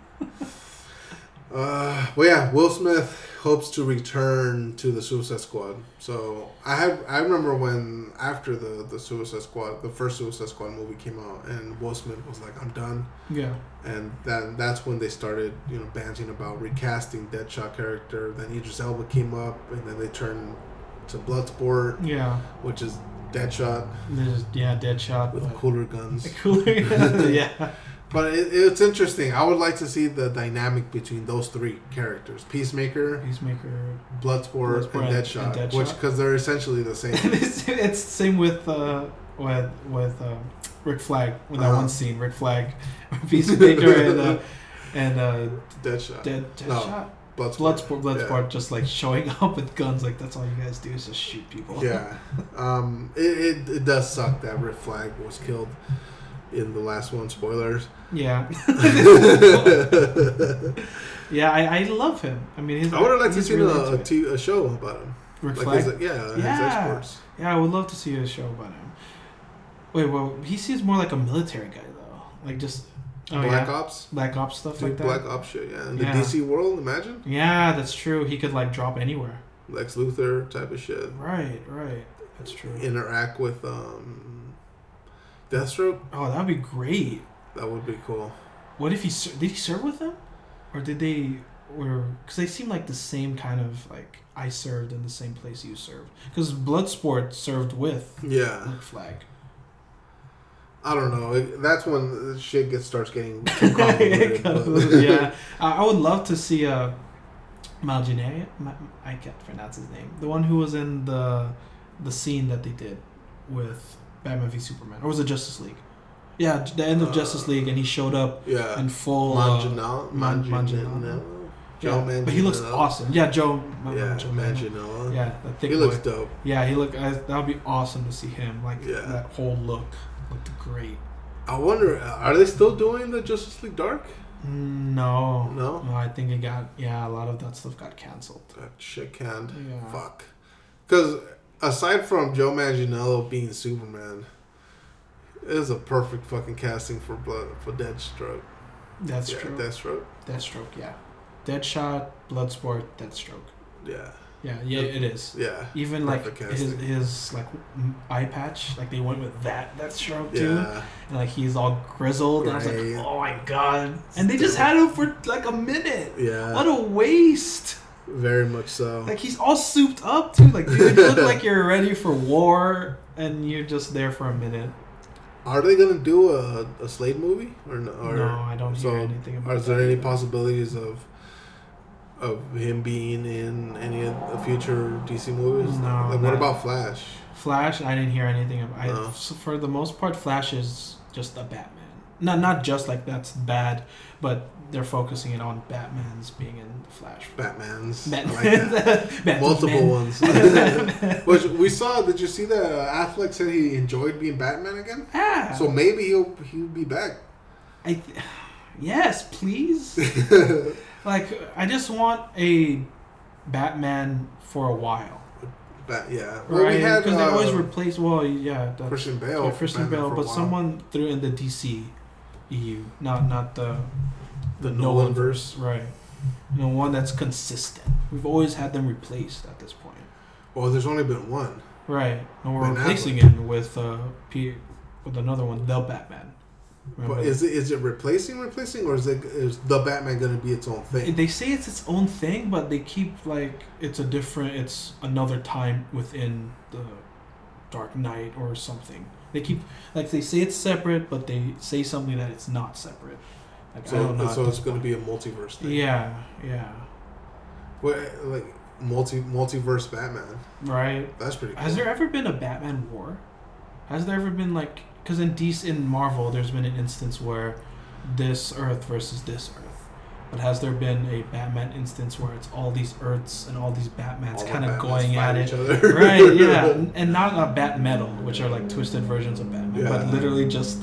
uh, well, yeah, Will Smith hopes to return to the Suicide Squad. So I have I remember when after the the Suicide Squad, the first Suicide Squad movie came out, and Will Smith was like, "I'm done," Yeah. and then that's when they started you know banting about recasting Deadshot character. Then Idris Elba came up, and then they turned to Bloodsport, Yeah. which is Deadshot There's yeah, Deadshot. with cooler guns. Cooler. yeah. But it, it's interesting. I would like to see the dynamic between those three characters: Peacemaker, Peacemaker. Bloodsport, Bloodsport and Deadshot, and Deadshot. which because they're essentially the same. it's, it's the same with uh, with with um, Rick Flag with that Uh-huh. one scene. Rick Flag, Peacemaker, and uh, and uh, Deadshot, Dead No. Deadshot. Bloodsport, Bloodsport, Bloodsport, just like showing up with guns. Like that's all you guys do is just shoot people. Yeah, um, it, it, it does suck that Rick Flag was killed in the last one. Spoilers. yeah, yeah. I, I love him. I mean, his, I would have liked to see really a, a, it. t- a show about him. Rick Like his, yeah, his Yeah. exports. Yeah, I would love to see a show about him. Wait, well, he seems more like a military guy though. Like just oh, Black yeah. Ops. Black Ops stuff like that. Black Ops shit, yeah. In the Yeah. DC world, imagine Yeah, that's true. He could like drop anywhere. Lex Luthor type of shit. Right, right. That's true. Interact with um, Deathstroke. Oh, that would be great. That would be cool. What if he did he serve with them, or did they, or because they seem like the same kind of like I served in the same place you served. Because Bloodsport served with Yeah, Flag. I don't know. It- That's when the shit gets starts getting too yeah, I I would love to see uh, Malgene. Ma- I can't pronounce his name. The one who was in the the scene that they did with Batman v Superman, or was it Justice League? Yeah, the end of Uh, Justice League, and he showed up yeah. in full. uh, Manganiello. Man- Manganiello. Manganiello. Joe yeah, but he looks awesome. Yeah, Joe. Yeah, Joe Manganiello. Yeah, that thick He boy. looks dope. Yeah, he look. That would be awesome to see him. Like Yeah. that whole look looked great. I wonder, are they still doing the Justice League Dark? No, No? no. I think it got. Yeah, a lot of that stuff got canceled. That shit canned. Yeah. Fuck. Because aside from Joe Manganiello being Superman, it is a perfect fucking casting for blood for Deathstroke. That's yeah, true. Deathstroke. Deathstroke. Yeah. Deadshot, Bloodsport, Deathstroke. Yeah, Yeah, yeah, it is. yeah, Even like his his like eye patch, like they went with that Deathstroke too, yeah. and like he's all grizzled. And I was like, oh my god! And they just had him for like a minute. Yeah, What a waste! Very much so. Like he's all souped up too. Like dude, you look like you're ready for war, and you're just there for a minute. Are they gonna do a, a Slade movie or no? Or, no, I don't so hear anything about. Is there any either. possibilities of of him being in any of the future DC movies? No, Like, what about Flash? Flash? I didn't hear anything about. I, No. so for the most part, Flash is just a Batman. Not not just like that's bad, but they're focusing it on Batman's being in the Flash. Batman's. Batman. Like. Batman. Multiple ones. Which we saw. Did you see that uh, Affleck said he enjoyed being Batman again? Ah, So maybe he'll he'll be back. I th- yes, please. like I just want a Batman for a while. Bat, yeah. Well, Right? we had Because they always uh, replace. Well, yeah, that's, Christian Bale. yeah, Christian Batman Bale, but someone through in the DC EU, not not the the Nolan verse. right. You know, one that's consistent. We've always had them replaced at this point. Well, there's only been one. Right. And we're Ben replacing Affleck. it with uh P- with another one, the Batman. Remember But is it is it replacing replacing or is it is the Batman going to be its own thing? They say it's its own thing, but they keep like it's a different. It's another time within the Dark Knight or something. They keep like they say it's separate, but they say something that it's not separate. Like So so it's going to be a multiverse thing. Yeah, yeah, What like multi multiverse Batman? right. That's pretty. Cool. Has there ever been a Batman war? Has there ever been like because in DC in Marvel, there's been an instance where this Earth versus this Earth. But has there been a Batman instance where it's all these Earths and all these Batmans All kind of Batmans going at each it? other. right, yeah, and- not a Bat Metal, which are like twisted versions of Batman, but literally just.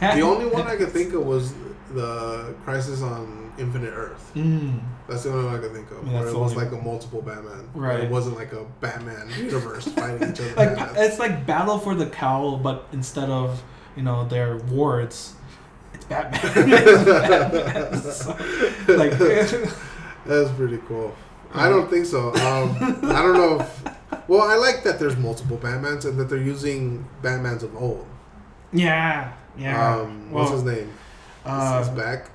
Bat- The only one I could think of was the Crisis on Infinite Earth. Mm, That's the only one I can think of. Mean, where it was like a multiple Batman. Right. It wasn't like a Batman universe fighting each other. like it's like Battle for the Cowl, but instead of you know their wards, it's Batman. It's Batman. So, like That's pretty cool. I don't think so. Um, I don't know. If, well, I like that there's multiple Batmans and that they're using Batmans of old. yeah, yeah. Um, what's Well, his name? Uh, He's back.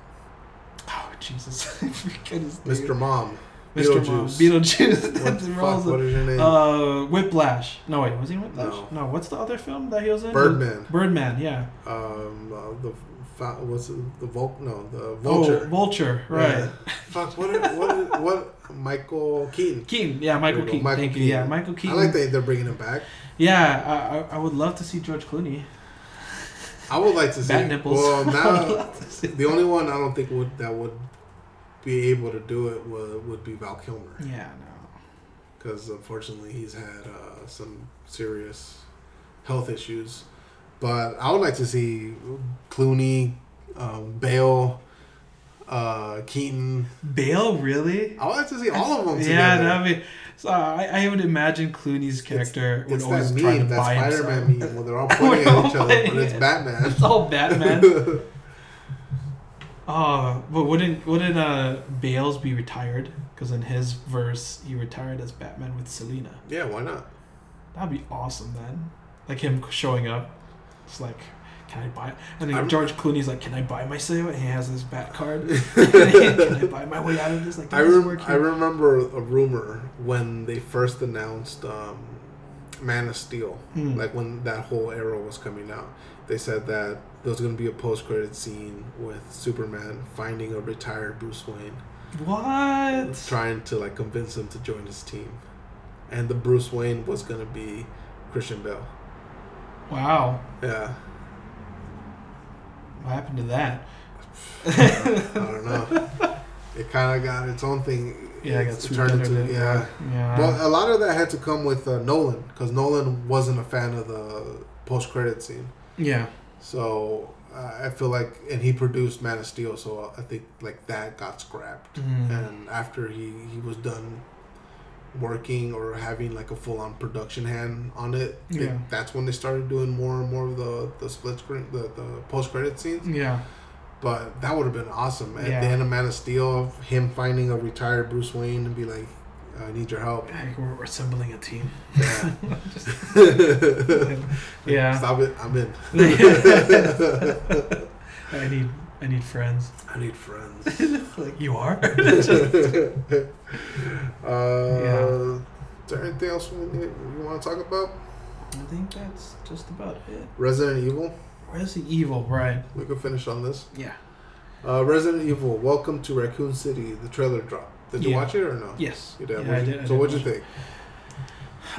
oh Jesus, I forget his name. Mr. Mom. Mr. Mom. Beetlejuice. Beetlejuice. What, That's the rolls fuck, what is your name? Uh, Whiplash. No wait, was he in Whiplash? No. No. What's the other film that he was in? Birdman. Birdman. Yeah. Um, uh, the what's it? the Vul? No, the vulture. Oh, Vulture. Right. Yeah. Fuck. What? Are, what? Are, what? Michael Keaton. Keaton. Yeah, Michael Keaton. Michael Thank you. Yeah, Keaton. I like that they're bringing him back. Yeah, I, I would love to see George Clooney. I would like to see. Bat nipples. Well, now love to see the only one I don't think would that would be able to do it would, would be Val Kilmer Yeah, no. because unfortunately he's had uh, some serious health issues. But I would like to see Clooney, um, Bale, uh, Keaton. Bale, really? I would like to see all of them together. Yeah, that'd be. So I, I would imagine Clooney's character would It's always that try to buy Spider-Man himself. meme, where they're all pointing at each other, but it's at- Batman. It's all Batman. Oh, but wouldn't wouldn't uh Bales be retired? Because in his verse, he retired as Batman with Selina. yeah, why not? That'd be awesome, then. Like him showing up. It's like, can I buy? It? And then I'm- George Clooney's like, can I buy myself? And he has his bat card. can I buy my way out of this? Like, I, rem- I remember a rumor when they first announced um, Man of Steel, Hmm. like when that whole era was coming out. They said that there was going to be a post-credit scene with Superman finding a retired Bruce Wayne, What? trying to like convince him to join his team, and the Bruce Wayne was going to be Christian Bale. Wow. Yeah, What happened to that? I don't know. It kind of got its own thing. Yeah, It got turned into it. yeah. Yeah. Well, a lot of that had to come with uh, Nolan because Nolan wasn't a fan of the post-credit scene. yeah. So uh, I feel like, and he produced Man of Steel, so I think like that got scrapped. Mm. And after he he was done working or having like a full-on production hand on it, Yeah. that's when they started doing more and more of the the split screen, the the post-credit scenes. Yeah. But that would have been awesome at Yeah. the end of Man of Steel, of him finding a retired Bruce Wayne and be like, "I need your help." Like, we're, we're assembling a team. Yeah. Yeah. Stop it! I'm in. I need I need friends. I need friends. like you are. uh, Yeah. Is there anything else we need, you want to talk about? I think that's just about it. Resident Evil. Resident Evil, right? We can finish on this. Yeah. Uh, Resident Evil. Welcome to Raccoon City. The trailer dropped. Did you Yeah. watch it or no? Yes. You did. Yeah, I you- did- I so did what'd you think?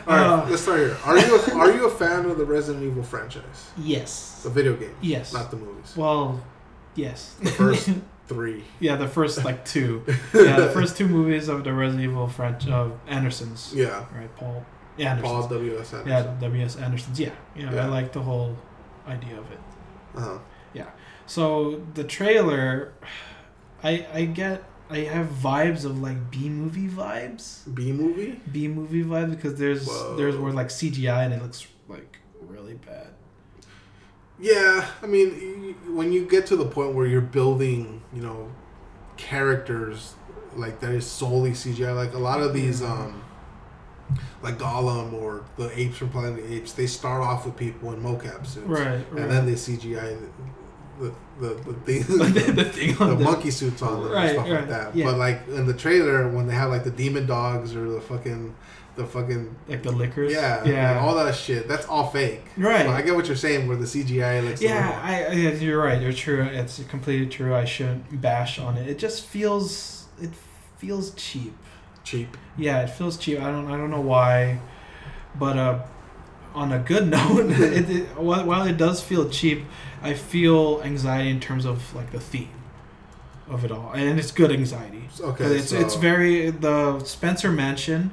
All right, Uh, let's start here. Are you a, are you a fan of the Resident Evil franchise, yes. the video game, Yes. not the movies? Well, yes. The first three. yeah, the first like two. Yeah, the first two movies of the Resident Evil French of Andersons. Yeah, Right, Paul Anderson. Paul W S Anderson. Yeah, W.S. Anderson's. Yeah, yeah, Yeah. I like the whole idea of it. Uh-huh. Yeah. So the trailer, I I get I have vibes of like B movie vibes, B movie. B movie vibes because there's Whoa. there's where like CGI and it looks like really bad. Yeah, I mean, when you get to the point where you're building, you know, characters like that is solely CGI. Like a lot of these, um, like Gollum or the apes from Planet of the Apes, they start off with people in mocap suits, Right, right. and then they CGI the the the, thing, the, the thing the on the, monkey suits on them Right, and stuff like that. yeah. But like in the trailer, when they have like the demon dogs or the fucking the fucking like the lickers. yeah, yeah. like, all that shit, that's all fake. Right. So I get what you're saying, where the CGI looks. Yeah, I, you're right. You're true. It's completely true. I shouldn't bash on it. It just feels it feels cheap. cheap. Yeah, it feels cheap. I don't I don't know why, but uh, on a good note, it, it while while it does feel cheap, I feel anxiety in terms of like the theme of it all, and it's good anxiety. Okay, it's so, it's very the Spencer Mansion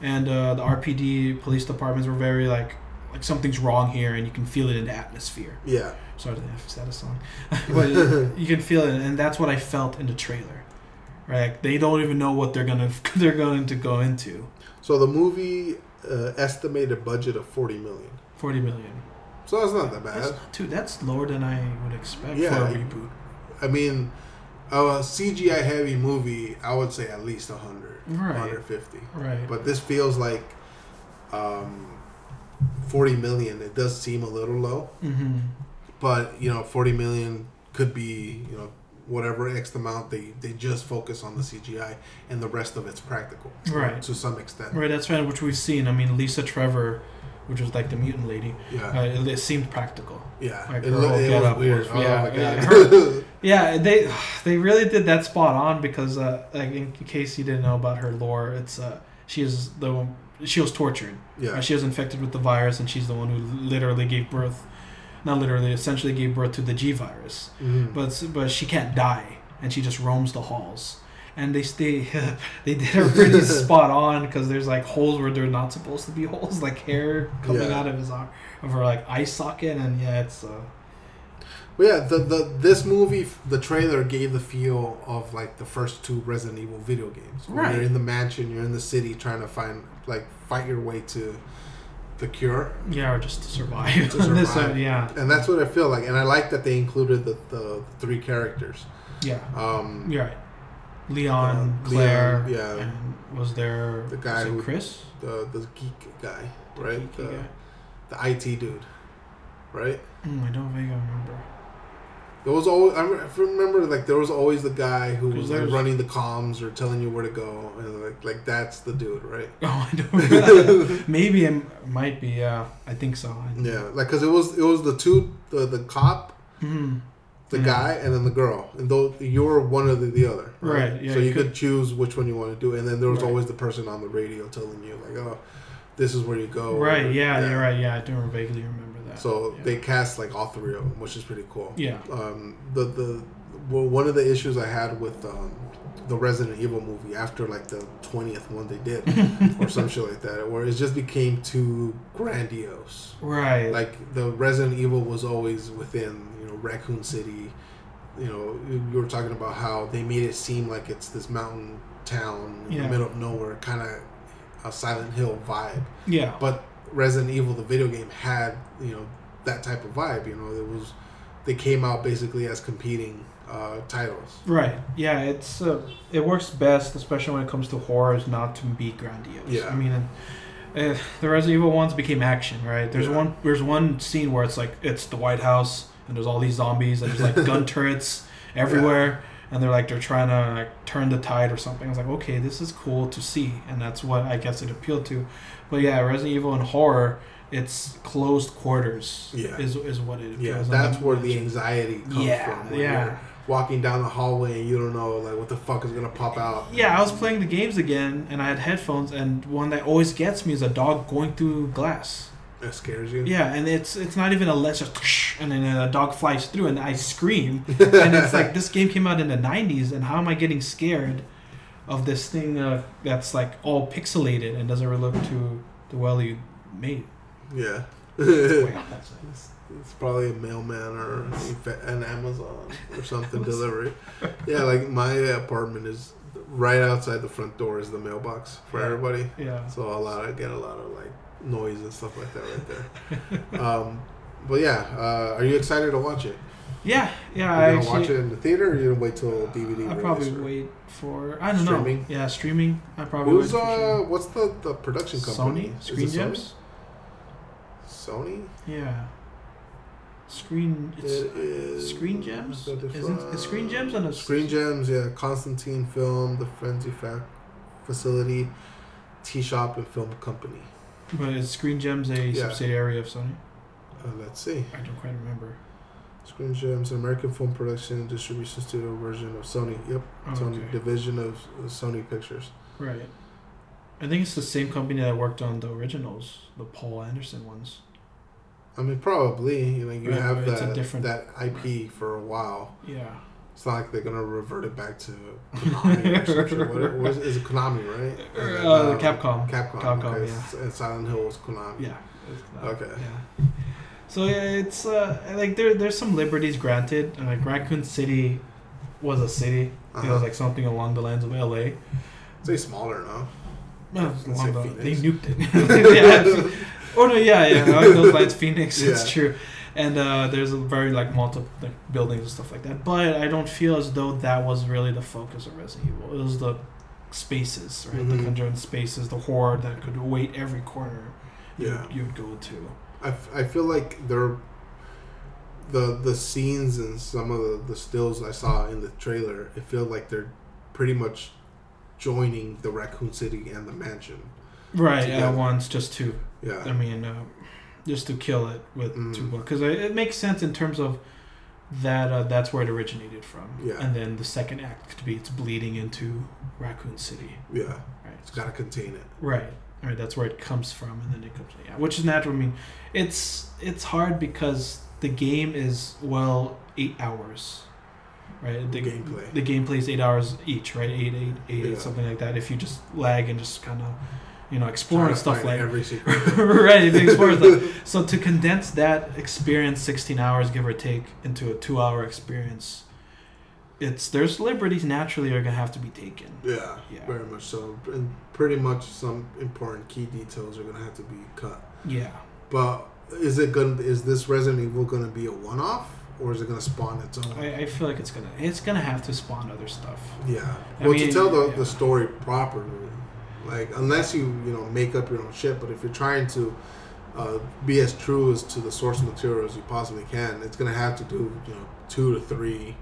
and uh, the RPD police departments were very like like something's wrong here, and you can feel it in the atmosphere. yeah. Sorry, to is that a song? but you can feel it, and that's what I felt in the trailer. Right, like, they don't even know what they're gonna they're going to go into. So the movie uh, estimated budget of forty million. Forty million. So that's not that bad. That's, dude, that's lower than I would expect Yeah. for a reboot. I mean, a CGI heavy movie, I would say at least 100, Right. 150. Right. But this feels like um, 40 million. It does seem a little low, mm-hmm. but you know, 40 million could be you know whatever X amount they they just focus on the CGI and the rest of it's practical, Right. To some extent, Right. That's right. Which we've seen. I mean, Lisa Trevor, which was like the mutant lady. yeah, Uh, it, it seemed practical. yeah. like it, her it was weird. was- oh yeah, yeah, god. Yeah, they they really did that spot on because uh, like in case you didn't know about her lore, it's uh she is the one, she was tortured. yeah, She was infected with the virus, and she's the one who literally gave birth, not literally, essentially gave birth to the G virus. Mhm. But but she can't die, and she just roams the halls. And they stay, they did her pretty spot on because there's like holes where they're not supposed to be holes, like hair coming Yeah. out of his arm, of her like eye socket, and yeah, it's uh, But yeah, the, the this movie, the trailer gave the feel of like the first two Resident Evil video games. Right. You're in the mansion, you're in the city, trying to find like fight your way to the cure, yeah, or just to survive. To This, survive. yeah, and that's what I feel like. And I like that they included the, the three characters. yeah, Um, right. Leon, Claire, Leon, yeah. and was there The guy who- Chris, the the geek guy, right? Geeky The, guy? the IT dude, right? Mm, I don't vaguely remember. There was always I remember like there was always the guy who was like running the comms or telling you where to go, and like like that's the dude, right? Oh, I don't. Maybe it might be. Yeah, I think so. I- Yeah, like because it was it was the two the the cop, Mhm. The Yeah. guy, and then the girl, and though you were one or the, the other, right? Right, yeah, so you you could, could- choose which one you want to do, and then there was Right. always the person on the radio telling you like, oh, this is where you go. Right. or- Yeah, You're right. Yeah, I do vaguely remember that. So yeah. they cast like all three of them, which is pretty cool. Yeah. Um, the the well, one of the issues I had with um, the Resident Evil movie after like the twentieth one they did or some shit like that, where it just became too grandiose. Right. Like the Resident Evil was always within you know Raccoon City. You know, you were talking about how they made it seem like it's this mountain town in Yeah. the middle of nowhere, kind of a Silent Hill vibe. yeah. But Resident Evil, the video game, had you know that type of vibe. You know, it was they came out basically as competing uh, titles. Right. Yeah. It's uh, it works best, especially when it comes to horrors, not to be grandiose. Yeah. I mean, uh, the Resident Evil ones became action, right? There's Yeah. one. There's one scene where it's like it's the White House and there's all these zombies and there's like gun turrets everywhere. And they're like they're trying to like turn the tide or something. I was like, okay, this is cool to see, and that's what I guess it appealed to. But yeah, Resident Evil and horror, it's closed quarters. Yeah. is is what it. Yeah, that's where the anxiety comes Yeah, from. yeah. Walking down the hallway and you don't know like what the fuck is gonna pop out. Yeah, I was playing the games again, and I had headphones, and one that always gets me is a dog going through glass. That scares you. Yeah, and it's it's not even a let's just and then a dog flies through, and I scream, and it's like this game came out in the '90s, and how am I getting scared of this thing uh, that's like all pixelated and doesn't relate to the well you made? Yeah. It's way up that side. It's, it's probably a mailman or an Amazon or something delivery. Yeah, like my apartment is right outside the front door is the mailbox for Yeah. everybody. Yeah. So a lot of get a lot of like noise and stuff like that right there. um, but yeah, uh, are you excited to watch it? Yeah, yeah. Are I you gonna watch actually, it in the theater, or you gonna wait till DVD? I'll probably wait for I don't Streaming? know. Yeah, streaming. I probably Who's wait for uh? What's the the production company? Sony Screen it Sony? Gems. Sony. Yeah. Screen. It's It is Screen Gems. Isn't is Screen Gems on a Screen Gems, yeah. Constantin Film, the Frenzy Fac Facility, Tea Shop, and Film Company. But is Screen Gems a Yeah. subsidiary of Sony? Uh, let's see. I don't quite remember. Screen Gems, an American film production and distribution studio version of Sony. Yep, Oh, Sony okay. division of Sony Pictures. Right. I think it's the same company that worked on the originals, the Paul Anderson ones. I mean, probably. You know, you Right, have a that different- that IP for a while. Yeah. It's not like they're gonna revert it back to Konami or some shit. What, what is, is it Konami, right? Uh, um, Capcom. Capcom. Capcom, okay. yeah. And Silent Hill was Konami. Yeah. not- Okay. Yeah. So yeah, it's uh, like there there's some liberties granted. and, Like Raccoon City was a city. It Uh-huh. was like something along the lines of L.A. It's way smaller now. No, it's along the, they nuked it. yeah. Oh no, yeah, yeah. Those lines, Phoenix. It's true. And uh, there's a very like multiple like, buildings and stuff like that. But I don't feel as though that was really the focus of Resident Evil. It was the spaces, right? Mhm. The conjoined spaces, the horde that could wait every corner. Yeah. You'd go to. I, f- I feel like they're the the scenes and some of the, the stills I saw in the trailer. It felt like they're pretty much joining the Raccoon City and the mansion. Right Together. at once, just to I mean, uh, just to kill it with Mm. two because it makes sense in terms of that. Uh, that's where it originated from. Yeah. And then the second act to be it's bleeding into Raccoon City. yeah. Right. It's got to contain it. Right. Right. That's where it comes from, and then it comes. Yeah, which is natural. I mean, it's it's hard because the game is well eight hours. Right. The gameplay. The gameplay is eight hours each. Right. Eight, eight, eight, Yeah. something like that. If you just lag and just kind of, you know, exploring stuff like every secret. right, to explore stuff. So to condense that experience, sixteen hours, give or take, into a two-hour experience, it's there's liberties naturally are gonna have to be taken. Yeah, Yeah. very much so. And pretty much some important key details are gonna have to be cut. Yeah. But is it gonna? Is this Resident Evil gonna be a one-off, or is it gonna spawn its own? I, I feel like it's gonna it's gonna have to spawn other stuff. Yeah. I Well, mean, to tell the, yeah. the story properly, like unless you you know make up your own shit, but if you're trying to uh, be as true as to the source material as you possibly can, it's gonna have to do you know two to three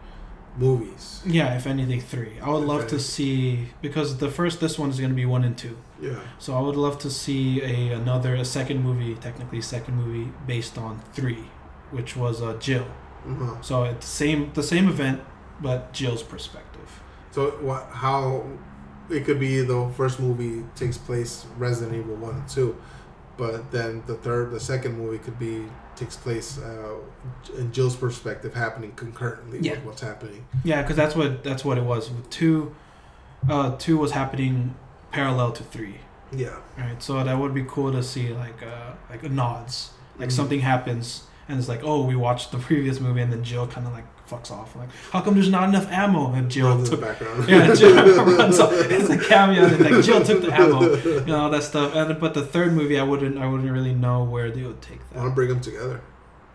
movies. Yeah, if anything, three. I would If love any- to see because the first this one is gonna be one and two. Yeah. So I would love to see a another a second movie, technically second movie based on three, which was uh, Jill. uh So it's the same the same event, but Jill's perspective. So what? How it could be the first movie takes place Resident Evil one and two, but then the third, the second movie could be takes place uh, in Jill's perspective, happening concurrently Yeah. with what's happening. Yeah, because that's what that's what it was. With two, uh, two was happening parallel to three. Yeah. Right, so that would be cool to see like uh like nods, like Mhm. something happens and it's like oh we watched the previous movie and then Jill kind of like fucks off like how come there's not enough ammo and Jill Runs took the background. yeah Jill runs off it's a cameo and like Jill took the ammo you know all that stuff and but the third movie I wouldn't I wouldn't really know where they would take I want to bring them together.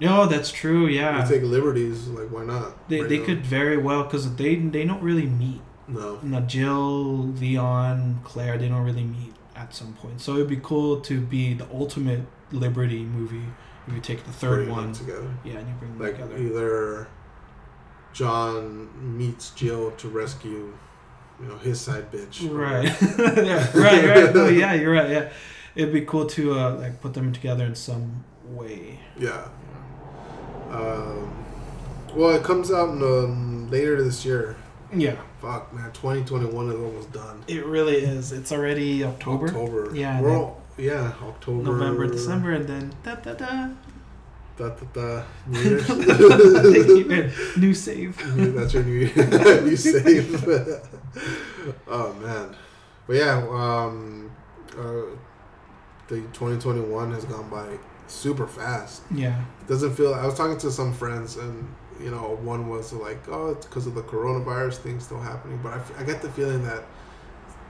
No, that's true. Yeah, You take liberties, like why not? they, they them. could very well because they they don't really meet. No. Now Jill, Leon, Claire, they don't really meet at some point. So it'd be cool to be the ultimate Liberty movie if you take the third bring one. together. Yeah, and you bring them Like together. either John meets Jill to rescue, you know, his side bitch. Right. yeah, right, right. No, yeah, you're right. Yeah. It'd be cool to uh, like put them together in some way. Yeah. Um, well, it comes out in um, later this year. Yeah, Fuck, man, 2021 is almost done. it really is. It's already October, October. Yeah, We're all, yeah, October. November, December, and then da da da. Da, da, da. New Year's. New save. New- That's your new new save. oh man, but yeah, um, uh, the 2021 has gone by super fast. Yeah, it Doesn't feel. I was talking to some friends, and you know, one was like, "Oh, it's because of the coronavirus thing still happening," but I get the feeling that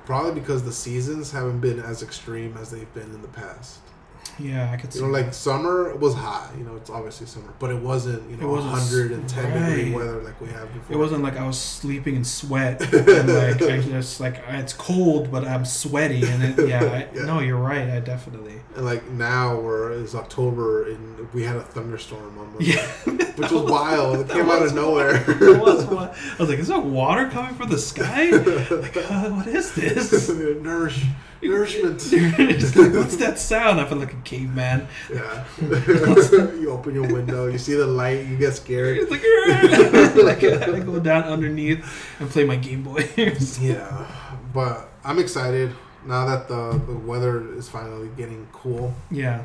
probably because the seasons haven't been as extreme as they've been in the past. Yeah, I could see. You know, that. like summer was hot. You know, it's obviously summer, but it wasn't. You It know, s- 110 degree weather like we have before. It wasn't like I was sleeping in sweat and like I just like it's cold but I'm sweaty and it, yeah, I, Yeah. no you're right I definitely And like now, where it's October, and we had a thunderstorm on Monday, yeah which was wild. It came out of nowhere. It was I was like is that water coming from the sky like uh, what is this Nourish, nourishment. Like, what's that sound I feel like a caveman Yeah. you open your window, you see the light, you get scared. it's like, like I go down underneath and play my Game Boy Yeah, but I'm excited now that the the weather is finally getting cool. yeah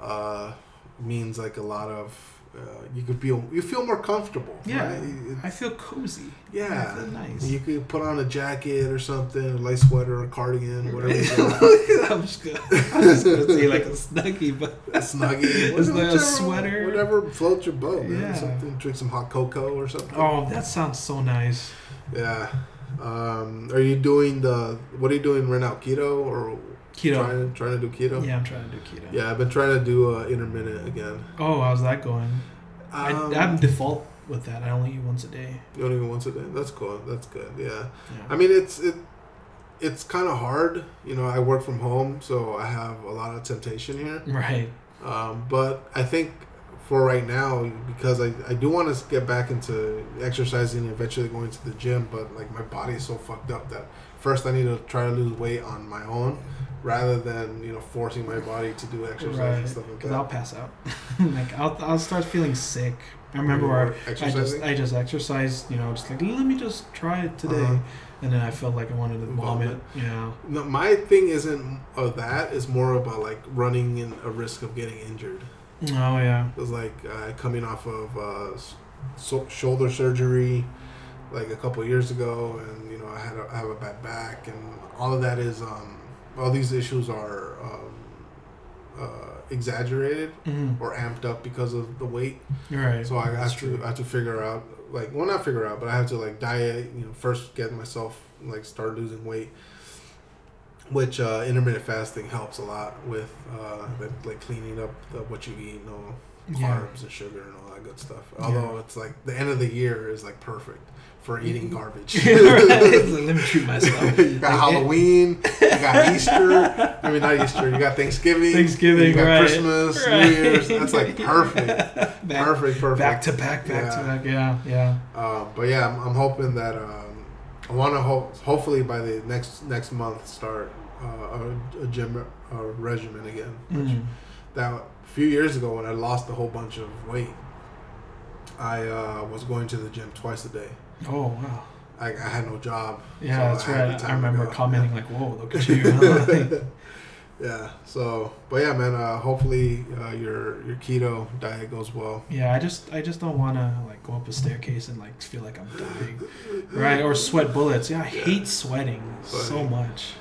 Uh, means like a lot of uh, you could feel you feel more comfortable. Yeah. right? It- I feel cozy yeah. Feel nice You could put on a jacket or something, a light sweater, a cardigan, whatever. you. I'm just gonna, I'm just gonna say like a snuggie, but a snuggie, It's like a sweater. whatever floats your boat. Man. Yeah. Something, drink some hot cocoa or something. oh, that sounds so nice. Yeah. Um, are you doing the? What are you doing right now? Keto or Keto. Trying, trying to do keto. Yeah, I'm trying to do keto. Yeah, I've been trying to do uh, intermittent again. Oh, how's that going? Um, I, I'm default with that. I only eat once a day. you don't even once a day. That's cool. That's good. Yeah. Yeah. I mean, it's it. It's kind of hard. You know, I work from home, so I have a lot of temptation here. right. Um, but I think for right now, because I, I do want to get back into exercising and eventually going to the gym, but like my body is so fucked up that first I need to try to lose weight on my own rather than, you know, forcing my body to do exercise Right. and stuff like Because that. I'll pass out. like I'll, I'll start feeling sick. I remember where I just. I just exercised. You know, just like let me just try it today, Uh-huh. and then I felt like I wanted to vomit. Vomit. Yeah. no, my thing isn't of that. It's more about like running in a risk of getting injured. Oh yeah. It was like uh, coming off of uh, so- shoulder surgery like a couple years ago, and you know I had a, I have a bad back, and all of that is um, all these issues are um, uh, exaggerated Mm-hmm. or amped up because of the weight. Right. So I That's have to I have to figure out like well not figure out, but I have to like diet. You know, first get myself like start losing weight. Which uh, intermittent fasting helps a lot with, uh, like, like cleaning up the, what you eat, no Yeah. carbs and sugar and all that good stuff. Although it's like the end of the year is like perfect for eating garbage. Let me treat myself. you got Halloween, you got Easter. I mean, not Easter. You got Thanksgiving. Thanksgiving, you got right. Christmas, Right. New Year's. That's like perfect, back, perfect, perfect. back to back, back Yeah. to back. Yeah, yeah. Um, but yeah, I'm, I'm hoping that um, I want to hope hopefully by the next next month start uh, a, a gym uh, regimen again. Which Mm. that a few years ago when I lost a whole bunch of weight, I uh, was going to the gym twice a day. Oh wow. I, I had no job. Yeah, so that's right. I remember commenting like, "Whoa, look at you." yeah. So, but yeah, man. Uh, hopefully uh, your your keto diet goes well. yeah, I just, I just don't want to like go up a staircase and like feel like I'm dying, right? Or sweat bullets. Yeah, I hate sweating so much.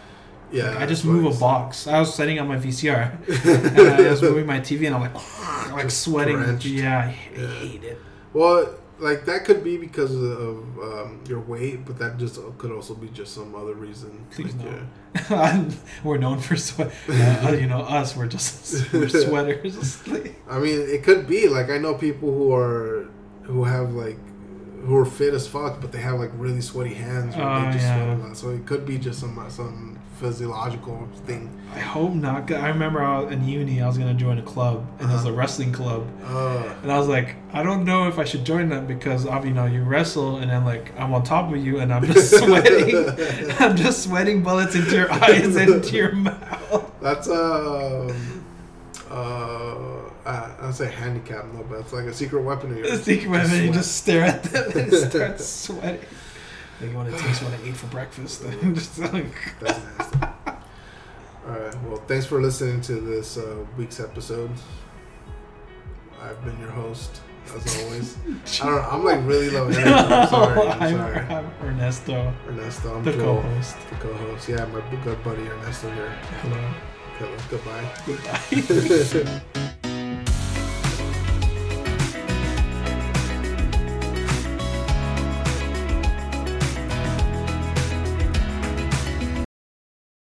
Yeah. Like, I just move a box. I was setting up my VCR, and I was moving my TV, and I'm like, like sweating. drenched. Yeah, I, I Yeah. hate it. Well, like that could be because of um, your weight, but that just could also be just some other reason. Please like, no. yeah. we're known for sweat. Uh, you know, us, we're just we're sweaters. I mean, it could be like I know people who are who have like who are fit as fuck, but they have like really sweaty hands, or Oh, they just yeah. sweat a lot. So it could be just some some physiological thing. I hope not. I remember I in uni, I was gonna join a club, and it was a Uh-huh. wrestling club, Uh, and I was like, I don't know if I should join that because you know you wrestle, and then like I'm on top of you, and I'm just sweating. I'm just sweating bullets into your eyes and into your mouth. that's um uh uh, I don't say handicap no, but it's like a secret weapon yours. secret weapon, you just stare at them and start sweating. You want to taste what I ate for breakfast. just like, That's nasty. All right. Well, thanks for listening to this uh, week's episode. I've been your host, as always. I don't know. I'm like really low energy. I'm sorry. I'm sorry. I'm Ernesto, Ernesto, I'm the Joel, co-host. the co-host. Yeah, my good buddy Ernesto here. Hello. Okay, goodbye. Goodbye.